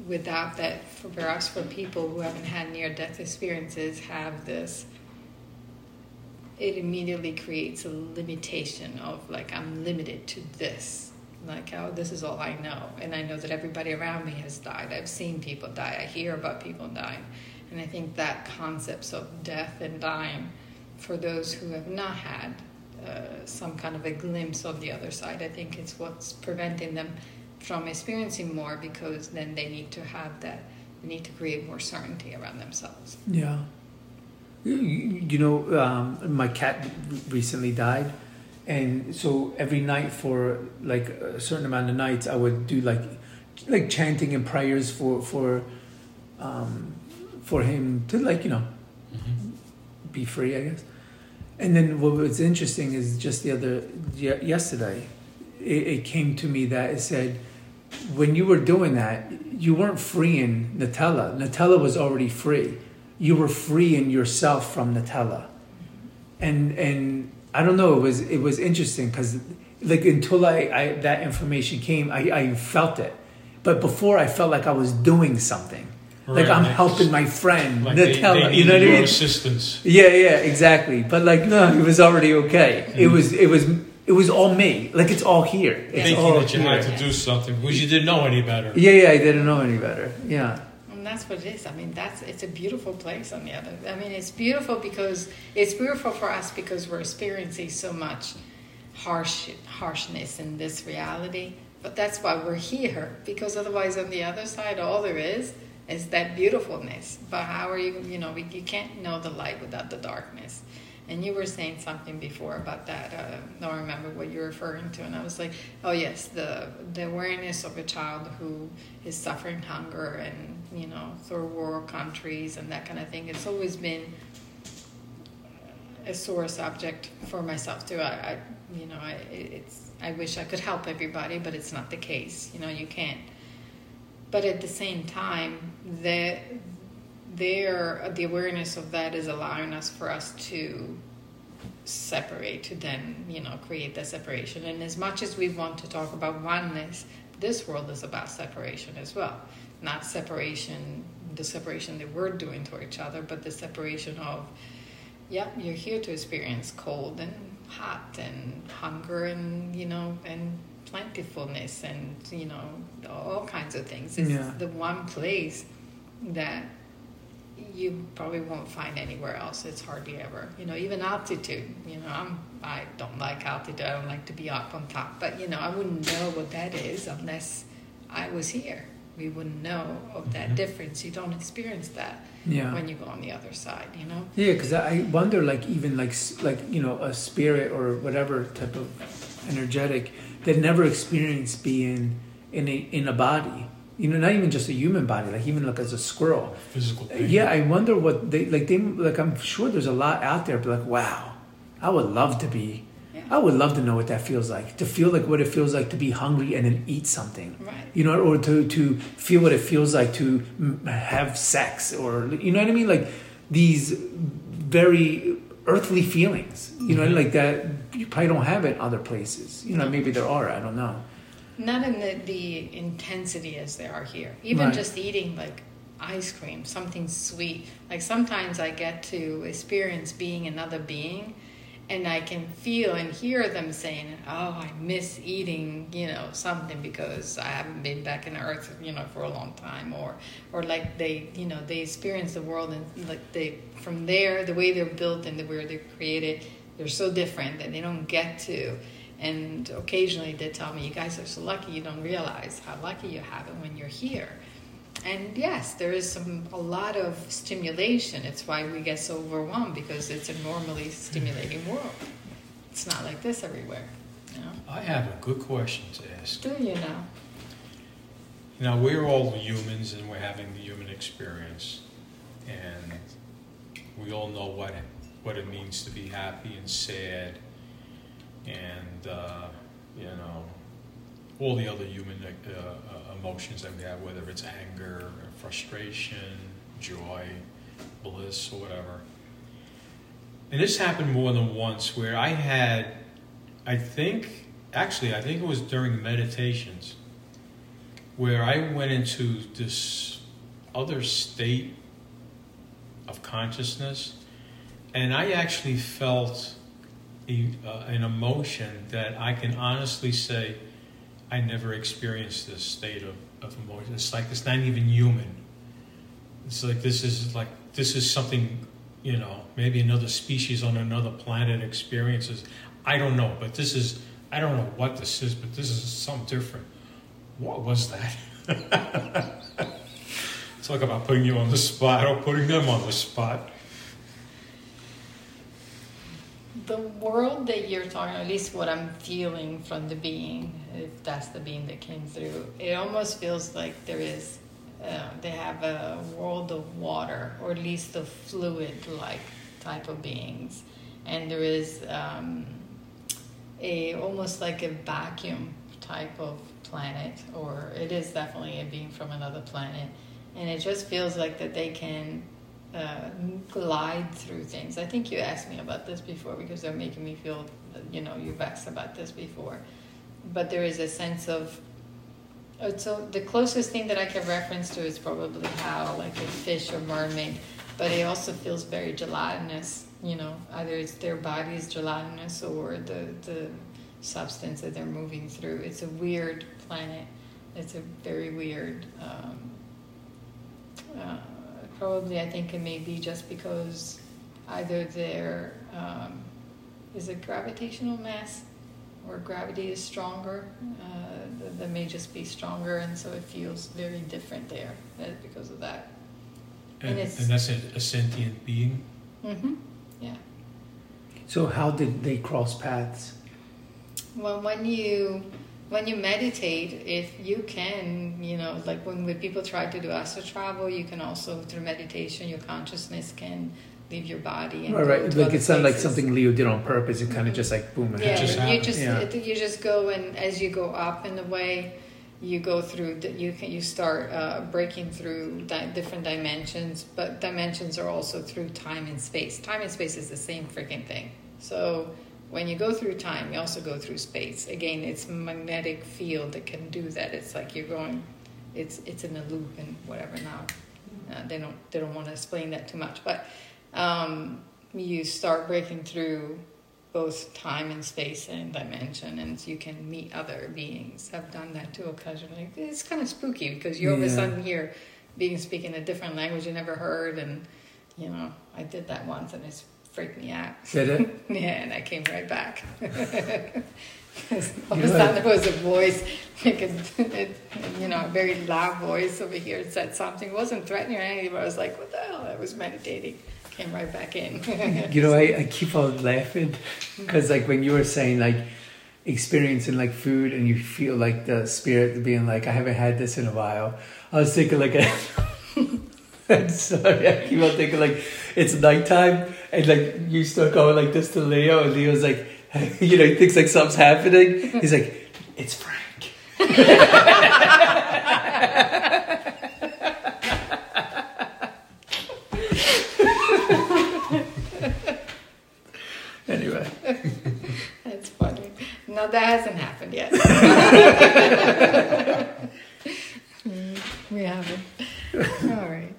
without that, for for people who haven't had near death experiences, have this, it immediately creates a limitation of like, I'm limited to this. Like, oh, this is all I know. And I know that everybody around me has died. I've seen people die. I hear about people dying. And I think that concepts of death and dying for those who have not had uh, some kind of a glimpse of the other side, I think it's what's preventing them from experiencing more because then they need to have that, they need to create more certainty around themselves. Yeah. You, you know, um, my cat recently died. And so every night for like a certain amount of nights, I would do like like chanting and prayers for for um, for him to like you know be free, I guess. And then what was interesting is just the other yesterday, it, it came to me that it said when you were doing that, you weren't freeing Nutella. Nutella was already free. You were freeing yourself from Nutella, and and I don't know. It was it was interesting because like until I, I that information came, I, I felt it, but before I felt like I was doing something. Like I'm like- helping my friend Like Nutella, they you know what I mean? assistance. Yeah, yeah, exactly. But like, no, it was already okay. It mm. was, it was, it was all me. Like it's all here. It's Thinking all that you here. had to do something because you didn't know any better. Yeah, yeah. I didn't know any better. Yeah, And that's what it is. I mean, that's it's a beautiful place on the other. I mean, it's beautiful because it's beautiful for us because we're experiencing so much harsh harshness in this reality. But that's why we're here because otherwise, on the other side, all there is is that beautifulness. But how are you? You know, we, you can't know the light without the darkness. And you were saying something before about that. Uh, I don't remember what you're referring to, and I was like, "Oh yes, the the awareness of a child who is suffering hunger and you know third world countries and that kind of thing. It's always been a sore subject for myself too. I, I you know, I it's I wish I could help everybody, but it's not the case. You know, you can't. But at the same time, the there the awareness of that is allowing us for us to separate to then you know create that separation. And as much as we want to talk about oneness this world is about separation as well. Not separation the separation that we're doing to each other but the separation of yeah you're here to experience cold and hot and hunger and you know and plentifulness and you know all kinds of things it's Yeah. the one place that you probably won't find anywhere else. It's hardly ever, you know, even altitude. You know, I'm I don't like altitude. I don't like to be up on top. But you know, I wouldn't know what that is unless I was here. We wouldn't know of that Mhm. difference. You don't experience that yeah, when you go on the other side. You know. yeah. Because I wonder, like, even like, like you know, a spirit or whatever type of energetic that never experienced being in a in a body. You know, not even just a human body, like even like as a squirrel. Physical pain. Yeah, I wonder what they like. They like. I'm sure there's a lot out there, but like, wow, I would love to be. Yeah. I would love to know what that feels like. To feel like what it feels like to be hungry and then eat something. Right. You know, or to to feel what it feels like to have sex, or you know what I mean. Like these very earthly feelings. You know, mm-hmm. like that. You probably don't have it other places. You know, maybe there are. I don't know. Not in the, the intensity as they are here. Even Right. just eating like ice cream, something sweet. Like sometimes I get to experience being another being and I can feel and hear them saying, Oh, I miss eating, you know, something because I haven't been back in earth, you know, for a long time or or like they you know, they experience the world and like they from there, the way they're built and the way they're created, they're so different that they don't get to and occasionally they tell me, "You guys are so lucky. You don't realize how lucky you have it when you're here." And yes, there is some a lot of stimulation. It's why we get so overwhelmed because it's a normally stimulating world. It's not like this everywhere. You know? I have a good question to ask. Do you know? Now, we're all humans and we're having the human experience. And we all know what, what it means to be happy and sad and, uh, you know, all the other human uh, uh, emotions that we have, whether it's anger, frustration, joy, bliss, or whatever. And this happened more than once where I had, I think, actually, I think it was during meditations where I went into this other state of consciousness, and I actually felt uh, an emotion that I can honestly say I never experienced this state of, of emotion. It's like it's not even human. It's like this is like this is something, you know, maybe another species on another planet experiences. I don't know, but this is I don't know what this is, but this is something different. What was that? Talk about putting you on the spot or putting them on the spot. The world that you're talking, at least what I'm feeling from the being, if that's the being that came through, it almost feels like there is, uh, they have a world of water, or at least the fluid-like type of beings, and there is um, a almost like a vacuum type of planet, or it is definitely a being from another planet, and it just feels like that they can uh, glide through things. I think you asked me about this before because they're making me feel, you know, you've asked about this before. But there is a sense of, uh, so the closest thing that I can reference to is probably how, like a fish or mermaid, but it also feels very gelatinous, you know, either it's their body is gelatinous or the, the substance that they're moving through. It's a weird planet. It's a very weird. Um, uh, probably, I think it may be just because either there um, is a gravitational mass or gravity is stronger. Uh, that may just be stronger, and so it feels very different there uh, because of that. And, And it's- and that's a, a sentient being. hmm Yeah. So how did they cross paths? Well, when you when you meditate, if you can, you know, like when, when people try to do astral travel, you can also through meditation, your consciousness can leave your body and Right, right. Like it sounded like something Leo did on purpose. It kind of just like boom. Yeah, just you just Yeah. it- you just go and as you go up in the way, you go through. You can you start uh, breaking through di- different dimensions, but dimensions are also through time and space. Time and space is the same freaking thing. So when you go through time, you also go through space. Again, it's magnetic field that can do that. It's like you're going. It's it's in a loop and whatever. Now uh, they don't they don't want to explain that too much, but um, you start breaking through both time and space and dimension, and you can meet other beings. I've done that too occasionally. It's kind of spooky because you're all of a sudden here, being speaking a different language you never heard, and you know I did that once and it's freaked me out. Did it? Yeah, and I came right back. all of a sudden there was a voice, like a, you know, a very loud voice over here. Said something. It wasn't threatening or anything, but I was like, what the hell? I was meditating. Came right back in. You know, I, I keep on laughing because like when you were saying like experiencing like food and you feel like the spirit being like, I haven't had this in a while. I was thinking like, I'm sorry, I keep on thinking like it's nighttime and like you start going like this to Leo, and Leo's like, you know, he thinks like something's happening. He's like, it's Frank. anyway, that's funny. No, that hasn't happened yet. we haven't. All right.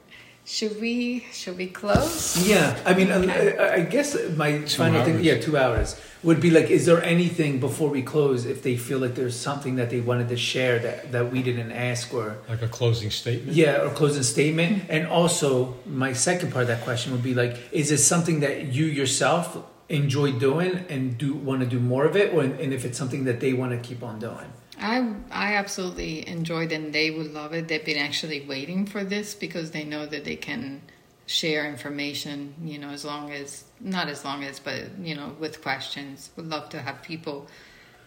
Should we should we close? Yeah, I mean, uh, I I guess my final thing, yeah, two hours would be like, is there anything before we close if they feel like there's something that they wanted to share that, that we didn't ask or, Like a closing statement. yeah, or closing statement? And also, my second part of that question would be like, is it something that you yourself enjoy doing and do want to do more of it, or and if it's something that they want to keep on doing? I I absolutely enjoyed it and they would love it. They've been actually waiting for this because they know that they can share information, you know, as long as not as long as but you know, with questions. Would love to have people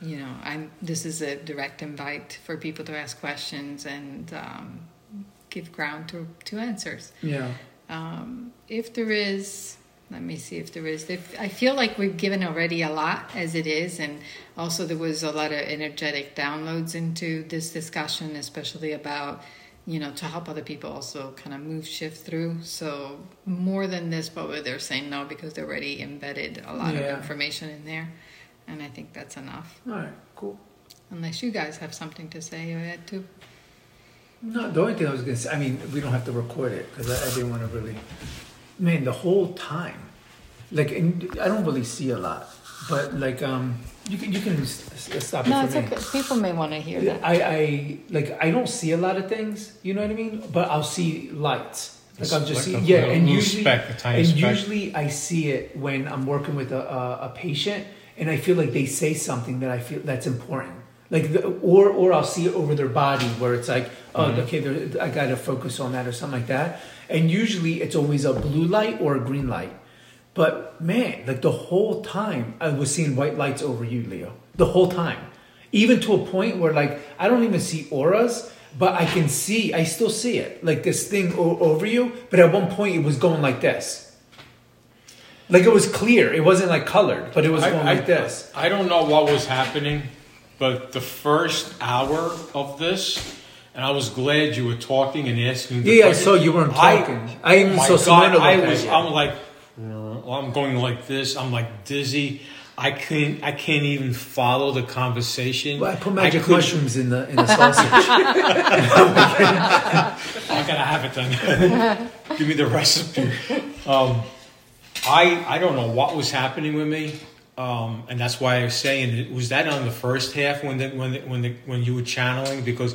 you know, I'm this is a direct invite for people to ask questions and um, give ground to, to answers. Yeah. Um, if there is, let me see if there is. I feel like we've given already a lot as it is, and also there was a lot of energetic downloads into this discussion, especially about you know to help other people also kind of move shift through. So more than this, but they're saying no because they're already embedded a lot Yeah. of information in there, and I think that's enough. All right, cool. Unless you guys have something to say or add to. No, the only thing I was gonna say, I mean, we don't have to record it because I, I didn't want to really. Man, the whole time, like, and I don't really see a lot, but like, um, you can you can s- s- stop No, it it's for me. okay. People may want to hear that. I, I like I don't see a lot of things, you know what I mean? But I'll see lights. Like I'll just Like see, a yeah, little- and usually, speck, a and speck. usually I see it when I'm working with a, a, a patient, and I feel like they say something that I feel that's important. Like, the, or or I'll see it over their body where it's like, oh, Mm-hmm. okay, I got to focus on that or something like that. And usually it's always a blue light or a green light. But man, like the whole time I was seeing white lights over you, Leo. The whole time. Even to a point where like I don't even see auras, but I can see, I still see it. Like this thing o- over you, but at one point it was going like this. Like it was clear. It wasn't like colored, but it was I- going I- like this. I don't know what was happening, but the first hour of this, and I was glad you were talking and asking. The Yeah, I saw you weren't talking. I even oh my saw God, Samantha I look at was. you. I'm like, I'm going like this. I'm like dizzy. I can't. I can't even follow the conversation. Well, I put magic couldn't- mushrooms in the in the sausage. I gotta have it then. Give me the recipe. Um, I I don't know what was happening with me, um, and that's why I was saying was that on the first half when the, when the, when the, when you were channeling because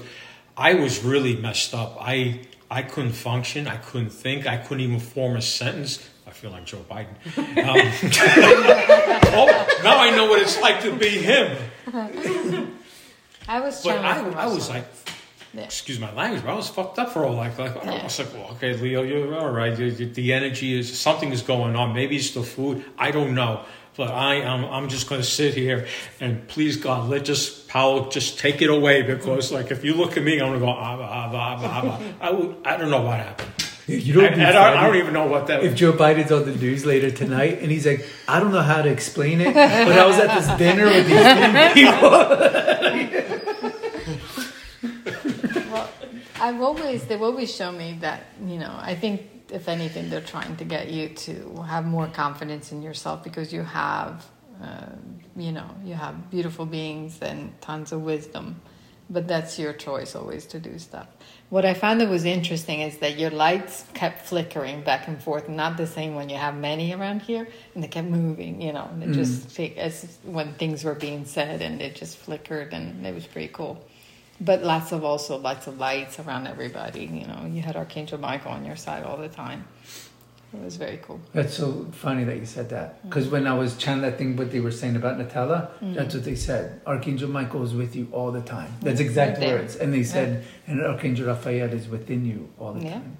I was really messed up. I I couldn't function. I couldn't think. I couldn't even form a sentence. I feel like Joe Biden. Um, oh, now I know what it's like to be him. I was But I, I was like, Yeah. excuse my language, but I was fucked up for a like, like I was like, well, okay, Leo, you're all right. The energy is something is going on. Maybe it's the food. I don't know. But I am. I'm just going to sit here and please God, let just Paolo just take it away because like if you look at me, I'm going to go ah, ah, ah, ah, ah. I would, I don't know what happened. you don't. And, and I, I don't even know what that. if Joe Biden's on the news later tonight and he's like, I don't know how to explain it, but I was at this dinner with these people. Well, I've always they've always shown me that you know I think if anything they're trying to get you to have more confidence in yourself because you have uh, you know you have beautiful beings and tons of wisdom, but that's your choice always to do stuff. What I found that was interesting is that your lights kept flickering back and forth, not the same when you have many around here, and they kept moving, you know, and it just as when things were being said, and it just flickered, and it was pretty cool but lots of also lots of lights around everybody. You know, you had Archangel Michael on your side all the time. It was very cool. That's so funny that you said that. Because when I was chanting that thing, what they were saying about Nutella, that's what they said. Archangel Michael is with you all the time. That's exact Right words. And they said, and Archangel Raphael is within you all the Yeah. time.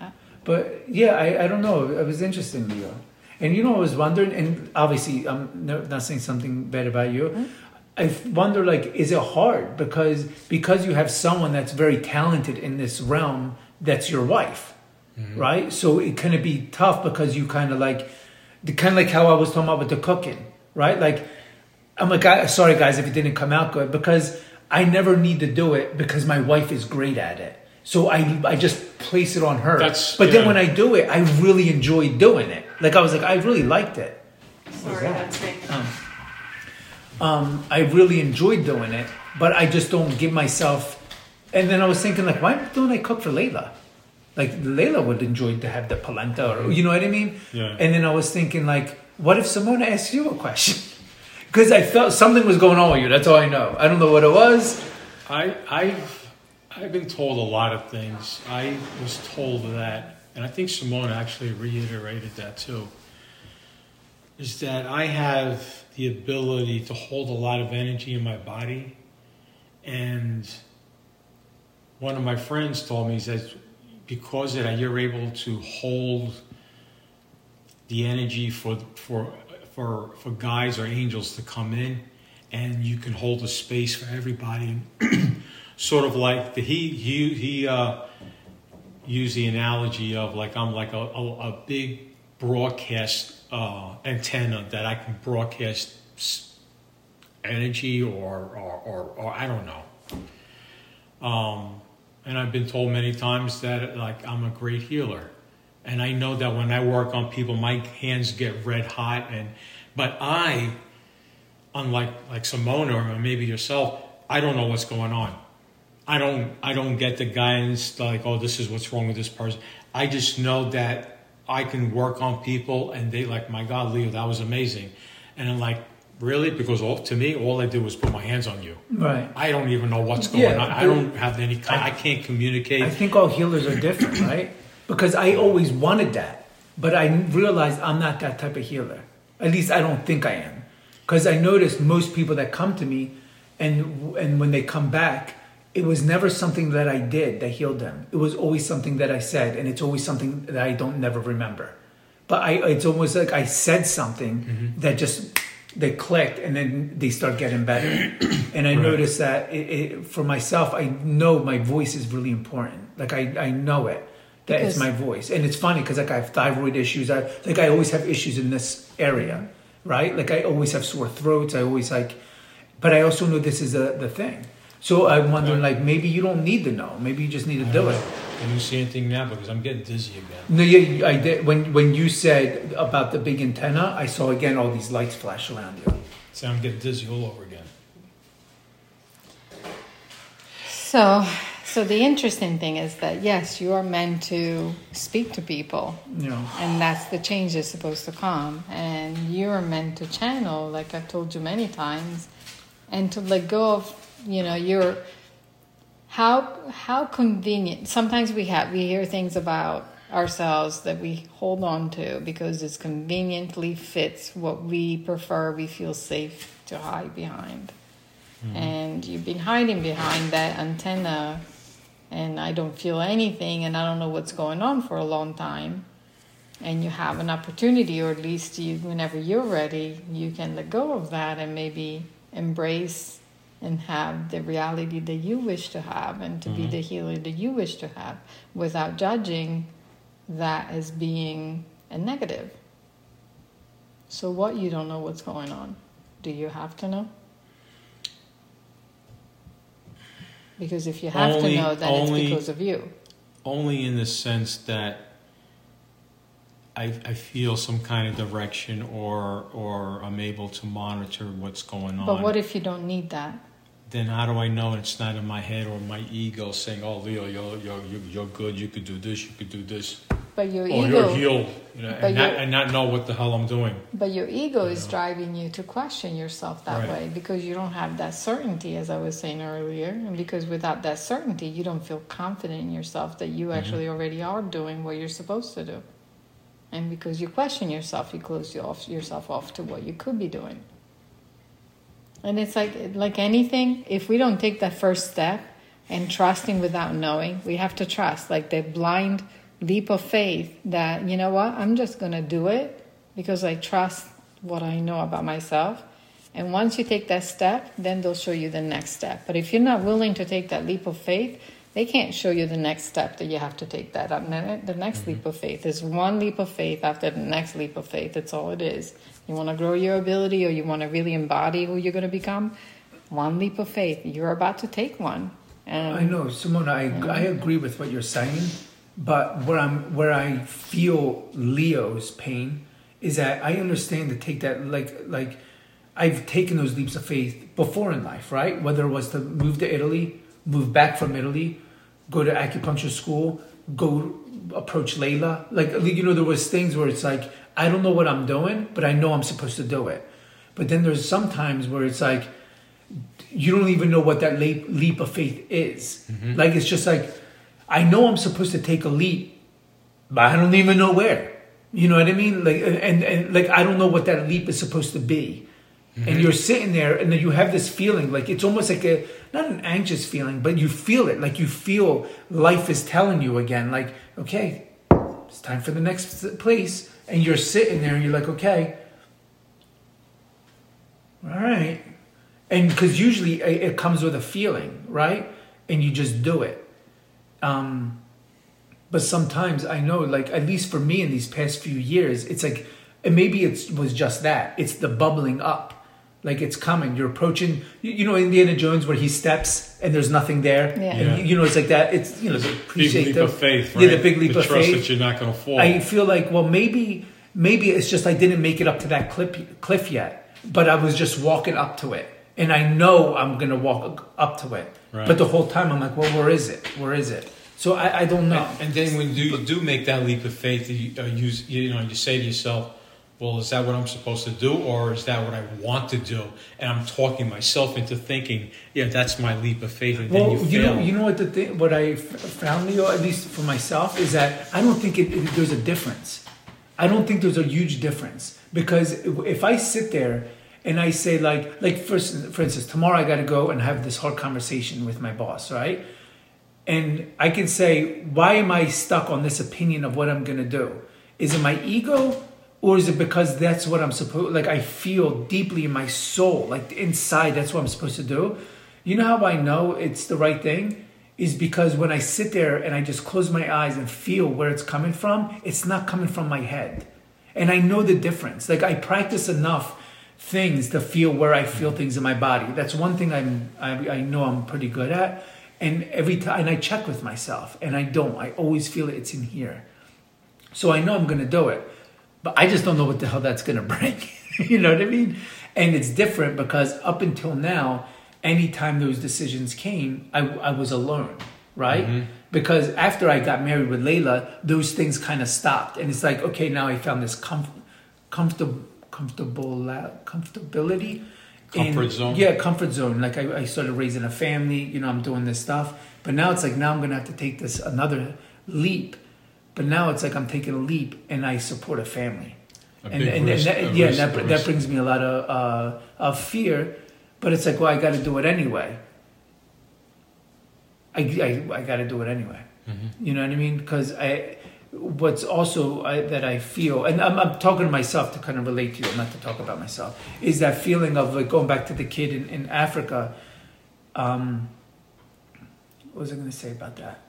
Yeah. But yeah, I, I don't know. It was interesting, Leo. And you know, I was wondering, and obviously, I'm not saying something bad about you. Mm-hmm. I wonder, like, is it hard because because you have someone that's very talented in this realm that's your wife, right? So it kind of be tough because you kind of like, the kind of like how I was talking about with the cooking, right? Like, I'm like, I, sorry guys if it didn't come out good because I never need to do it because my wife is great at it. So I I just place it on her. That's- but then when I do it, I really enjoy doing it. Like I was like, I really liked it. Sorry, that's me. um, Um, I really enjoyed doing it, but I just don't give myself. And then I was thinking, like, why don't I cook for Layla? Like Layla would enjoy to have the polenta, or you know what I mean? Yeah. And then I was thinking, like, what if Simona asks you a question? Because I felt something was going on with you. That's all I know. I don't know what it was. I, I've, I've been told a lot of things. I was told that, and I think Simone actually reiterated that too, is that I have the ability to hold a lot of energy in my body. And one of my friends told me, says, because of that, you're able to hold the energy for, for, for, for guys or angels to come in and you can hold a space for everybody. sort of like the, he he he uh, used the analogy of like I'm like a, a, a big broadcast uh, antenna that I can broadcast energy or or, or or I don't know. Um, and I've been told many times that like I'm a great healer, and I know that when I work on people, my hands get red hot, and but I unlike like Simona or maybe yourself, I don't know what's going on. I don't I don't get the guidance like, oh, this is what's wrong with this person. I just know that I can work on people and they like, my God, Leo, that was amazing. And I'm like, really? Because all, to me, all I did was put my hands on you. Right. I don't even know what's going Yeah, on. I don't have any kind. I can't communicate. I think all healers are different, right? Because I always wanted that, but I realized I'm not that type of healer. At least I don't think I am. Because I noticed most people that come to me, and and when they come back, it was never something that I did that healed them. It was always something that I said, and it's always something that I don't never remember. But I, it's almost like I said something mm-hmm. that just they clicked, and then they start getting better. and I Right. noticed that it, it, for myself, I know my voice is really important. Like I, I know it that it's my voice, and it's funny because like I have thyroid issues. I like I always have issues in this area, right? Like I always have sore throats. I always like, but I also know this is the the thing. So I'm wondering, like maybe you don't need to know. Maybe you just need to do it. Can you see anything now? Because I'm getting dizzy again. No, yeah, I did. When when you said about the big antenna, I saw again all these lights flash around you. So I'm getting dizzy all over again. So, so the interesting thing is that yes, you are meant to speak to people, You know, and that's the change that's supposed to come. And you're meant to channel, like I've told you many times, and to let go of, you know, your how how convenient. Sometimes we have we hear things about ourselves that we hold on to because it's conveniently fits what we prefer. We feel safe to hide behind, mm-hmm. and you've been hiding behind that antenna. And I don't feel anything, and I don't know what's going on for a long time and you have an opportunity, or at least you, whenever you're ready, you can let go of that and maybe embrace and have the reality that you wish to have and to be mm-hmm. the healer that you wish to have without judging that as being a negative. So, what you don't know what's going on? Do you have to know? Because if you have Only- to know, then only- it's because of you. only in the sense that I, I feel some kind of direction or or I'm able to monitor what's going on. But what if you don't need that? Then how do I know it's not in my head or my ego saying, "Oh, Leo, you're you're you're- good. You could do this. You could do this." But your or ego. you're healed, you know, and not, and not know what the hell I'm doing. But your ego is Yeah. driving you to question yourself that Right. way because you don't have that certainty, as I was saying earlier. And because without that certainty, you don't feel confident in yourself that you mm-hmm. actually already are doing what you're supposed to do. And because you question yourself, you close yourself off to what you could be doing. And it's like like anything, if we don't take that first step and trusting without knowing, we have to trust, like the blind leap of faith that, you know what, I'm just going to do it because I trust what I know about myself. And once you take that step, then they'll show you the next step. But if you're not willing to take that leap of faith, they can't show you the next step that you have to take that up. The next mm-hmm. leap of faith is one leap of faith after the next leap of faith. That's all it is. You want to grow your ability or you want to really embody who you're going to become? One leap of faith. You're about to take one. And I know, Simona. I, I agree with what you're saying, but where I'm where I feel Leo's pain is that I understand to take that like like I've taken those leaps of faith before in life, right? Whether it was to move to Italy, move back from Italy, go to acupuncture school, go approach Layla. Like you know, there was things where it's like I don't know what I'm doing, but I know I'm supposed to do it. But then there's sometimes where it's like you don't even know what that leap, leap of faith is. Mm-hmm. Like it's just like I know I'm supposed to take a leap, but I don't even know where. You know what I mean? Like and, and like I don't know what that leap is supposed to be. Mm-hmm. And you're sitting there and then you have this feeling like it's almost like a not an anxious feeling, but you feel it. Like you feel life is telling you again, like, okay, it's time for the next place. And you're sitting there and you're like, okay, all right. And because usually it comes with a feeling, right? And you just do it. Um, but sometimes I know, like, at least for me in these past few years, it's like, and maybe it was just that. It's the bubbling up. Like it's coming. You're approaching, you, you know, Indiana Jones where he steps and there's nothing there. Yeah. And, Yeah. you know, it's like that. It's, you know, There's a big leap the- of faith, Yeah, the big leap the of trust faith. that you're not going to fall. I feel like, well, maybe, maybe it's just I didn't make it up to that cliff, cliff yet, but I was just walking up to it, and I know I'm gonna walk up to it. Right. But the whole time I'm like, well, where is it? Where is it? So I, I don't know. And, and then when you do make that leap of faith, you, uh, you, you know, you say to yourself, well, is that what I'm supposed to do, or is that what I want to do? And I'm talking myself into thinking, yeah, that's my leap of faith, and Well, then you you, know, you know what the thing, what I found, Leo, at least for myself, is that I don't think it, it, there's a difference. I don't think there's a huge difference because if I sit there and I say like, like for, instance- for instance, tomorrow I got to go and have this hard conversation with my boss, right? And I can say, why am I stuck on this opinion of what I'm going to do? Is it my ego or is it because that's what I'm supposed like I feel deeply in my soul, like inside that's what I'm supposed to do? You know how I know it's the right thing? Is because when I sit there and I just close my eyes and feel where it's coming from, it's not coming from my head. And I know the difference. Like I practice enough things to feel where I feel things in my body. That's one thing I'm I, I know I'm pretty good at. And every time and I check with myself and I don't. I always feel it, it's in here. So I know I'm going to do it, but I just don't know what the hell that's going to bring. you know what I mean? And it's different because up until now, anytime those decisions came, I, I was alone, right? Because after I got married with Layla, those things kind of stopped, and it's like, okay, now I found this comf- comfortable, comfortable, uh, comfortability. in- Comfort zone? Yeah, comfort zone. Like I, I started raising a family. You know, I'm doing this stuff, but now it's like now I'm gonna have to take this another leap. But now it's like I'm taking a leap and I support a family. A and and, risk- and that, yeah, risk- that, that brings me a lot of uh, of fear. But it's like, well, I got to do it anyway. I, I, I got to do it anyway. Mm-hmm. You know what I mean? Because I, what's also I, that I feel, and I'm, I'm talking to myself to kind of relate to you, not to talk about myself, is that feeling of like going back to the kid in, in Africa. Um, what was I going to say about that?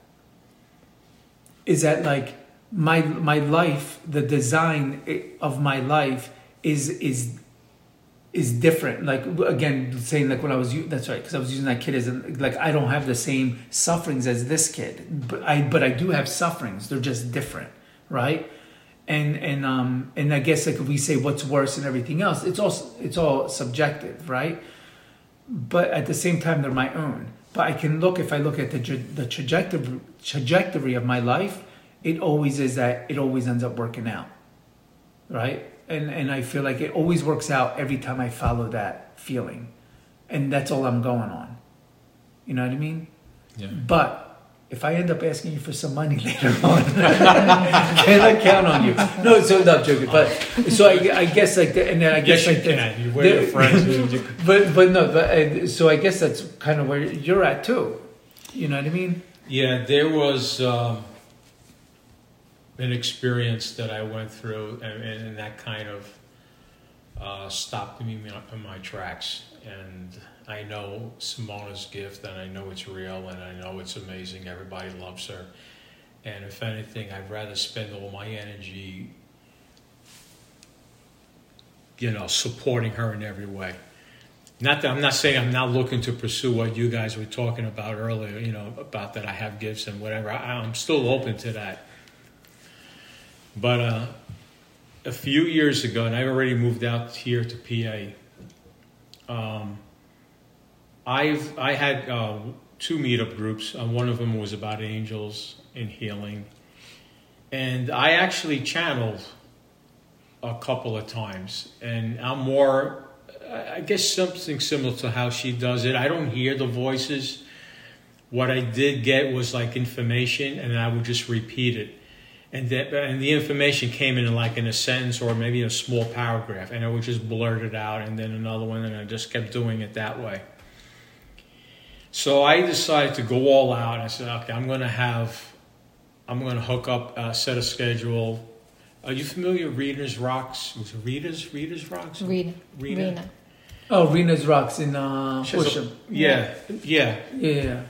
Is that like my my life, the design of my life is is is different. Like again, saying like when I was that's right because I was using that kid as like I don't have the same sufferings as this kid, but I but I do have sufferings. They're just different, right? And and um and I guess like if we say what's worse and everything else, it's all it's all subjective, right? But at the same time, they're my own. But I can look if I look at the the trajectory trajectory of my life, it always is that it always ends up working out, right? And and I feel like it always works out every time I follow that feeling, and that's all I'm going on. You know what I mean? Yeah. But if I end up asking you for some money later on, can I count on you? No, so not joking. But so I, I guess like, the, and then I guess Yes, like you can. You- we're your friends. But but no, but so I guess that's kind of where you're at too. You know what I mean? Yeah, there was um, an experience that I went through, and, and that kind of uh, stopped me in my, tracks. And I know Simona's gift, and I know it's real, and I know it's amazing. Everybody loves her. And if anything, I'd rather spend all my energy, you know, supporting her in every way. Not that I'm not saying I'm not looking to pursue what you guys were talking about earlier, you know, about that I have gifts and whatever. I, I'm still open to that. But uh, a few years ago, and I've already moved out here to PA, um, I've I had uh, two meetup groups. Uh, one of them was about angels and healing, and I actually channeled a couple of times, and I'm more. I guess something similar to how she does it. I don't hear the voices. What I did get was like information, and I would just repeat it and that and the information came in like in a sentence or maybe a small paragraph and I would just blurt it out and then another one and I just kept doing it that way. So I decided to go all out. I said, okay, I'm going to have, I'm going to hook up, a set a schedule. Are you familiar with Reader's Rocks? Was it Reader's Reader's Rocks? Rena. Rena. Oh, Rena's Rocks in uh, Horsham. Yeah, yeah. Yeah.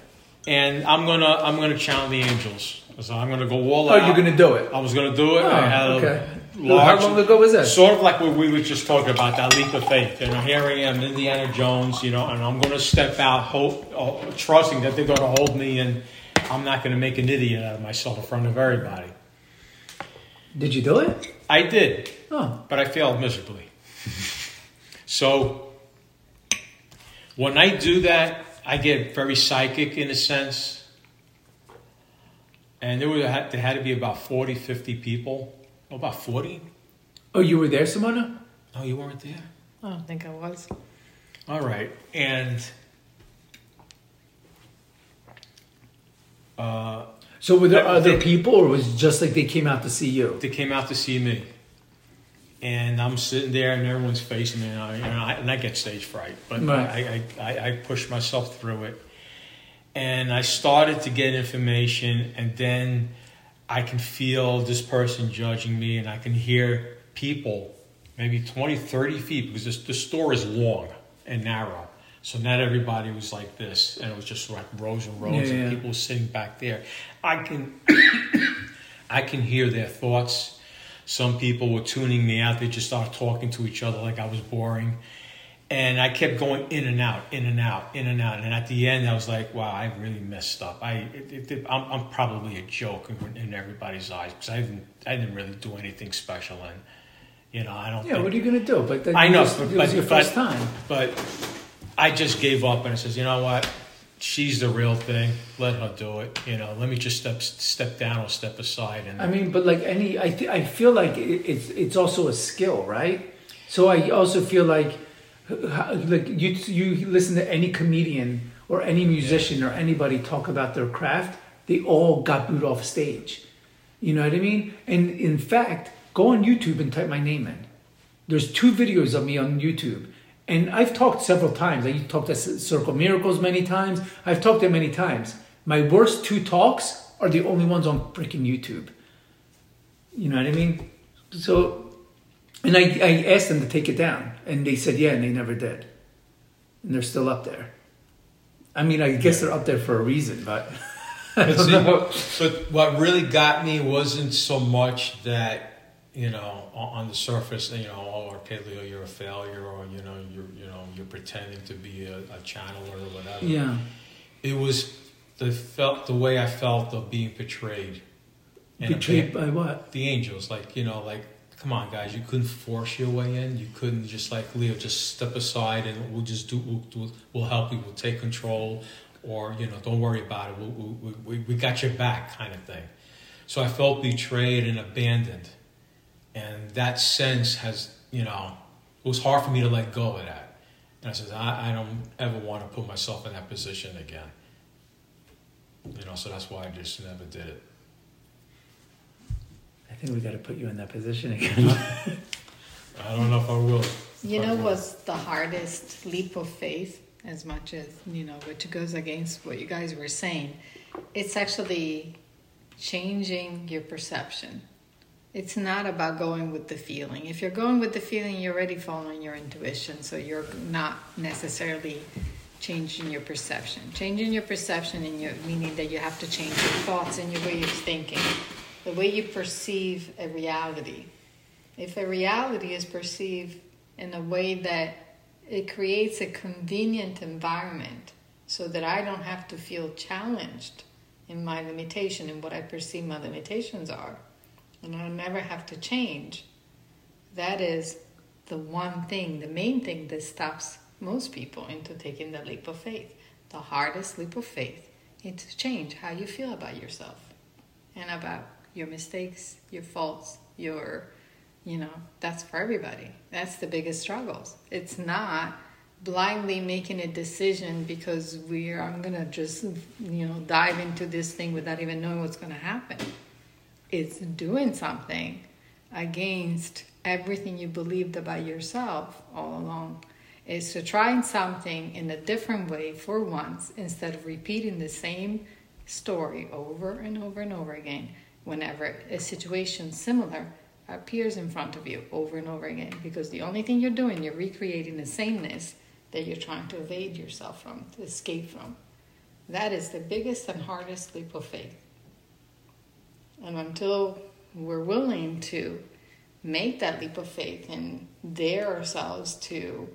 And I'm gonna I'm gonna channel the angels. So I'm gonna go all Oh, out. you're gonna do it. I was gonna do it. Oh, I had a okay. large, How long ago was that? Sort of like what we were just talking about, that leap of faith. And here I am, Indiana Jones, you know, and I'm going to step out, hope, uh, trusting that they're going to hold me, and I'm not going to make an idiot out of myself in front of everybody. Did you do it? I did, Oh, but I failed miserably. so when I do that, I get very psychic in a sense. And there, were, there had to be about 40, 50 people. Oh, about 40? oh, you were there, Simona? Oh, you weren't there? I don't think I was. All right, and uh, So were there They- other they- people, or was it just like they came out to see you? they came out to see me, and I'm sitting there, and everyone's facing me, and I, and I, and I get stage fright, but Right. I, I, I, I push myself through it, and I started to get information, and then I can feel this person judging me, and I can hear people, maybe 20, 30 feet, because this, the store is long and narrow. So not everybody was like this, and it was just like rows and rows, Yeah, and yeah. people were sitting back there. I can, I can hear their thoughts. Some people were tuning me out. They just started talking to each other like I was boring. And I kept going in and out, in and out, in and out. And at the end, I was like, wow, I really messed up. I, it, it, I'm, I'm probably a joke in, in everybody's eyes because I didn't, I didn't really do anything special. And, you know, I don't Yeah, think, what are you gonna do? But then I know, was, but- it was but- your but- first time. but I just gave up and I says, you know what? She's the real thing. Let her do it. You know, let me just step step down or step aside. And I mean, but like any, I th- I feel like it, it's it's also a skill, right? So I also feel like like you you listen to any comedian or any musician or anybody talk about their craft, they all got booed off stage. You know what I mean? And in fact, go on YouTube and type my name in. There's two videos of me on YouTube. And I've talked several times. I talked to Circle Miracles many times. I've talked to many times. My worst two talks are the only ones on freaking YouTube. You know what I mean? So, and I, I asked them to take it down, and they said yeah, and they never did. And they're still up there. I mean, I guess they're up there for a reason, but But see, know. But what really got me wasn't so much that you know on the surface, you know, oh, okay, Leo, you're a failure, or you know, you're you know, you're pretending to be a, a channeler or whatever. Yeah. It was the felt the way I felt of being betrayed. And Betrayed by what? the angels, like you know, like come on, guys, you couldn't force your way in. You couldn't just like Leo, just step aside and we'll just do. We'll, we'll, we'll help you. We'll take control, or you know, don't worry about it. We'll, we, we, we got your back, kind of thing. So I felt betrayed and abandoned, and that sense has you know, it was hard for me to let go of that. And I said, I, I don't ever want to put myself in that position again. You know, so that's why I just never did it. I think we got to put you in that position again. I don't know if I will. You know what's the hardest leap of faith, as much as, you know, which goes against what you guys were saying? It's actually changing your perception. It's not about going with the feeling. If you're going with the feeling, you're already following your intuition, so you're not necessarily changing your perception. Changing your perception in your meaning that you have to change your thoughts and your way of thinking, the way you perceive a reality. If a reality is perceived in a way that it creates a convenient environment so that I don't have to feel challenged in my limitation and what I perceive my limitations are, and I'll never have to change, that is the one thing, the main thing that stops most people into taking the leap of faith. The hardest leap of faith is to change how you feel about yourself and about your mistakes, your faults, your, you know, that's for everybody. That's the biggest struggles. It's not blindly making a decision because we're, I'm going to just, you know, dive into this thing without even knowing what's going to happen. It's doing something against everything you believed about yourself all along. Is to try something in a different way for once instead of repeating the same story over and over and over again whenever a situation similar appears in front of you over and over again. Because the only thing you're doing you're recreating the sameness that you're trying to evade yourself from to escape from. That is the biggest and hardest leap of faith and until we're willing to make that leap of faith and dare ourselves to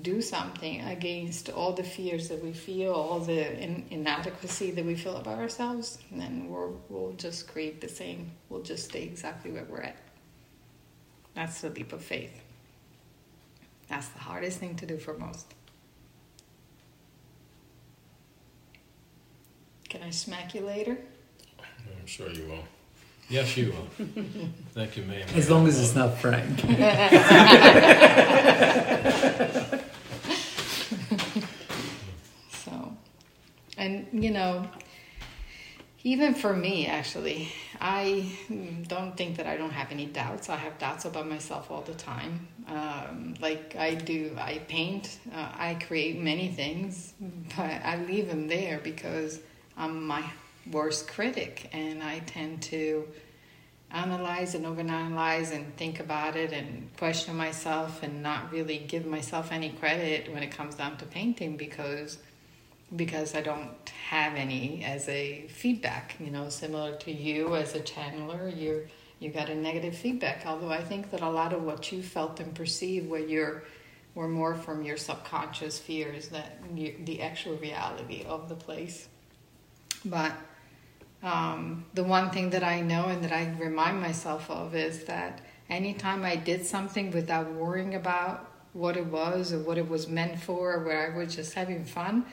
do something against all the fears that we feel, all the in- inadequacy that we feel about ourselves, then we're, we'll just create the same. We'll just stay exactly where we're at. That's the leap of faith. That's the hardest thing to do for most. Can I smack you later? I'm sure you will. Yes, you will. Thank you, ma'am. As long as it's not Frank. so, and you know, even for me, actually, I don't think that I don't have any doubts. I have doubts about myself all the time. Um, like I do, I paint, uh, I create many things, but I leave them there because I'm my worst critic, and I tend to analyze and overanalyze and think about it and question myself and not really give myself any credit when it comes down to painting because because I don't have any as a feedback, you know, similar to you as a channeler, you you got a negative feedback. Although I think that a lot of what you felt and perceived were your were more from your subconscious fears than you, the actual reality of the place. But um, the one thing that I know and that I remind myself of is that anytime I did something without worrying about what it was or what it was meant for, or where I was just having fun,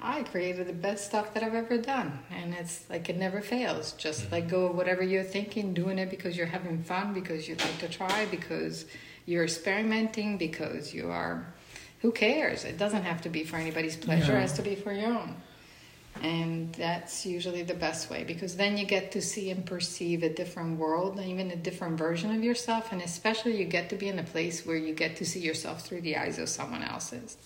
I created the best stuff that I've ever done. And it's like it never fails. Just mm-hmm. like go whatever you're thinking, doing it because you're having fun, because you like to try, because you're experimenting, because you are. Who cares? It doesn't have to be for anybody's pleasure, yeah. it has to be for your own. And that's usually the best way because then you get to see and perceive a different world, and even a different version of yourself. And especially, you get to be in a place where you get to see yourself through the eyes of someone else's.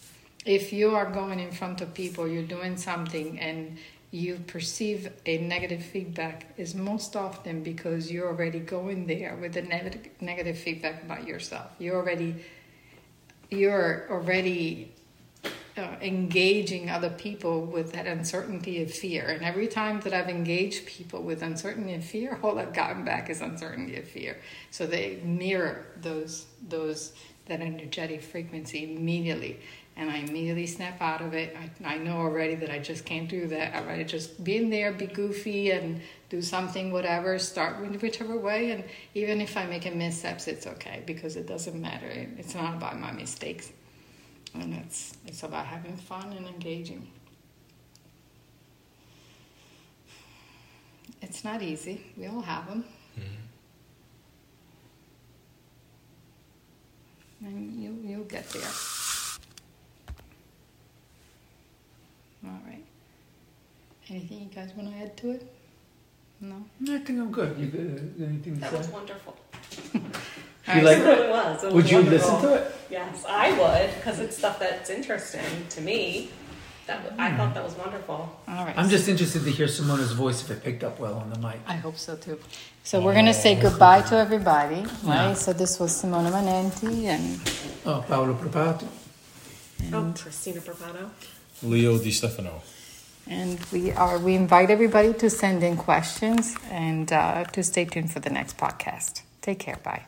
If you are going in front of people, you're doing something, and you perceive a negative feedback, is most often because you're already going there with a negative negative feedback about yourself. You're already you're already uh, engaging other people with that uncertainty of fear. And every time that I've engaged people with uncertainty and fear, all I've gotten back is uncertainty of fear. So they mirror those those that energetic frequency immediately. And I immediately snap out of it. I, I know already that I just can't do that. I rather just be in there, be goofy, and do something, whatever, start whichever way. And even if I make a missteps, it's okay because it doesn't matter. It's not about my mistakes and it's it's about having fun and engaging. It's not easy. We all have them. Mm-hmm. And you you'll get there. All right. Anything you guys want to add to it? No. I think I'm good. You good? Anything to that was wonderful. You like? It really was. It was Would you wonderful. listen to it? Yes, I would, because it's stuff that's interesting to me. That w- I thought that was wonderful. All right. I'm just interested to hear Simona's voice if it picked up well on the mic. I hope so too. So we're going to say goodbye to everybody, right? Yeah. So this was Simona Manenti and Oh, Paolo Propato. Oh, Christina Bravado. Leo Di Stefano. and we are we invite everybody to send in questions and uh, to stay tuned for the next podcast. Take care. Bye.